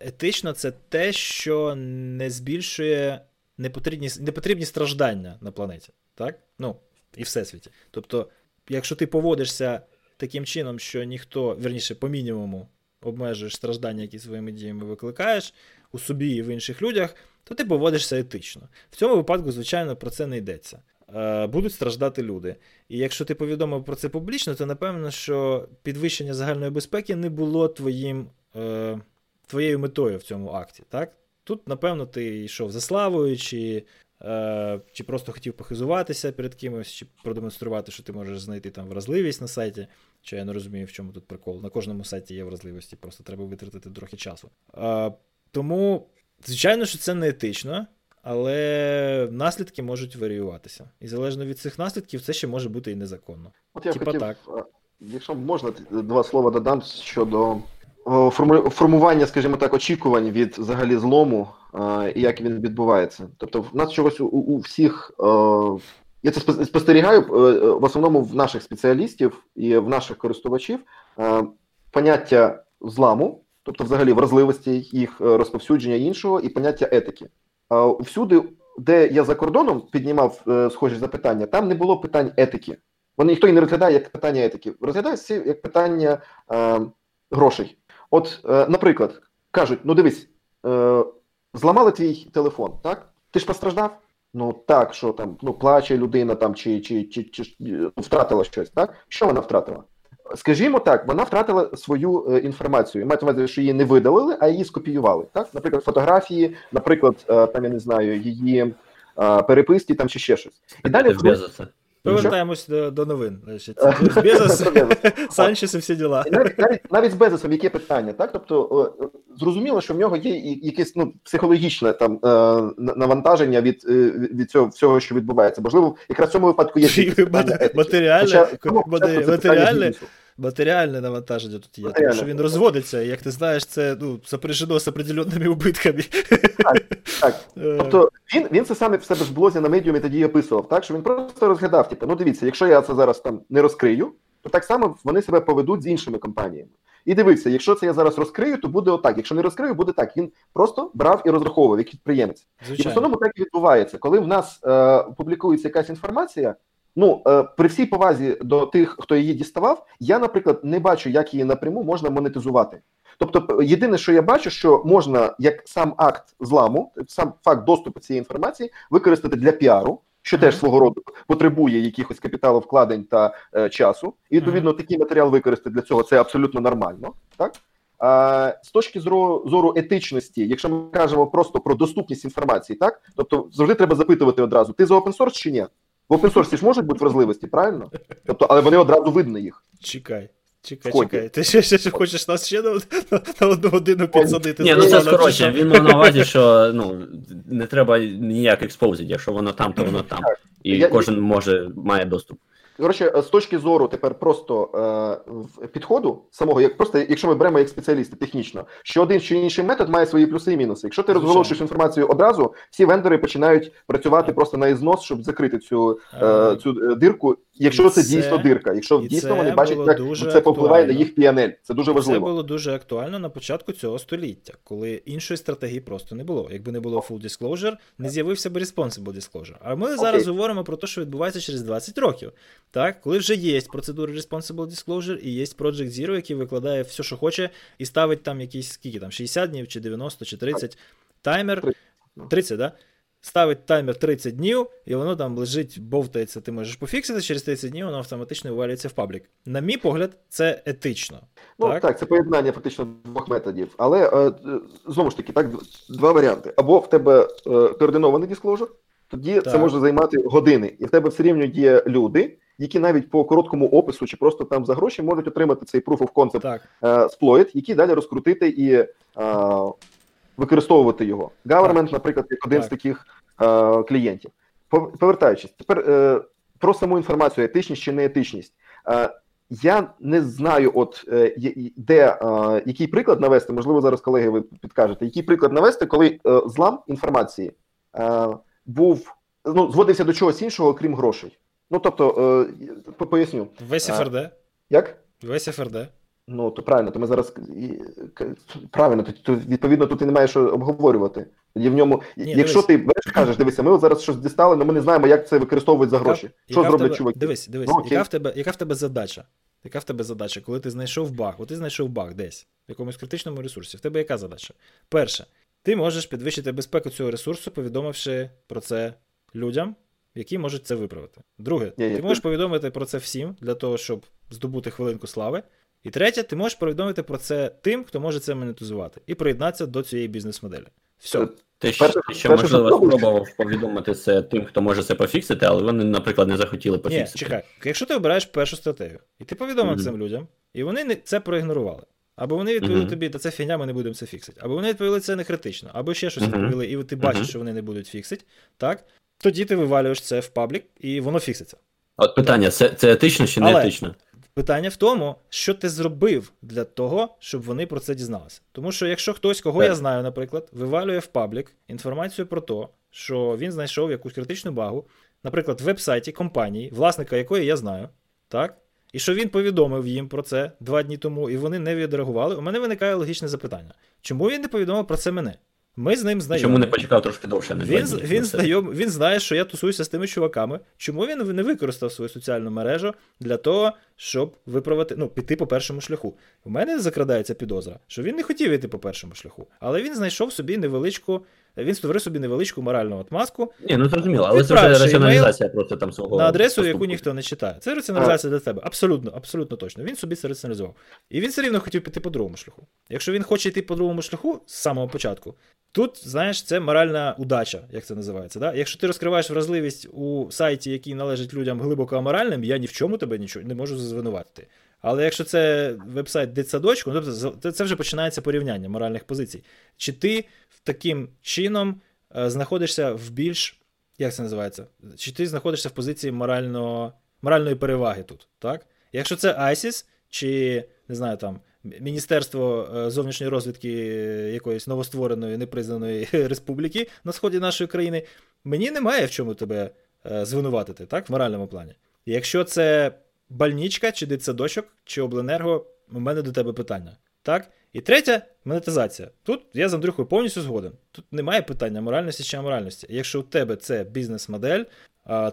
Етично це те, що не збільшує непотрібні, непотрібні страждання на планеті. Так? Ну, і всесвіті. Тобто, якщо ти поводишся таким чином, що ніхто, верніше, по мінімуму, обмежуєш страждання, які своїми діями викликаєш у собі і в інших людях, то ти поводишся етично. В цьому випадку, звичайно, про це не йдеться. Е, Будуть страждати люди. І якщо ти повідомив про це публічно, то напевно, що підвищення загальної безпеки не було твоїм, е, твоєю метою в цьому акті. Так? Тут, напевно, ти йшов за славою, чи, е, чи просто хотів похизуватися перед кимось, чи продемонструвати, що ти можеш знайти там вразливість на сайті. Що я не розумію, в чому тут прикол. На кожному сайті є вразливості, просто треба витратити трохи часу. Тому, звичайно, що це не етично, але наслідки можуть варіюватися. І залежно від цих наслідків, це ще може бути і незаконно. От я Типа хотів, так. е, якщо можна, два слова додам щодо формування, скажімо так, очікувань від взагалі злому е, і як він відбувається. Тобто, в нас чогось у, у всіх. е, Я це спостерігаю е, е, в основному в наших спеціалістів і в наших користувачів е, поняття зламу, тобто взагалі вразливості, їх е, розповсюдження іншого, і поняття етики. Всюди, де я за кордоном піднімав е, схожі запитання, там не було питань етики. Вони ніхто і не розглядає як питання етики, розглядає як питання е, грошей. От, е, наприклад, кажуть: ну дивись, е, зламали твій телефон, так? Ти ж постраждав? Ну так, що там, ну плаче людина там, чи, чи, чи, чи, втратила щось, так? Що вона втратила? Скажімо так, вона втратила свою е, інформацію. Мається на увазі, що її не видалили, а її скопіювали. Так, наприклад, фотографії, наприклад, е, там я не знаю, її е, переписки там чи ще щось. І далі Повертаємось до, до новин. Безос, Санчес і всі діла. Навіть, навіть, навіть з Безосом яке питання, так? Тобто зрозуміло, що в нього є якесь ну, психологічне там на- навантаження від, від цього всього, що відбувається. Можливо, якраз в цьому випадку є матеріальне, матеріальне. Матеріальне навантаження тут є, тому що він розводиться, і як ти знаєш, це ну, сопряжено з определенними убитками. Так. Е, Тобто він, він це саме в себе в блозі на медіумі тоді описував, так що він просто розглядав, типу, ну дивіться, якщо я це зараз там не розкрию, то так само вони себе поведуть з іншими компаніями. І дивиться, якщо це я зараз розкрию, то буде отак. Якщо не розкрию, буде так. Він просто брав і розраховував як підприємець. І в Звичайно. основному так і відбувається. Коли в нас е, публікується якась інформація, ну е, при всій повазі до тих, хто її діставав, я, наприклад, не бачу, як її напряму можна монетизувати. Тобто, єдине, що я бачу, що можна як сам акт зламу, сам факт доступу цієї інформації використати для піару. Що теж свого роду потребує якихось капіталовкладень та е, часу, і відповідно такий матеріал використати для цього це абсолютно нормально, так а, з точки зору, зору етичності, якщо ми кажемо просто про доступність інформації, так тобто завжди треба запитувати одразу: ти за open source чи ні? В open source ж можуть бути вразливості, правильно? Тобто, але вони одразу видно їх. Чекай. Чекай, чекай. Ти ще, ще, ще хочеш нас ще на, на, на одну годину підсадити? Ні, ну це на Він мав на увазі, що ну не треба ніяк експозити, якщо воно там, то воно там. І Я- кожен може має доступ. Коротше, з точки зору тепер просто е, в- підходу самого, як просто якщо ми беремо як спеціалісти технічно, що один чи інший метод має свої плюси і мінуси. Якщо ти розголошуєш інформацію одразу, всі вендори починають працювати просто на ізнос, щоб закрити цю, е, Е, цю е, дирку. Якщо і це, це- дійсно дирка, якщо дійсно вони бачать, як це повпливає на їх PNL. Це дуже важливо. Це було дуже актуально на початку цього століття, коли іншої стратегії просто не було. Якби не було full disclosure, не з'явився б responsible disclosure. А ми зараз говоримо про те, що відбувається через 20 років. Так, коли вже є процедури responsible disclosure і є Project Zero, який викладає все, що хоче, і ставить там якісь скільки там 60 днів, чи 90, чи 30 таймер. 30, да? Ставить таймер 30 днів, і воно там лежить, бовтається, ти можеш пофіксити, через 30 днів воно автоматично вивалюється в паблік. На мій погляд, це етично. Ну так? так, це поєднання фактично двох методів. Але е, е, знову ж таки, так, два варіанти. Або в тебе е, координований дисклозер, тоді це може займати години, і в тебе все рівно є люди, які навіть по короткому опису чи просто там за гроші можуть отримати цей proof of concept Так. е, сплоїд, який далі розкрутити і використовувати його. Government, наприклад, як один Так. з таких е, клієнтів. Повертаючись, тепер е, про саму інформацію, етичність чи неетичність. Е, я не знаю, от е, де який приклад навести, можливо, зараз колеги ви підкажете, який приклад навести, коли злам інформації був ну, зводився до чогось іншого, крім грошей. Ну тобто, поясню. Весь ФРД? Як? Весь ФРД. Ну, то правильно, то ми зараз правильно, то, то відповідно тут і немає що обговорювати. Тоді в ньому, Ні, якщо дивись. ти береш, кажеш, дивися, ми от зараз щось дістали, але ми не знаємо, як це використовують за гроші. Яка, що яка зроблять тебе, чуваки? Дивись, дивись, ну, яка в тебе яка в тебе задача? Яка в тебе задача, коли ти знайшов баг? От ти знайшов баг десь, в якомусь критичному ресурсі. В тебе яка задача? Перше, ти можеш підвищити безпеку цього ресурсу, повідомивши про це людям, які можуть це виправити. Друге, Ні, ти можеш повідомити про це всім для того, щоб здобути хвилинку слави. І третє, ти можеш повідомити про це тим, хто може це монетизувати, і приєднатися до цієї бізнес-моделі. Все. Ти ще, ти ще можливо спробував повідомити це тим, хто може це пофіксити, але вони, наприклад, не захотіли пофіксити. Ні, чекай, якщо ти обираєш першу стратегію, і ти повідомив mm-hmm. цим людям, і вони це проігнорували. Або вони відповіли mm-hmm. тобі, та це фігня, ми не будемо це фіксити. Або вони відповіли це не критично, або ще щось mm-hmm. відповіли, і ти бачиш, що вони не будуть фіксити, так? Тоді ти вивалюєш це в паблік, і воно фікситься. От питання: це це етично чи не етично? Питання в тому, що ти зробив для того, щоб вони про це дізналися. Тому що якщо хтось, кого я знаю, наприклад, вивалює в паблік інформацію про те, що він знайшов якусь критичну багу, наприклад, в веб-сайті компанії, власника якої я знаю, так? І що він повідомив їм про це два дні тому, і вони не відреагували, у мене виникає логічне запитання. Чому він не повідомив про це мене? Ми з ним знайомі. Чому не почекав трошки довше? Не він він, знайом, він знає, що я тусуюся з тими чуваками. Чому він не використав свою соціальну мережу для того, щоб виправити, ну, піти по першому шляху? У мене закрадається підозра, що він не хотів йти по першому шляху, але він знайшов собі невеличку. Він створив собі невеличку моральну отмазку. Ні, ну зрозуміло, але це вже раціоналізація просто там свого. На адресу, поступу. яку ніхто не читає. Це раціоналізація для тебе. Абсолютно, абсолютно точно. Він собі це раціоналізував. І він все рівно хотів піти по другому шляху. Якщо він хоче йти по другому шляху з самого початку, Тут, знаєш, це моральна удача, як це називається. Да? Якщо ти розкриваєш вразливість у сайті, який належить людям глибоко аморальним, я ні в чому тебе нічого не можу звинуватити. Але якщо це веб-сайт дитсадочку, ну, тобто це вже починається порівняння моральних позицій. Чи ти таким чином е, знаходишся в більш. Як це називається? Чи ти знаходишся в позиції морально, моральної переваги тут? так? Якщо це ISIS, чи не знаю там. Міністерство е, зовнішньої розвідки якоїсь новоствореної непризнаної республіки на сході нашої країни, мені немає в чому тебе е, звинуватити, так, в моральному плані. якщо це бальничка, чи дитсадочок, чи обленерго, у мене до тебе питання. Так? І третє монетизація. Тут я з Андрюхою повністю згоден. Тут немає питання моральності чи аморальності. Якщо у тебе це бізнес-модель,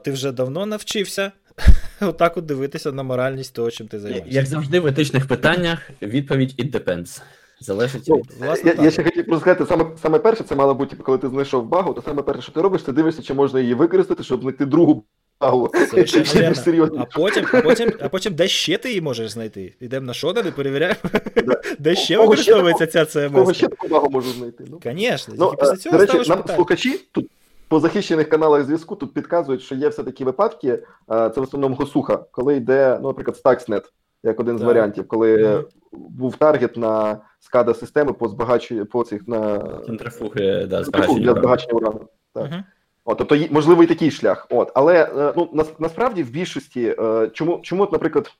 ти вже давно навчився отак от дивитися на моральність того, чим ти займаєшся. Як завжди, в етичних питаннях відповідь it depends. Залежить ну, від Власне, я, я ще хотів просто сказати, саме саме перше, це мало бути, коли ти знайшов багу, то саме перше, що ти робиш, ти дивишся, чи можна її використати, щоб знайти другу багу. А потім а потім, а потім де ще ти її можеш знайти? Йдемо на шодани, перевіряємо, де ще використовується ця CMS. Кого ще таку багу можу знайти? Звісно, ну, після е, цього До речі, нам слухачі тут по захищених каналах зв'язку тут підказують, що є все-таки випадки, е, це в основному госуха, коли йде, ну, наприклад, Stuxnet, як один з варіантів, коли mm-hmm. був таргет на скада системи по збагаченню по цих на центрифуги да, для збагачення урану. Так. Mm-hmm. От, тобто, можливо, і такий шлях. От, Але е, ну, на, насправді в більшості, е, чому, чому, наприклад,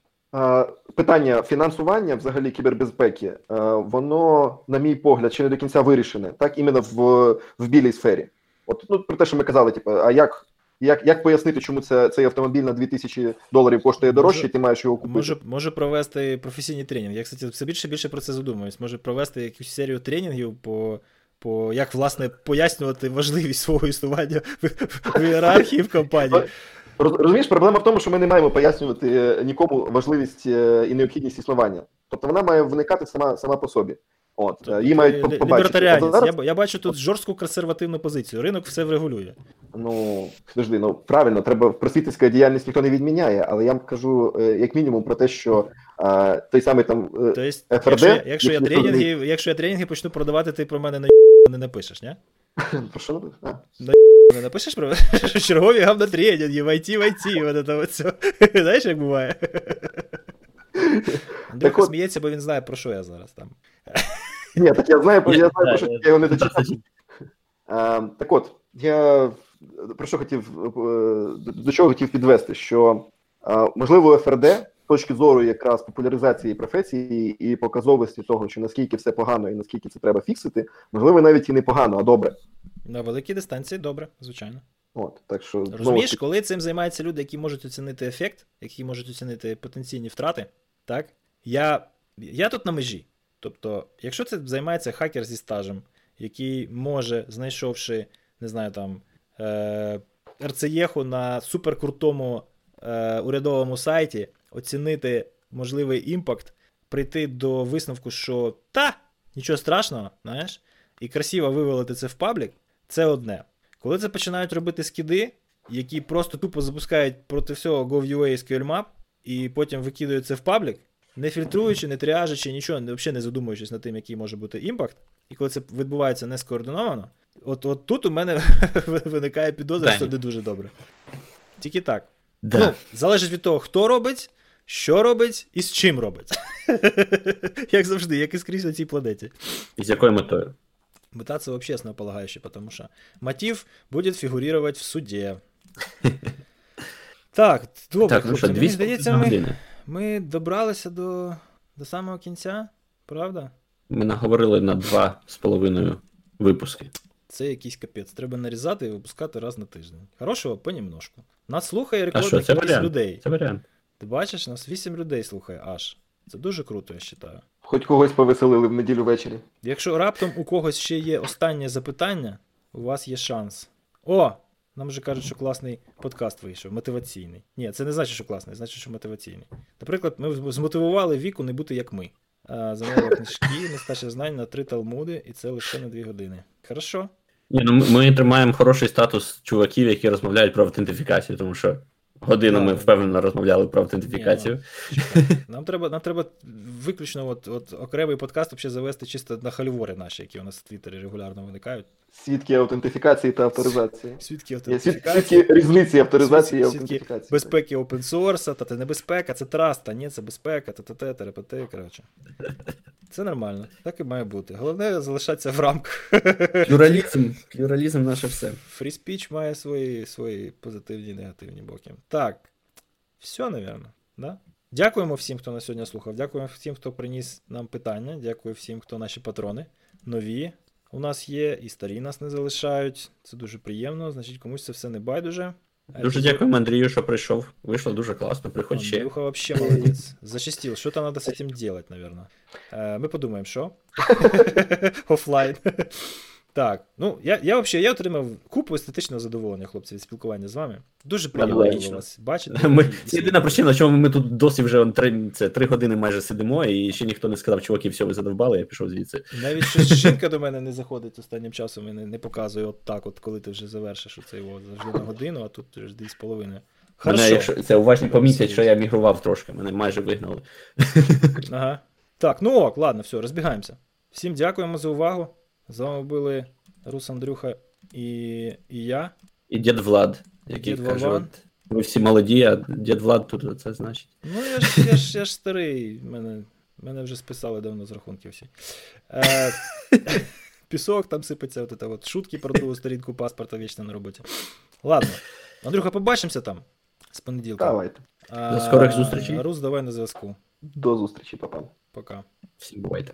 питання фінансування взагалі кібербезпеки, воно, на мій погляд, ще не до кінця вирішене, так іменно в, в білій сфері. От ну, про те, що ми казали, типу, а як як як пояснити, чому це цей автомобіль на 2000 доларів коштує дорожче, може, і ти маєш його купити? Може може провести професійні тренінги. Я кстати, все більше більше про це задумуюсь. Може провести якусь серію тренінгів по по як власне пояснювати важливість свого існування в ієрархії в компанії. Розумієш, проблема в тому, що ми не маємо пояснювати е, нікому важливість е, і необхідність існування. Тобто вона має виникати сама сама по собі. От, тобто, її мають побачити. Зараз... Я я бачу тут жорстку консервативну позицію. Ринок все врегулює. Ну, подожди, ну правильно, треба просвітницька діяльність ніхто не відміняє, але я вам кажу, е, як мінімум, про те, що а, той самий там тобто, ФРД... Якщо, якщо я тренінги, якщо я тренінги почну продавати, ти про мене на не напишеш, ні? Про що на не напишеш про чергові гавна тренінги, в IT, в IT, это вот все. Знаєш, як буває? Андрюха сміється, бо він знає, про що я зараз там. Ні, так я знаю, я знаю, про що я його не дочитав. Так от, я про що хотів, е, до чого хотів підвести, що можливо ФРД з точки зору якраз популяризації професії і показовості того, що наскільки все погано і наскільки це треба фіксити, можливо, навіть і не погано, а добре. На великій дистанції добре, звичайно. От, так що, Розумієш, таки, коли цим займаються люди, які можуть оцінити ефект, які можуть оцінити потенційні втрати, так? Я, я тут на межі. Тобто, якщо це займається хакер зі стажем, який може, знайшовши, не знаю, там, е, RCE ху на суперкрутому е, урядовому сайті, оцінити можливий impact, прийти до висновку, що та, нічого страшного, знаєш, і красиво вивалити це в public, це одне. Коли це починають робити скіди, які просто тупо запускають проти всього GovUA SQL Map, і потім викидають це в public, не фільтруючи, не тріажачи, нічого, взагалі не задумуючись над тим, який може бути impact, і коли це відбувається не скоординовано, от, от тут у мене виникає підозра, що не дуже добре. Тільки так. Да. Ну, залежить від того, хто робить, що робить і з чим робить. Як завжди, як і скрізь на цій планеті. І з якою метою? Мета це вообще основополагающее, потому что мотив будет фигурировать в суде. Так, добре, так, ну що, мені дві здається, ми. Ми добралися до, до самого кінця, правда? Ми наговорили на два з половиною випуски. Це якийсь капець. Треба нарізати і випускати раз на тиждень. Хорошого понемножку. Нас слухає А рекордна кількість людей. Це варіант. Ти бачиш, нас 8 людей слухає аж. Це дуже круто, я вважаю. хоч когось повеселили в неділю ввечері. Якщо раптом у когось ще є останнє запитання, у вас є шанс. О! Нам вже кажуть, що класний подкаст вийшов, мотиваційний. Ні, це не значить, що класний, значить, що мотиваційний. Наприклад, ми змотивували віку не бути як ми. А, Замовила книжки, нестача знань на три талмуди, і це лише на дві години. Хорошо. Ні, ну ми, ми тримаємо хороший статус чуваків, які розмовляють про автентифікацію, тому що годину ми впевнено розмовляли про автентифікацію. Нам треба, нам треба виключно от, от окремий подкаст завести чисто на хальвори наші, які у нас в Твіттері регулярно виникають. Свідки аутентифікації та авторизації. Свідки автентифікації. свідки різниці авторизації і аутентифікації. безпеки open source, та це не безпека, це траст, та ні, це безпека, та те, терапете, коротше. Це нормально, так і має бути. Головне залишатися в рамках. Плюралізм, плюралізм наше все. Free speech має свої, свої позитивні і негативні боки. Так, все, напевно. Да? Дякуємо всім, хто нас сьогодні слухав. Дякуємо всім, хто приніс нам питання. Дякую всім, хто наші патрони. Нові у нас є, і старі нас не залишають. Це дуже приємно. Значить, комусь це все не байдуже. Дуже дякуємо Андрію, що прийшов. Вийшло дуже класно. Приходь ще. Андрюха вообще молодец. Зачастил. Что-то надо с этим делать, наверное. Э, Мы подумаем, що? Офлайн. Так, ну я, я взагалі я отримав купу естетичного задоволення, хлопці, від спілкування з вами. Дуже приємно було вас бачити. Ми, це єдина причина, чому ми тут досі вже три, це, три години майже сидимо, і ще ніхто не сказав, чуваки, все, ви задовбали, я пішов звідси. Навіть щось жінка до мене не заходить останнім часом і не, не показує от так, от коли ти вже завершиш оцей от, завжди на годину, а тут вже дві з половиною. Мене, якщо це уважні помітять, що я мігрував трошки, мене майже вигнали. Ага. Так, ну ок, ладно, все, розбігаємося. Всім дякуємо за увагу. З вами були Рус Андрюха і, і я. І дід Влад, який Дід каже: от, ви всі молоді, а дід Влад тут це значить. Ну, я ж, я ж, я ж старий, мене, мене вже списали давно з рахунків всі. Е, пісок там сипеться, от, это от шутки про другу сторінку паспорта вічно на роботі. Ладно. Андрюха, побачимося там з понеділка. Давайте. А, До скорих зустрічей. Рус, давай на зв'язку. До зустрічі, папа. Пока. Всім бувайте.